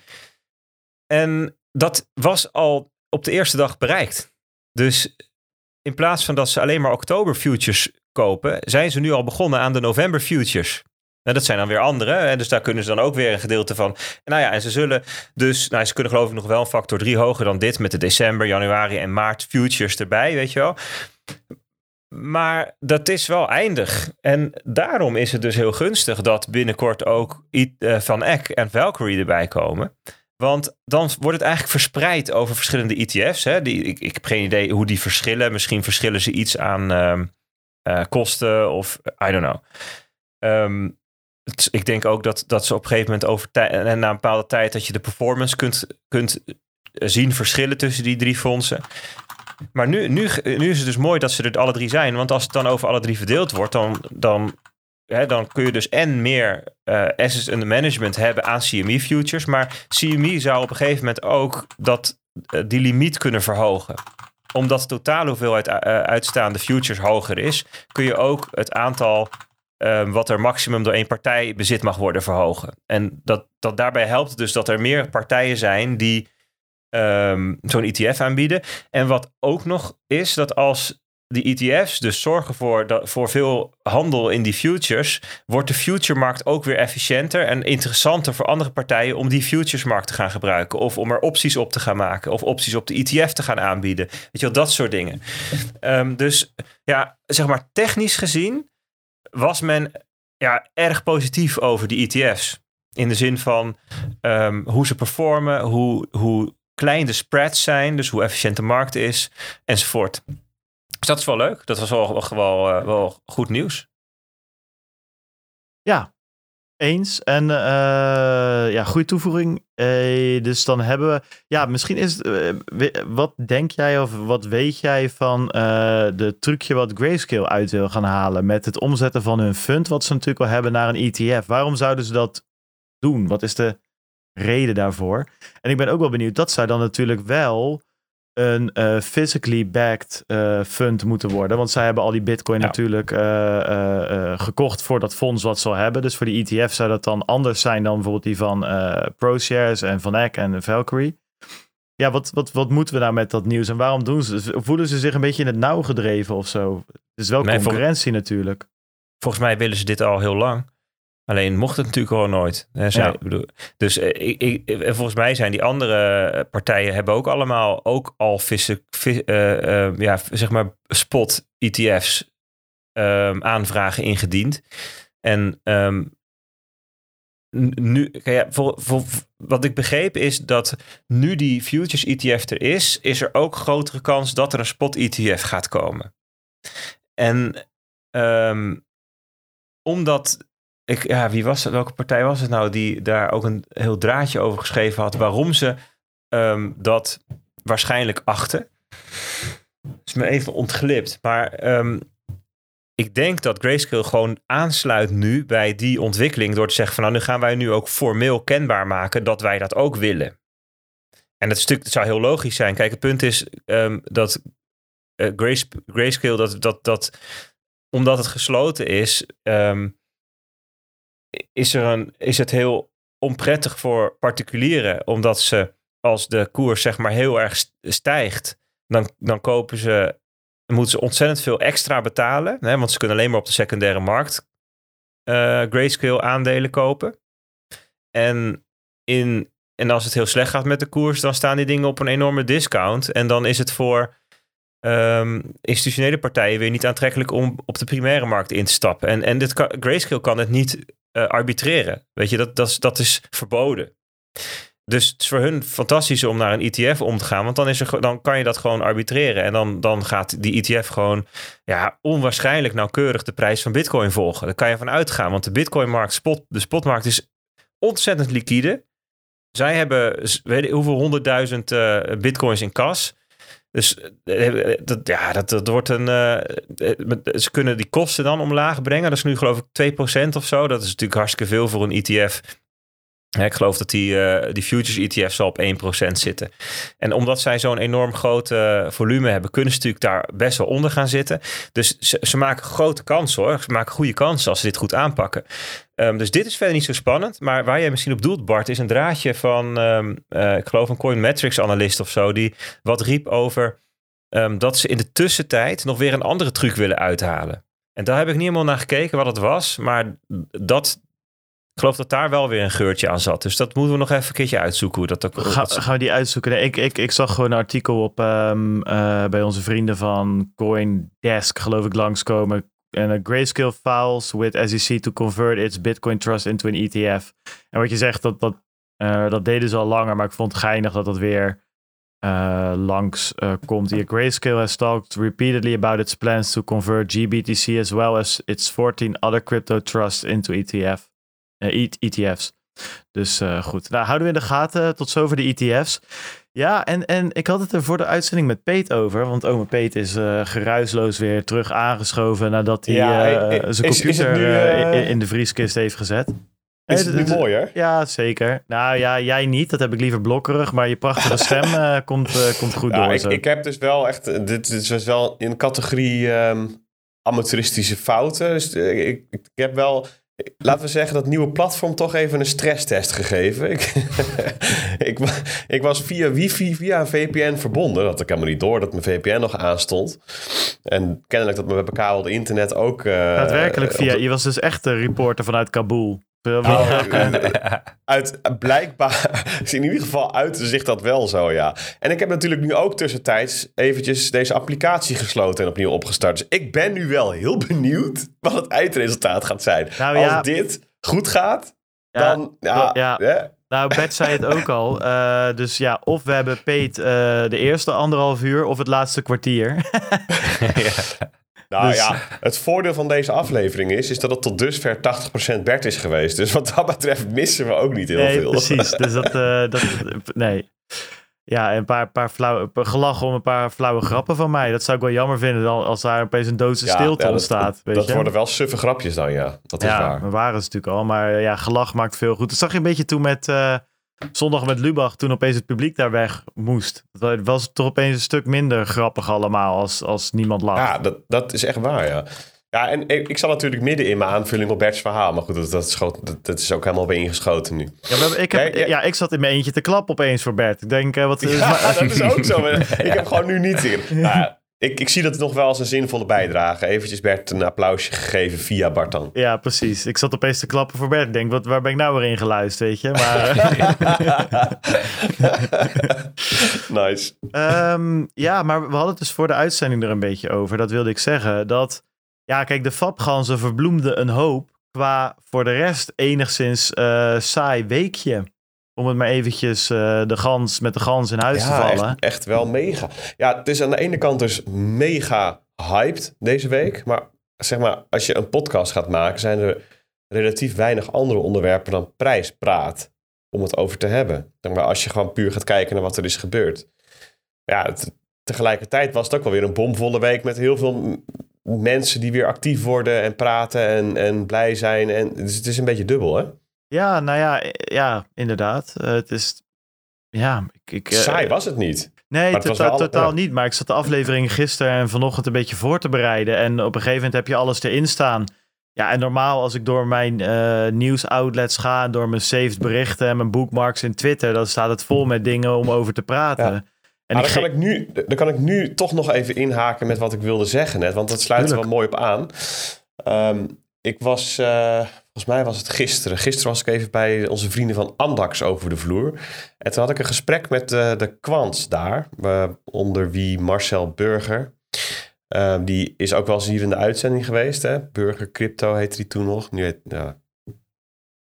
En dat was al op de eerste dag bereikt. Dus in plaats van dat ze alleen maar oktober futures kopen, zijn ze nu al begonnen aan de november futures. Dat zijn dan weer andere. En dus daar kunnen ze dan ook weer een gedeelte van. Nou ja, en ze zullen dus, nou, ze kunnen geloof ik nog wel een factor 3 hoger dan dit met de december, januari en maart futures erbij, weet je wel. Maar dat is wel eindig. En daarom is het dus heel gunstig dat binnenkort ook eh, Van Eck en Valkyrie erbij komen. Want dan wordt het eigenlijk verspreid over verschillende ETF's. Hè? Die, ik, ik heb geen idee hoe die verschillen. Misschien verschillen ze iets aan uh, uh, kosten of I don't know. Um, ik denk ook dat, dat ze op een gegeven moment over tijd en na een bepaalde tijd dat je de performance kunt, kunt zien verschillen tussen die drie fondsen. Maar nu, nu, nu is het dus mooi dat ze er alle drie zijn. Want als het dan over alle drie verdeeld wordt, dan, dan Dan kun je dus en meer uh, assets under management hebben aan CME futures. Maar CME zou op een gegeven moment ook dat, uh, die limiet kunnen verhogen. Omdat de totale hoeveelheid uh, uitstaande futures hoger is, kun je ook het aantal ehm, wat er maximum door één partij bezit mag worden verhogen. En dat, dat daarbij helpt dus dat er meer partijen zijn die um, zo'n ETF aanbieden. En wat ook nog is, dat als die ETF's dus zorgen voor, dat, voor veel handel in die futures, wordt de future-markt ook weer efficiënter en interessanter voor andere partijen om die futures-markt te gaan gebruiken. Of om er opties op te gaan maken, of opties op de ETF te gaan aanbieden. Weet je wel, dat soort dingen. Um, [laughs] dus ja, zeg maar technisch gezien was men ja, erg positief over die ETF's. In de zin van um, hoe ze performen, hoe, hoe klein de spreads zijn, dus hoe efficiënt de markt is, enzovoort. Dus dat is wel leuk. Dat was wel, wel, wel, wel goed nieuws. Ja, eens. En uh, ja, goede toevoeging. Uh, dus dan hebben we. Ja, misschien is wat denk jij of wat weet jij van de trucje wat Grayscale uit wil gaan halen met het omzetten van hun fund, wat ze natuurlijk al hebben, naar een ETF? Waarom zouden ze dat doen? Wat is de reden daarvoor? En ik ben ook wel benieuwd. Dat zou dan natuurlijk wel een uh, physically backed uh, fund moeten worden. Want zij hebben al die bitcoin natuurlijk uh, gekocht voor dat fonds wat ze al hebben. Dus voor die ETF zou dat dan anders zijn dan bijvoorbeeld die van ProShares en Van Eck en Valkyrie. Ja, wat, wat, wat moeten we nou met dat nieuws en waarom doen ze Voelen ze zich een beetje in het nauw gedreven of zo? Het is wel concurrentie natuurlijk. Volgens mij willen ze dit al heel lang. Alleen mocht het natuurlijk gewoon nooit. Zij, bedoel, dus eh, ik, ik, eh, volgens mij zijn die andere partijen hebben ook allemaal ook al vissen, vis, uh, ja, zeg maar spot ETF's um, aanvragen ingediend. En um, nu, ja, voor, voor, wat ik begreep is dat nu die futures ETF er is, is er ook grotere kans dat er een spot ETF gaat komen. En um, omdat ik, ja, wie was het? Welke partij was het nou die daar ook een heel draadje over geschreven had? Waarom ze um, dat waarschijnlijk achten. is me even ontglipt. Maar um, ik denk dat Grayscale gewoon aansluit nu bij die ontwikkeling door te zeggen van nou, nu gaan wij nu ook formeel kenbaar maken dat wij dat ook willen. En dat stuk zou heel logisch zijn. Kijk, het punt is um, dat Grace, Grayscale, dat, dat, dat omdat het gesloten is, is, er een, is het heel onprettig voor particulieren, omdat ze als de koers zeg maar heel erg stijgt, dan, dan kopen ze, moeten ze ontzettend veel extra betalen, hè, want ze kunnen alleen maar op de secundaire markt uh, grayscale aandelen kopen. En, in, en als het heel slecht gaat met de koers, dan staan die dingen op een enorme discount. En dan is het voor ehm, institutionele partijen weer niet aantrekkelijk om op de primaire markt in te stappen. En, en dit Grayscale kan het niet uh, arbitreren. Weet je, dat, dat, is, dat is verboden. Dus het is voor hun fantastisch om naar een ETF om te gaan. Want dan, is er, dan kan je dat gewoon arbitreren. En dan, dan gaat die ETF gewoon ja, onwaarschijnlijk nauwkeurig de prijs van Bitcoin volgen. Daar kan je van uitgaan. Want de Bitcoin-markt, spot, de spotmarkt is ontzettend liquide. Zij hebben weet je, hoeveel honderdduizend uh, bitcoins in kas. Dus uh, dat, ja, dat, dat wordt een. Ze kunnen die kosten dan omlaag brengen. Dat is nu geloof ik 2% of zo. Dat is natuurlijk hartstikke veel voor een ETF ik geloof dat die, uh, die futures ETF zal op 1% zitten. En omdat zij zo'n enorm groot volume hebben, kunnen ze natuurlijk daar best wel onder gaan zitten. Dus ze, maken grote kansen hoor. Ze maken goede kansen als ze dit goed aanpakken. Um, dus dit is verder niet zo spannend. Maar waar jij misschien op doelt, Bart, is een draadje van, um, uh, ik geloof een Coinmetrics analist of zo, die wat riep over um, dat ze in de tussentijd nog weer een andere truc willen uithalen. En daar heb ik niet helemaal naar gekeken wat het was. Maar dat, ik geloof dat daar wel weer een geurtje aan zat. Dus dat moeten we nog even een keertje uitzoeken. Hoe dat ook, Ga, gaan we die uitzoeken? Nee, ik, ik, ik zag gewoon een artikel op um, uh, bij onze vrienden van CoinDesk, geloof ik, langskomen. En a grayscale files with SEC to convert its Bitcoin trust into an ETF. En wat je zegt, dat, dat, uh, dat deden ze al langer, maar ik vond het geinig dat dat weer uh, langs komt. Hier, Grayscale has talked repeatedly about its plans to convert GBTC as well as its 14 other crypto trusts into ETF. ETF's. Dus uh, goed, nou houden we in de gaten. Tot zover de ETF's. Ja, en, en ik had het er voor de uitzending met Peet over. Want ome Peet is uh, geruisloos weer terug aangeschoven nadat hij ja, zijn computer nu, in, in, de vrieskist heeft gezet. Is het nu mooier? Ja, zeker. Nou ja, jij niet. Dat heb ik liever blokkerig. Maar je prachtige [laughs] stem uh, komt, uh, komt goed ja, door. Ik, ik, heb dus wel echt... Dit is wel in categorie um, amateuristische fouten. Dus uh, ik, ik heb wel laten we zeggen, dat nieuwe platform toch even een stresstest gegeven. Ik, [laughs] ik, ik, was via wifi, via een VPN verbonden. Dat had ik helemaal niet door dat mijn VPN nog aanstond. En kennelijk dat mijn bekabelde internet ook... Uh, Daadwerkelijk via... Je was dus echt een reporter vanuit Kabul. Oh, [laughs] uit, blijkbaar, [laughs] in ieder geval uitte zich dat wel zo, ja. En ik heb natuurlijk nu ook tussentijds eventjes deze applicatie gesloten en opnieuw opgestart. Dus ik ben nu wel heel benieuwd wat het eindresultaat gaat zijn. Nou, Als ja. dit goed gaat, ja, dan... Ja. Nou, Bert zei het ook al. Uh, [laughs] dus ja, of we hebben Peet uh, de eerste anderhalf uur of het laatste kwartier. ja. Nou dus... ja, het voordeel van deze aflevering is, is dat het tot dusver 80% Bert is geweest. Dus wat dat betreft missen we ook niet heel nee, veel. precies. [laughs] Dus dat, uh, dat nee. Ja, een paar, paar flauwe, gelachen om een paar flauwe grappen van mij. Dat zou ik wel jammer vinden als daar opeens een doodse ja, stilte ja, ontstaat. Dat, dat worden wel suffe grapjes dan, ja. Dat is ja, waar. we waren ze natuurlijk al. Maar ja, gelach maakt veel goed. Dat zag je een beetje toen met... Uh, zondag met Lubach, toen opeens het publiek daar weg moest. Dat was toch opeens een stuk minder grappig allemaal als, als niemand lacht. Ja, dat, dat is echt waar, ja. Ja, en ik, ik zat natuurlijk midden in mijn aanvulling op Bert's verhaal. Maar goed, dat, dat, schoot, dat, dat is ook helemaal bij ingeschoten nu. Ja, maar ik, heb, ja, ja. ik zat in mijn eentje te klap opeens voor Bert. Ik denk, uh, wat is... Ja, [laughs] dat is ook zo. [laughs] ik heb gewoon nu niet... Nou, ik, ik zie dat nog wel als een zinvolle bijdrage. Eventjes Bert een applausje gegeven via Bart dan. Ja, precies. Ik zat opeens te klappen voor Bert. Ik denk, wat, waar ben ik nou weer in geluisterd, weet je? Maar, [laughs] [laughs] nice. Um, ja, maar we hadden het dus voor de uitzending er een beetje over. Dat wilde ik zeggen. Dat, ja, kijk, de fabganzen verbloemden een hoop qua voor de rest enigszins uh, saai weekje. Om het maar eventjes uh, de gans met de gans in huis ja, te vallen. Echt, echt wel mega. Ja, het is aan de ene kant dus mega hyped deze week. Maar zeg maar, als je een podcast gaat maken, zijn er relatief weinig andere onderwerpen dan prijspraat om het over te hebben. Maar als je gewoon puur gaat kijken naar wat er is gebeurd. Ja, het, tegelijkertijd was het ook wel weer een bomvolle week met heel veel mensen die weer actief worden en praten en, en blij zijn. En, dus het is een beetje dubbel, hè? Ja, nou ja, ja inderdaad. Uh, het is. Ja, ik. ik uh, Saai was het niet. Nee, totaal, totaal niet. Maar ik zat de aflevering gisteren en vanochtend een beetje voor te bereiden. En op een gegeven moment heb je alles erin staan. Ja, en normaal als ik door mijn uh, nieuwsoutlets ga, door mijn saved berichten en mijn bookmarks in Twitter, dan staat het vol met dingen om over te praten. Ja. En maar dan, kan ik nu, dan kan ik nu toch nog even inhaken met wat ik wilde zeggen net, want dat sluit er wel mooi op aan. Um, ik was, uh, volgens mij was het gisteren. Gisteren was ik even bij onze vrienden van Andax over de vloer. En toen had ik een gesprek met de, de kwants daar, uh, onder wie Marcel Burger. Uh, die is ook wel eens hier in de uitzending geweest. Hè? Burger Crypto heette die toen nog. Nu heet,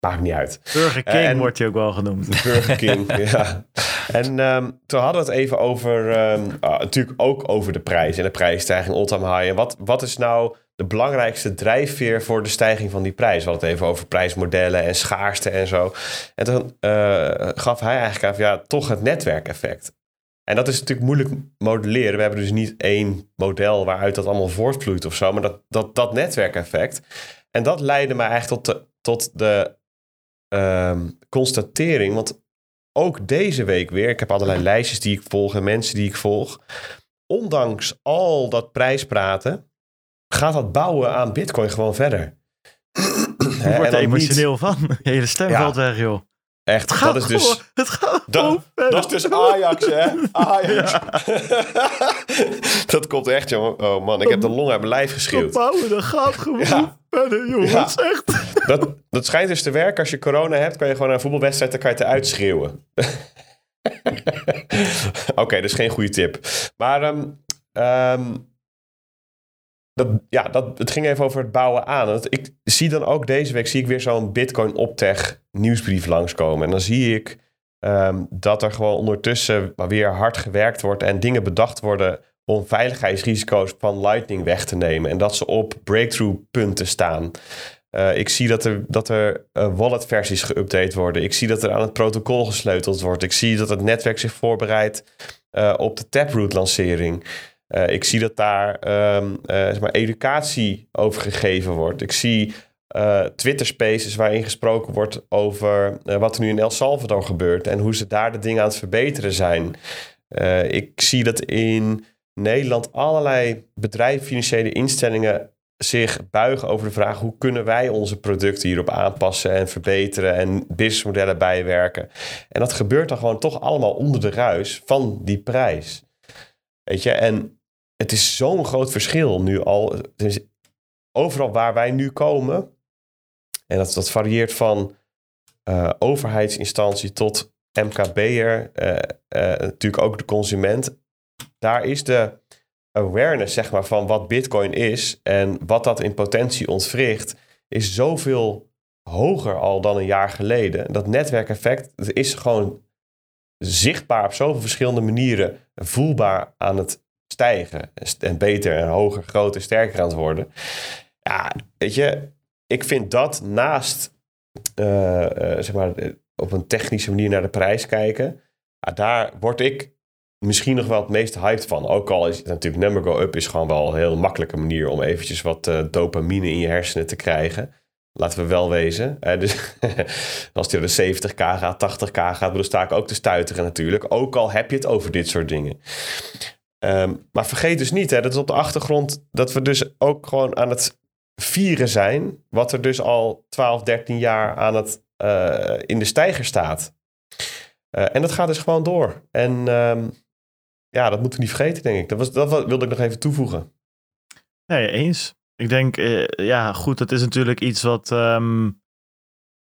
maakt niet uit. Burger King en, wordt je ook wel genoemd. [laughs] Burger King, [laughs] ja. En um, toen hadden we het even over, um, uh, natuurlijk ook over de prijs en de prijsstijging all-time high. En wat, wat is nou de belangrijkste drijfveer voor de stijging van die prijs? We hadden het even over prijsmodellen en schaarste en zo. En toen uh, gaf hij eigenlijk aan, ja, toch het netwerkeffect. En dat is natuurlijk moeilijk modelleren. We hebben dus niet één model waaruit dat allemaal voortvloeit of zo, maar dat, dat, dat netwerkeffect. En dat leidde mij eigenlijk tot de, tot de um, constatering, want ook deze week weer, ik heb allerlei lijstjes die ik volg en mensen die ik volg. Ondanks al dat prijspraten, gaat dat bouwen aan Bitcoin gewoon verder. Je wordt er emotioneel niet... van. [laughs] Je hele stem ja. valt weg, joh. Echt, het gaat dat is dus. Gewoon, het gaat dat, dat is dus [laughs] Ajax, hè? Ajax. Ja. [laughs] dat komt echt, jongen. Oh man, ik heb de long uit mijn lijf geschreeuwd. Bouwen, dat gaat gewoon ja. verder, jongens. Ja. echt. Dat, dat schijnt dus te werken. Als je corona hebt, kan je gewoon naar een voetbalwedstrijd dan kan je het uitschreeuwen. Oké, okay, dat is geen goede tip. Maar um, um, ja, dat, het ging even over het bouwen aan. Ik zie dan ook deze week zie ik weer zo'n Bitcoin Optech nieuwsbrief langskomen. En dan zie ik um, dat er gewoon ondertussen weer hard gewerkt wordt en dingen bedacht worden om veiligheidsrisico's van Lightning weg te nemen. En dat ze op breakthrough punten staan. Uh, ik zie dat er, dat er uh, wallet-versies geüpdate worden. Ik zie dat er aan het protocol gesleuteld wordt. Ik zie dat het netwerk zich voorbereidt uh, op de Taproot-lancering. Uh, ik zie dat daar um, zeg maar educatie over gegeven wordt. Ik zie uh, Twitter Spaces waarin gesproken wordt over wat er nu in El Salvador gebeurt en hoe ze daar de dingen aan het verbeteren zijn. ik zie dat in Nederland allerlei bedrijven, financiële instellingen zich buigen over de vraag hoe kunnen wij onze producten hierop aanpassen en verbeteren en businessmodellen bijwerken. En dat gebeurt dan gewoon toch allemaal onder de ruis van die prijs. Weet je, en het is zo'n groot verschil nu al. Overal waar wij nu komen, en dat, dat varieert van uh, overheidsinstantie tot MKB'er, uh, uh, natuurlijk ook de consument. Daar is de awareness zeg maar, van wat Bitcoin is en wat dat in potentie ontwricht, is zoveel hoger al dan een jaar geleden. Dat netwerkeffect is gewoon zichtbaar op zoveel verschillende manieren voelbaar aan het stijgen. En beter en hoger, groter, sterker aan het worden. Ja, weet je, ik vind dat naast, uh, uh, zeg maar, op een technische manier naar de prijs kijken. Daar word ik misschien nog wel het meest hyped van. Ook al is het natuurlijk number go up is gewoon wel een heel makkelijke manier om eventjes wat dopamine in je hersenen te krijgen. Laten we wel wezen. dus [laughs] als die er de 70k gaat, 80k gaat, dan sta ik ook te stuiteren natuurlijk. Ook al heb je het over dit soort dingen. Um, maar vergeet dus niet hè, dat op de achtergrond dat we dus ook gewoon aan het vieren zijn. Wat er dus al 12, 13 jaar aan het, uh, in de stijger staat. Uh, en dat gaat dus gewoon door. En um, ja, dat moeten we niet vergeten, denk ik. Dat, was, dat wilde ik nog even toevoegen. Nee, eens. Ik denk, uh, ja, goed, dat is natuurlijk iets wat um,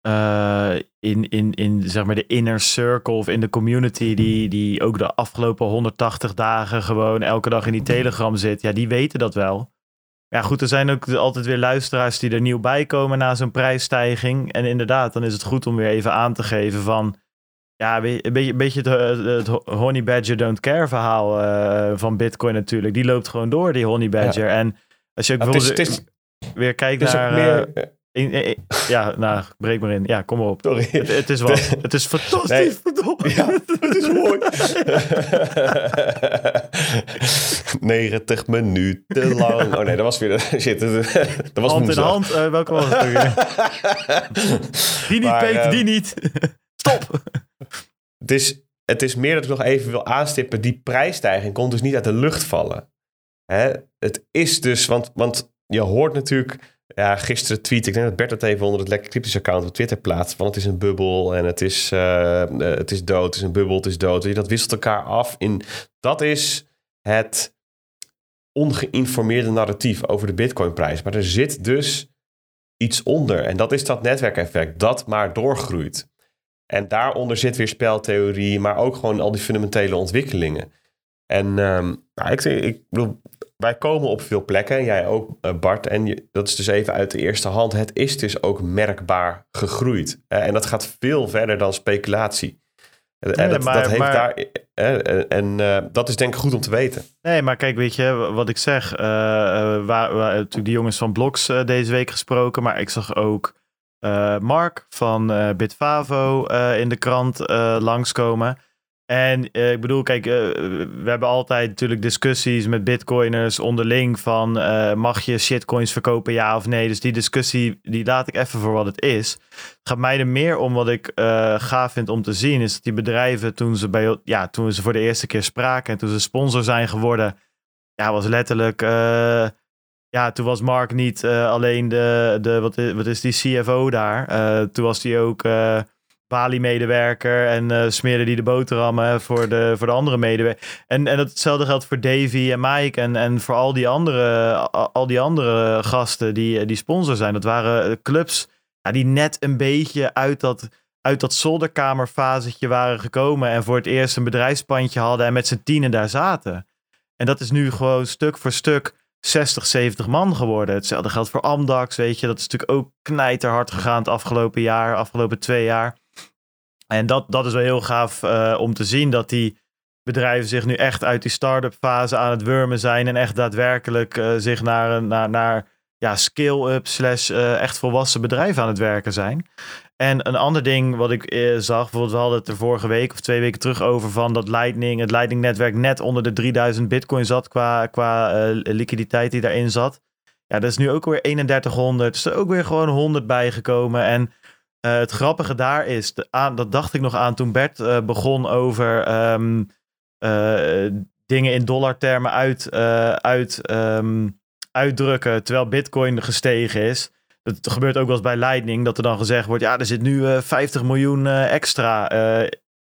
uh, in, in, in zeg maar de inner circle of in de community die, die ook de afgelopen 180 dagen gewoon elke dag in die telegram zit, ja, die weten dat wel. Ja, goed, er zijn ook altijd weer luisteraars die er nieuw bij komen na zo'n prijsstijging. En inderdaad, dan is het goed om weer even aan te geven van, ja, een beetje, een beetje het, het Honey Badger Don't Care verhaal uh, van Bitcoin natuurlijk. Die loopt gewoon door, die Honey Badger. Ja. En als je bijvoorbeeld het is, het is, weer kijkt naar... Meer, uh, in, in, ja, nou, breek maar in. Ja, kom maar op. Sorry. Het, het is wat. [laughs] Het is fantastisch. Nee. Verdomme. Ja, het is mooi. [laughs] 90 minuten lang. Oh nee, dat was weer... [laughs] Shit, dat was Hand in hand. Uh, welke was het? die niet, maar, um, die niet. Stop. Het is, het is meer dat ik nog even wil aanstippen. Die prijsstijging komt dus niet uit de lucht vallen. Het is dus... Want, want je hoort natuurlijk ja, gisteren tweet ik denk dat Bert het even onder het Lekker Cryptisch account op Twitter plaatst. Van het is een bubbel en het is, uh, het is dood, het is een bubbel, het is dood. Dat wisselt elkaar af. In, dat is het ongeïnformeerde narratief over de Bitcoinprijs. Maar er zit dus iets onder. En dat is dat netwerkeffect, dat maar doorgroeit. En daaronder zit weer speltheorie, maar ook gewoon al die fundamentele ontwikkelingen. En um, nou, ik, ik bedoel, wij komen op veel plekken, jij ook eh, Bart, en je, dat is dus even uit de eerste hand. Het is dus ook merkbaar gegroeid. Uh, en dat gaat veel verder dan speculatie. En nee, dat, maar, dat heeft maar, daar. En, en uh, dat is denk ik goed om te weten. Nee, maar kijk, weet je wat ik zeg? Uh, waar, waar, natuurlijk die jongens van Bloks uh, deze week gesproken, maar ik zag ook Mark van Bitfavo in de krant langskomen. En uh, ik bedoel, kijk, uh, we hebben altijd natuurlijk discussies met bitcoiners onderling van uh, mag je shitcoins verkopen, ja of nee. Dus die discussie, die laat ik even voor wat het is. Het gaat mij er meer om wat ik gaaf vind om te zien, is dat die bedrijven toen ze, bij, ja, toen ze voor de eerste keer spraken en toen ze sponsor zijn geworden, ja, was letterlijk, ja, toen was Mark niet alleen de, de wat, is, wat is die CFO daar, toen was die ook Bali-medewerker en uh, smeerde die de boterhammen voor de, voor de andere medewerkers. En, en hetzelfde geldt voor Davy en Mike en, en voor al die andere, al die andere gasten die, die sponsor zijn. Dat waren clubs ja, die net een beetje uit dat, uit dat zolderkamerfazetje waren gekomen en voor het eerst een bedrijfspandje hadden en met z'n tienen daar zaten. En dat is nu gewoon stuk voor stuk 60, 70 man geworden. Hetzelfde geldt voor Amdax, weet je. Dat is natuurlijk ook knijterhard gegaan het afgelopen jaar, afgelopen twee jaar. En dat, dat is wel heel gaaf uh, om te zien dat die bedrijven zich nu echt uit die start-up fase aan het wurmen zijn en echt daadwerkelijk uh, zich naar, naar, naar ja, scale-up slash uh, echt volwassen bedrijven aan het werken zijn. En een ander ding wat ik zag, bijvoorbeeld we hadden het er vorige week of twee weken terug over van dat Lightning, het Lightning-netwerk net onder de 3000 bitcoin zat qua, qua liquiditeit die daarin zat. Ja, dat is nu ook weer 3100. Dus er ook weer gewoon 100 bijgekomen. En uh, het grappige daar is, dat dacht ik nog aan toen Bert uh, begon over um, uh, dingen in dollartermen uit, uit, um, uitdrukken terwijl Bitcoin gestegen is. Dat gebeurt ook wel eens bij Lightning, dat er dan gezegd wordt: ja, er zit nu 50 miljoen extra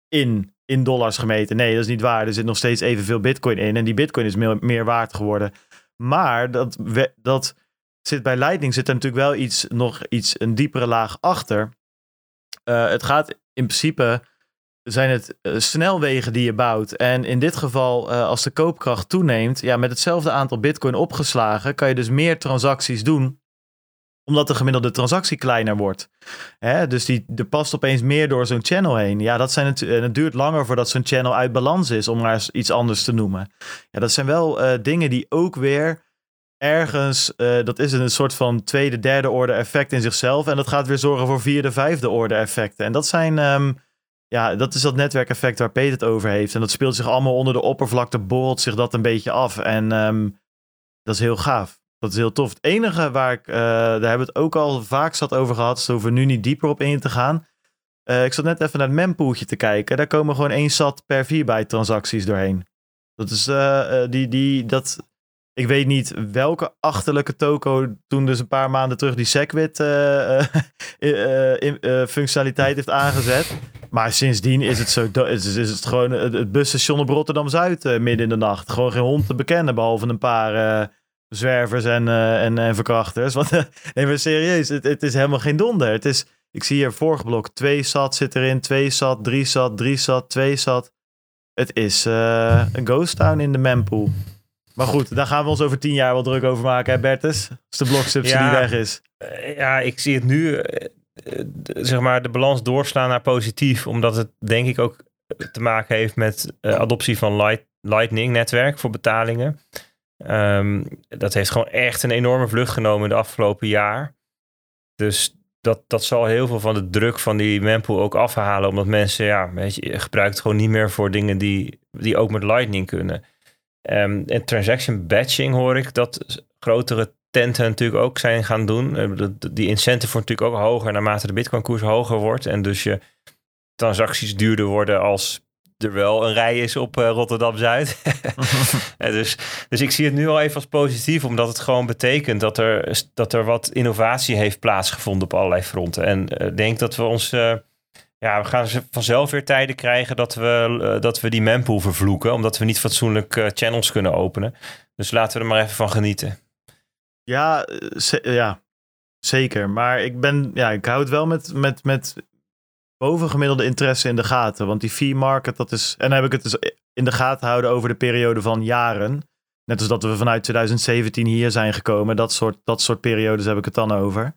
in, in dollars gemeten. Nee, dat is niet waar. Er zit nog steeds evenveel Bitcoin in en die Bitcoin is meer, meer waard geworden. Maar dat, dat zit bij Lightning zit er natuurlijk wel iets, nog iets, een diepere laag achter. Uh, het gaat in principe, zijn het uh, snelwegen die je bouwt. En in dit geval, uh, als de koopkracht toeneemt, ja, met hetzelfde aantal bitcoin opgeslagen, kan je dus meer transacties doen omdat de gemiddelde transactie kleiner wordt. Dus die, er past opeens meer door zo'n channel heen. Ja, dat zijn het, en het duurt langer voordat zo'n channel uit balans is, om maar iets anders te noemen. Ja, dat zijn wel dingen die ook weer ergens, uh, dat is een soort van tweede, derde orde effect in zichzelf. En dat gaat weer zorgen voor vierde, vijfde orde effecten. En dat zijn, um, ja, dat is dat netwerkeffect waar Peter het over heeft. En dat speelt zich allemaal onder de oppervlakte, borrelt zich dat een beetje af. En um, dat is heel gaaf. Dat is heel tof. Het enige waar ik, uh, daar hebben we het ook al vaak zat over gehad, dus hoeven we nu niet dieper op in te gaan. Uh, ik zat net even naar het mempoeltje te kijken. Daar komen gewoon één sat per 4 byte transacties doorheen. Dat is, die, die, dat, ik weet niet welke achterlijke toko toen dus een paar maanden terug die Segwit [laughs] uh, uh, functionaliteit heeft aangezet. Maar sindsdien is het, zo, is, is het gewoon het, busstation op Rotterdam-Zuid midden in de nacht. Gewoon geen hond te bekennen, behalve een paar zwervers en, en, en verkrachters. Want, [laughs] nee, maar serieus, het, het is helemaal geen donder. Het is, ik zie hier vorig blok 2 zat zit erin, 2 zat, 3 zat, 3 zat, 2 zat. Het is een ghost town in de mempool. Maar goed, daar gaan we ons over tien jaar wel druk over maken, hè Bertus? Als de bloksubsidie ja, weg is. Eh, ja, ik zie het nu, eh, zeg maar, de balans doorslaan naar positief. Omdat het denk ik ook te maken heeft met uh, adoptie van Light, Lightning-netwerk voor betalingen. Um, dat heeft gewoon echt een enorme vlucht genomen in de afgelopen jaar. Dus dat, dat zal heel veel van de druk van die mempool ook afhalen. Omdat mensen, ja, weet je, gebruikt het gewoon niet meer voor dingen die, die ook met Lightning kunnen. Um, en transaction batching hoor ik dat grotere tenten natuurlijk ook zijn gaan doen. Eh, die incentive wordt natuurlijk ook hoger naarmate de bitcoin koers hoger wordt. En dus je transacties duurder worden als er wel een rij is op uh, Rotterdam-Zuid. [laughs] dus, dus ik zie het nu al even als positief, omdat het gewoon betekent dat er, dat er wat innovatie heeft plaatsgevonden op allerlei fronten. En ik denk dat we ons... Ja, we gaan vanzelf weer tijden krijgen dat we, uh, dat we die mempool vervloeken. Omdat we niet fatsoenlijk uh, channels kunnen openen. Dus laten we er maar even van genieten. Ja, eh, ja. zeker. Maar ik ben, ja, ik hou het wel met, met, met bovengemiddelde interesse in de gaten. Want die fee market, dat is, en dan heb ik het dus in de gaten houden over de periode van jaren. Net als dat we vanuit 2017 hier zijn gekomen. Dat soort, dat soort periodes heb ik het dan over.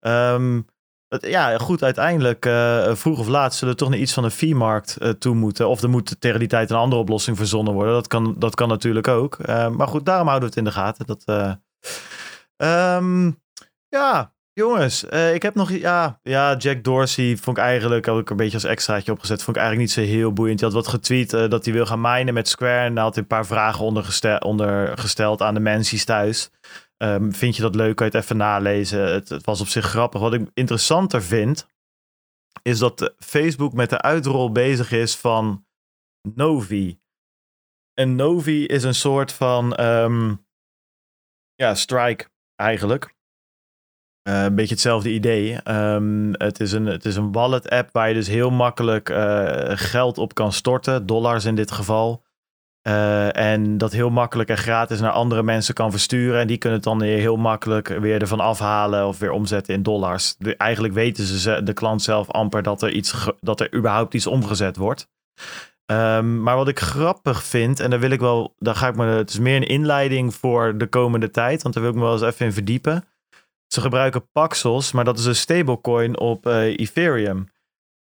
Ehm, ja, goed, uiteindelijk, eh, vroeg of laat, zullen we toch naar iets van een fee-markt eh, toe moeten. Of er moet tegen die tijd een andere oplossing verzonnen worden. Dat kan, dat kan natuurlijk ook. Eh, maar goed, daarom houden we het in de gaten. Dat, eh, ehm, ja, jongens, ik heb nog, ja, ja, Jack Dorsey vond ik eigenlijk, had ik een beetje als extraatje opgezet, vond ik eigenlijk niet zo heel boeiend. Hij had wat getweet dat hij wil gaan minen met Square. En daar had hij een paar vragen ondergestel, ondergesteld aan de mensen thuis. Ehm, vind je dat leuk? Kan je het even nalezen? Het, was op zich grappig. Wat ik interessanter vind, is dat eh, Facebook met de uitrol bezig is van Novi. En Novi is een soort van ehm, ja, strike eigenlijk. Eh, een beetje hetzelfde idee. Ehm, het, is een, het is een wallet app waar je dus heel makkelijk eh, geld op kan storten. Dollars in dit geval. Eh, en dat heel makkelijk en gratis naar andere mensen kan versturen. En die kunnen het dan heel makkelijk weer ervan afhalen of weer omzetten in dollars. Eigenlijk weten ze, de klant zelf amper dat er, iets, dat er überhaupt iets omgezet wordt. Ehm, maar wat ik grappig vind, en daar wil ik wel, daar ga ik me, het is meer een inleiding voor de komende tijd, want daar wil ik me wel eens even in verdiepen. Ze gebruiken Paxos, maar dat is een stablecoin op eh, Ethereum.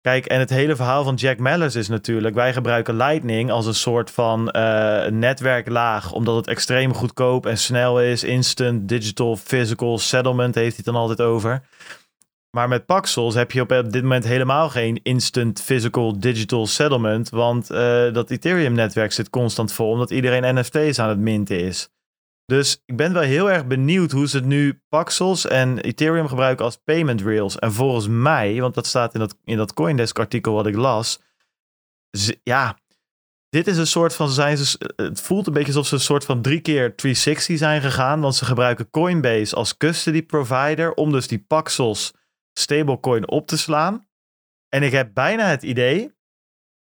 Kijk, en het hele verhaal van Jack Mallers is natuurlijk, wij gebruiken Lightning als een soort van eh, netwerklaag, omdat het extreem goedkoop en snel is, instant, digital, physical, settlement heeft hij dan altijd over. Maar met Paxos heb je op dit moment helemaal geen instant physical digital settlement. Want eh, dat Ethereum-netwerk zit constant vol, omdat iedereen NFT's aan het minten is. Dus ik ben wel heel erg benieuwd hoe ze het nu Paxos en Ethereum gebruiken als payment rails. En volgens mij, want dat staat in dat, in dat Coindesk-artikel wat ik las. ja, dit is een soort van, zijn ze, het voelt een beetje alsof ze een soort van drie keer 360 zijn gegaan. Want ze gebruiken Coinbase als custody provider om dus die Paxos stablecoin op te slaan. En ik heb bijna het idee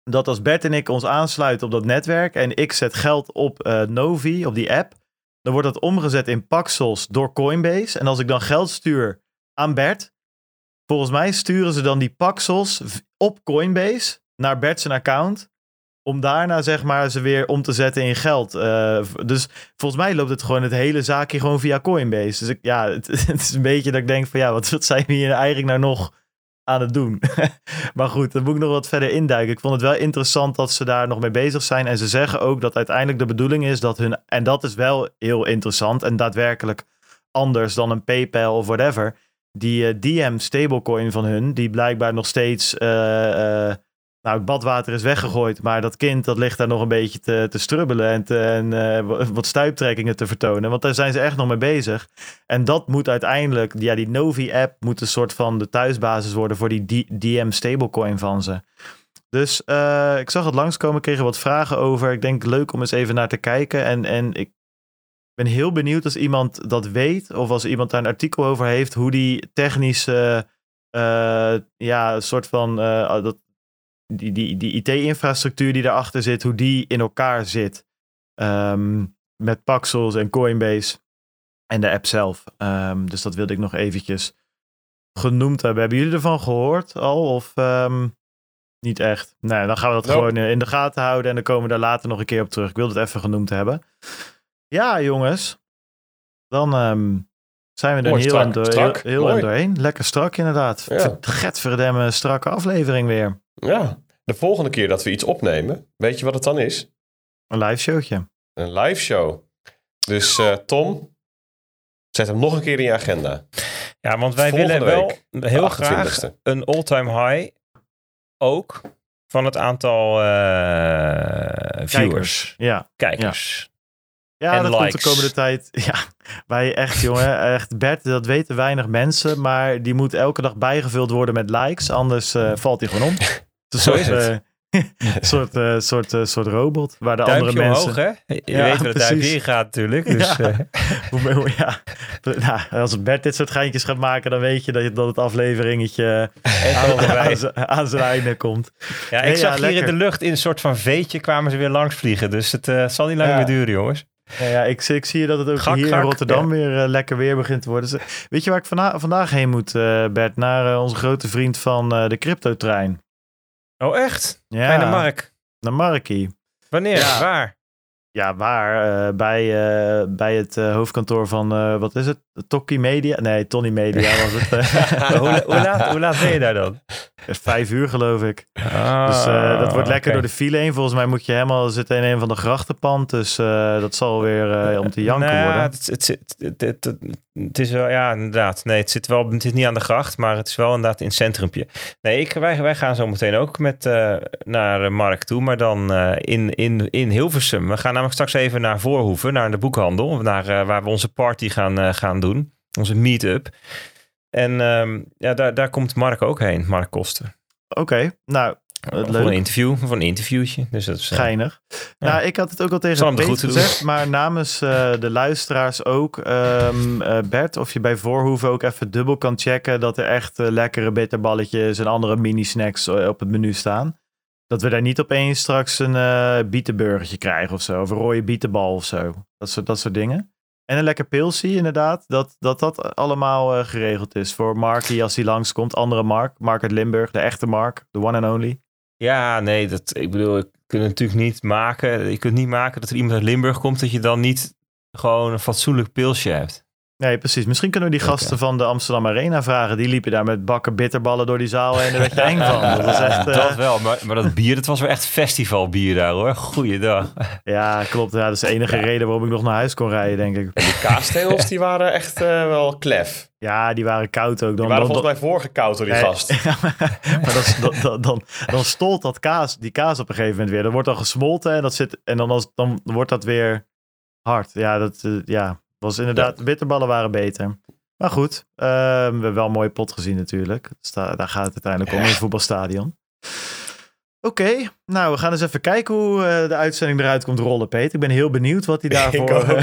dat als Bert en ik ons aansluiten op dat netwerk en ik zet geld op eh, Novi, op die app, dan wordt dat omgezet in Paxos door Coinbase. En als ik dan geld stuur aan Bert, volgens mij sturen ze dan die Paxos v- op Coinbase naar Bert zijn account. Om daarna zeg maar ze weer om te zetten in geld. Eh, dus volgens mij loopt het gewoon het hele zaakje gewoon via Coinbase. Dus ik, ja, het, [laughs] het is een beetje dat ik denk van ja, wat, wat zijn we hier eigenlijk nou nog aan het doen? [laughs] maar goed, dan moet ik nog wat verder induiken. Ik vond het wel interessant dat ze daar nog mee bezig zijn. En ze zeggen ook dat uiteindelijk de bedoeling is dat hun... En dat is wel heel interessant en daadwerkelijk anders dan een PayPal of whatever. Die eh, DM stablecoin van hun, die blijkbaar nog steeds... eh, eh, nou, het badwater is weggegooid, maar dat kind dat ligt daar nog een beetje te, te strubbelen en, te, en eh, wat stuiptrekkingen te vertonen. Want daar zijn ze echt nog mee bezig. En dat moet uiteindelijk, ja, die Novi-app moet een soort van de thuisbasis worden voor die DM stablecoin van ze. Dus eh, ik zag het langskomen, kregen wat vragen over. Ik denk leuk om eens even naar te kijken. En, en ik ben heel benieuwd als iemand dat weet, of als iemand daar een artikel over heeft, hoe die technische, eh, ja, een soort van, dat, die, die, die IT-infrastructuur die daarachter zit, hoe die in elkaar zit. Ehm, met Paxos en Coinbase en de app zelf. Ehm, dus dat wilde ik nog eventjes genoemd hebben. Hebben jullie ervan gehoord al? Of ehm, niet echt? Nee, dan gaan we dat Nope. gewoon eh, in de gaten houden en dan komen we daar later nog een keer op terug. Ik wilde het even genoemd hebben. Ja, jongens. Dan zijn we er Mooi, heel, strak, door, heel, strak. doorheen. Lekker strak inderdaad. Ja. Getverdemme strakke aflevering weer. Ja, de volgende keer dat we iets opnemen, weet je wat het dan is? Een live showtje. Een live show. Dus eh, Tom, zet hem nog een keer in je agenda. Ja, want wij Volgende willen wel heel graag 28e. een all-time high ook van het aantal eh, viewers, Ja. kijkers. Ja, En dat komt de komende tijd. [laughs] Ja, wij echt, jongen. Echt, Bert, dat weten weinig mensen. Maar die moet elke dag bijgevuld worden met likes. Anders eh, valt hij gewoon om. Zo een soort, het. [laughs] eh, soort, eh, soort, eh, soort robot. Waar de Duimpje andere mensen... omhoog, hè? Je Ja, weet waar het duimpje in gaat natuurlijk. Dus, [laughs] Ja. Nou, als Bert dit soort geintjes gaat maken, dan weet je dat, je, dat het afleveringetje aan, aan, zijn- einde komt. ja, ik Nee, zag hier in de lucht in een soort van veetje kwamen ze weer langs vliegen. Dus het zal niet lang meer duren, jongens. Ja, ja ik, ik zie dat het ook Gak, hier in Rotterdam weer lekker weer begint te worden. Dus, weet je waar ik vana- vandaag heen moet, Bert? Naar onze grote vriend van de cryptotrein. Oh, echt? Ja, Ga je naar Mark? naar Markie. Wanneer? Ja. Waar? Ja, waar? Eh, bij, eh, bij het eh, hoofdkantoor van, wat is het? Tokkie Media? Nee, Tony Media was het. [laughs] hoe, hoe, laat, hoe laat ben je daar dan? Vijf uur geloof ik. Ah, Dus eh, dat wordt lekker door de file heen. Volgens mij moet je helemaal zitten in een van de grachtenpand. Dus dat zal weer om te janken Nou, worden. Het, het, het, het, het- is wel, ja, inderdaad. Nee, het zit wel, het is niet aan de gracht, maar het is wel inderdaad in het centrumpje. Nee, ik, wij, wij gaan zo meteen ook met, naar de markt toe, maar dan in, in, in Hilversum. We gaan namelijk straks even naar Voorhoeven, naar de boekhandel, naar, eh, waar we onze party gaan, eh, gaan doen. Onze meet-up. En ehm, ja, daar, daar komt Mark ook heen, Mark Koster. Oké, nou, Voor een interview, voor een interviewtje. Dus dat is, eh, Geinig. Nou, ik had het ook al tegen doen. gezegd, maar namens de luisteraars ook. ehm, eh, Bert, of je bij Voorhoeven ook even dubbel kan checken dat er echt lekkere bitterballetjes en andere mini-snacks op het menu staan. Dat we daar niet opeens straks een eh bietenburgertje krijgen of zo. Of een rode bietenbal of zo. Dat soort, dat soort dingen. En een lekker pilsie inderdaad. Dat dat, dat allemaal eh, geregeld is voor Markie als hij langskomt. Andere Mark. Mark uit Limburg. De echte Mark. De one and only. Ja, nee, dat, ik bedoel, ik kunt natuurlijk niet maken. Je kunt niet maken dat er iemand uit Limburg komt dat je dan niet gewoon een fatsoenlijk pilsje hebt. Nee, precies. Misschien kunnen we die gasten van de Amsterdam Arena vragen. Die liepen daar met bakken bitterballen door die zaal heen. Daar werd je eng van. Dat was echt... eh, Dat wel, maar, maar dat bier, dat was wel echt festivalbier daar hoor. Goeiedag. Ja, klopt. Ja, dat is de enige reden waarom ik nog naar huis kon rijden, denk ik. Die kaastegels die waren echt eh, wel klef. Ja, die waren koud ook. Die Dan, waren dan, volgens mij voorgekoud door die Nee. gast. [laughs] maar dat, dan, dan, dan, dan stolt dat kaas, die kaas op een gegeven moment weer. Dat wordt dan gesmolten en, dat zit, en dan, als, dan wordt dat weer hard. Ja, dat eh, ja, was inderdaad, de bitterballen waren beter. Maar goed, eh, we hebben wel een mooie pot gezien natuurlijk. Dus daar, daar gaat het uiteindelijk om in het voetbalstadion. Oké, nou we gaan eens even kijken hoe eh, de uitzending eruit komt rollen, Peter. Ik ben heel benieuwd wat hij [laughs] daarvoor... [laughs]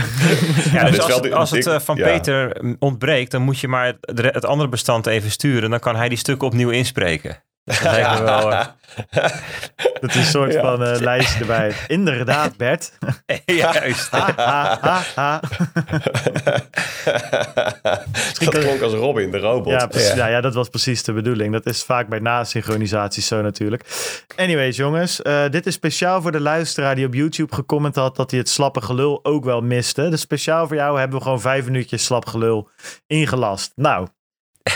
Ja, dus is als, het- als eh, van ja. Peter mm, ontbreekt, dan moet je maar het, het andere bestand even sturen. Dan kan hij die stukken opnieuw inspreken. Dat lijkt me wel... [laughs] Dat is een soort van eh, lijstje erbij. Inderdaad, [laughs] Bert. [laughs] juist. Ha, ha, ha, ha. [laughs] dat klonk als Robin, de robot. Ja, precies, ja. Ja, dat was precies de bedoeling. Dat is vaak bij nasynchronisaties zo natuurlijk. Anyways, jongens. eh, dit is speciaal voor de luisteraar die op YouTube gecomment had dat hij het slappe gelul ook wel miste. Dus speciaal voor jou hebben we gewoon vijf minuutjes slap gelul ingelast. Nou,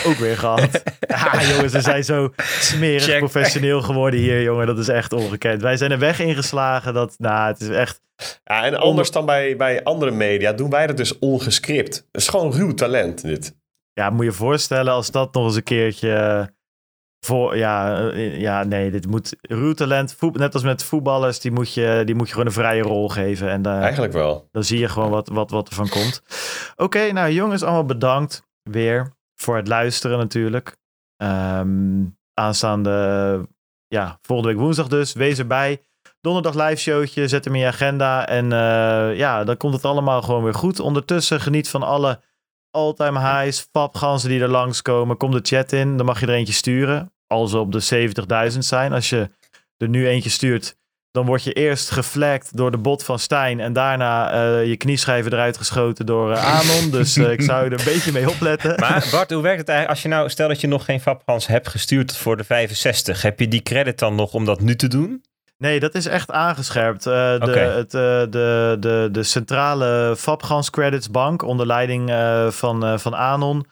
ook weer gehad. Ja, [laughs] jongens, we zijn zo smerig Check. professioneel geworden hier, jongen. Dat is echt ongekend. Wij zijn een weg ingeslagen dat, nou, het is echt... Ja, en anders dan bij, bij andere media doen wij dat dus ongescript. Het is gewoon ruw talent, dit. Ja, moet je je voorstellen als dat nog eens een keertje... eh, Voor, ja, eh, ja, nee, dit moet ruw talent. Voet, net als met voetballers, die moet, je, die moet je gewoon een vrije rol geven. En daar, Eigenlijk wel. dan zie je gewoon wat, wat, wat er van komt. Oké, nou jongens, allemaal bedankt weer voor het luisteren natuurlijk. Ehm, aanstaande, ja, volgende week woensdag dus. Wees erbij. Donderdag live showtje, zet hem in je agenda. En eh, ja, dan komt het allemaal gewoon weer goed. Ondertussen geniet van alle all-time highs, fabganzen die er langskomen. Kom de chat in, dan mag je er eentje sturen. Als ze op de 70.000 zijn. Als je er nu eentje stuurt, dan word je eerst geflagd door de bot van Stijn. En daarna eh, je knieschijven eruit geschoten door eh, Anon. dus eh, ik zou er een beetje mee opletten. [laughs] Maar Bart, hoe werkt het eigenlijk? Als je nou, stel dat je nog geen Fabgans hebt gestuurd voor de 65. Heb je die credit dan nog om dat nu te doen? Nee, dat is echt aangescherpt. De, het, de, de, de centrale Fabgans Credits Bank onder leiding van, van Anon.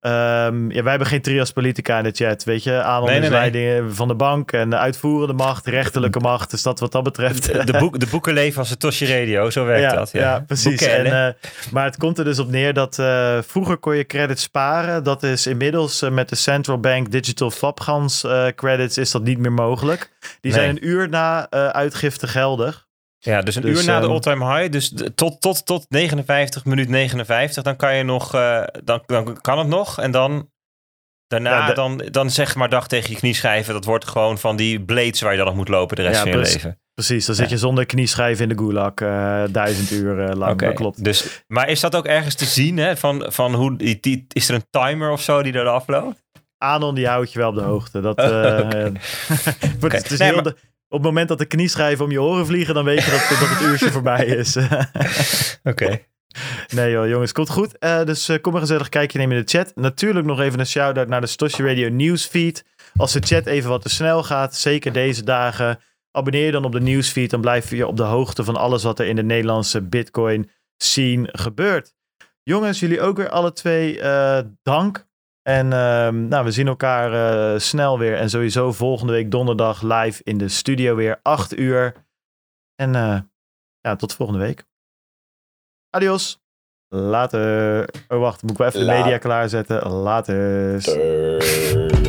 Ehm, ja, wij hebben geen trias politica in de chat, weet je. Anon Nee, leiding van de bank en de uitvoerende macht, rechterlijke [laughs] macht. Dus dat wat dat betreft... De, boek, de boeken leven als een Toshi Radio, zo werkt ja, dat. Ja, precies. En, eh, maar het komt er dus op neer dat eh, vroeger kon je credits sparen. Dat is inmiddels eh, met de Central Bank Digital Fabgans eh, credits is dat niet meer mogelijk. Die zijn een uur na eh, uitgifte geldig. Ja, dus een Dus, uur na de ehm, all-time high. Dus tot, tot, tot 59, minuut 59. Dan kan je nog, eh, dan, dan kan het nog. En dan, daarna, Ja, de- dan, dan zeg maar dag tegen je knieschijven. Dat wordt gewoon van die blades waar je dan nog moet lopen de rest Ja, van je precies. leven. Precies, dan zit je zonder knieschijf in de gulag eh, duizend uur eh, lang. Dat klopt. Dus, maar is dat ook ergens te zien? Hè? Van, van hoe, die, die- is er een timer of zo die er afloopt? Anon die houdt je wel op de hoogte. Dat, [laughs] Oké. het is Nee, heel maar- de- op het moment dat de knieschijven om je oren vliegen, dan weet je dat, dat het uurtje voorbij is. [laughs] Oké. Nee joh, jongens, komt goed. Eh, dus eh, kom maar gezellig kijkje nemen in de chat. Natuurlijk nog even een shout-out naar de Stoshi Radio newsfeed. Als de chat even wat te snel gaat, zeker deze dagen, abonneer je dan op de newsfeed. Dan blijf je op de hoogte van alles wat er in de Nederlandse Bitcoin scene gebeurt. Jongens, jullie ook weer alle twee eh, dank. En ehm, nou, we zien elkaar eh, snel weer. En sowieso volgende week donderdag live in de studio weer. 8 uur. En eh, ja, tot volgende week. Adios. Later. Oh, wacht. Moet ik wel even de media klaarzetten. Later. Ter-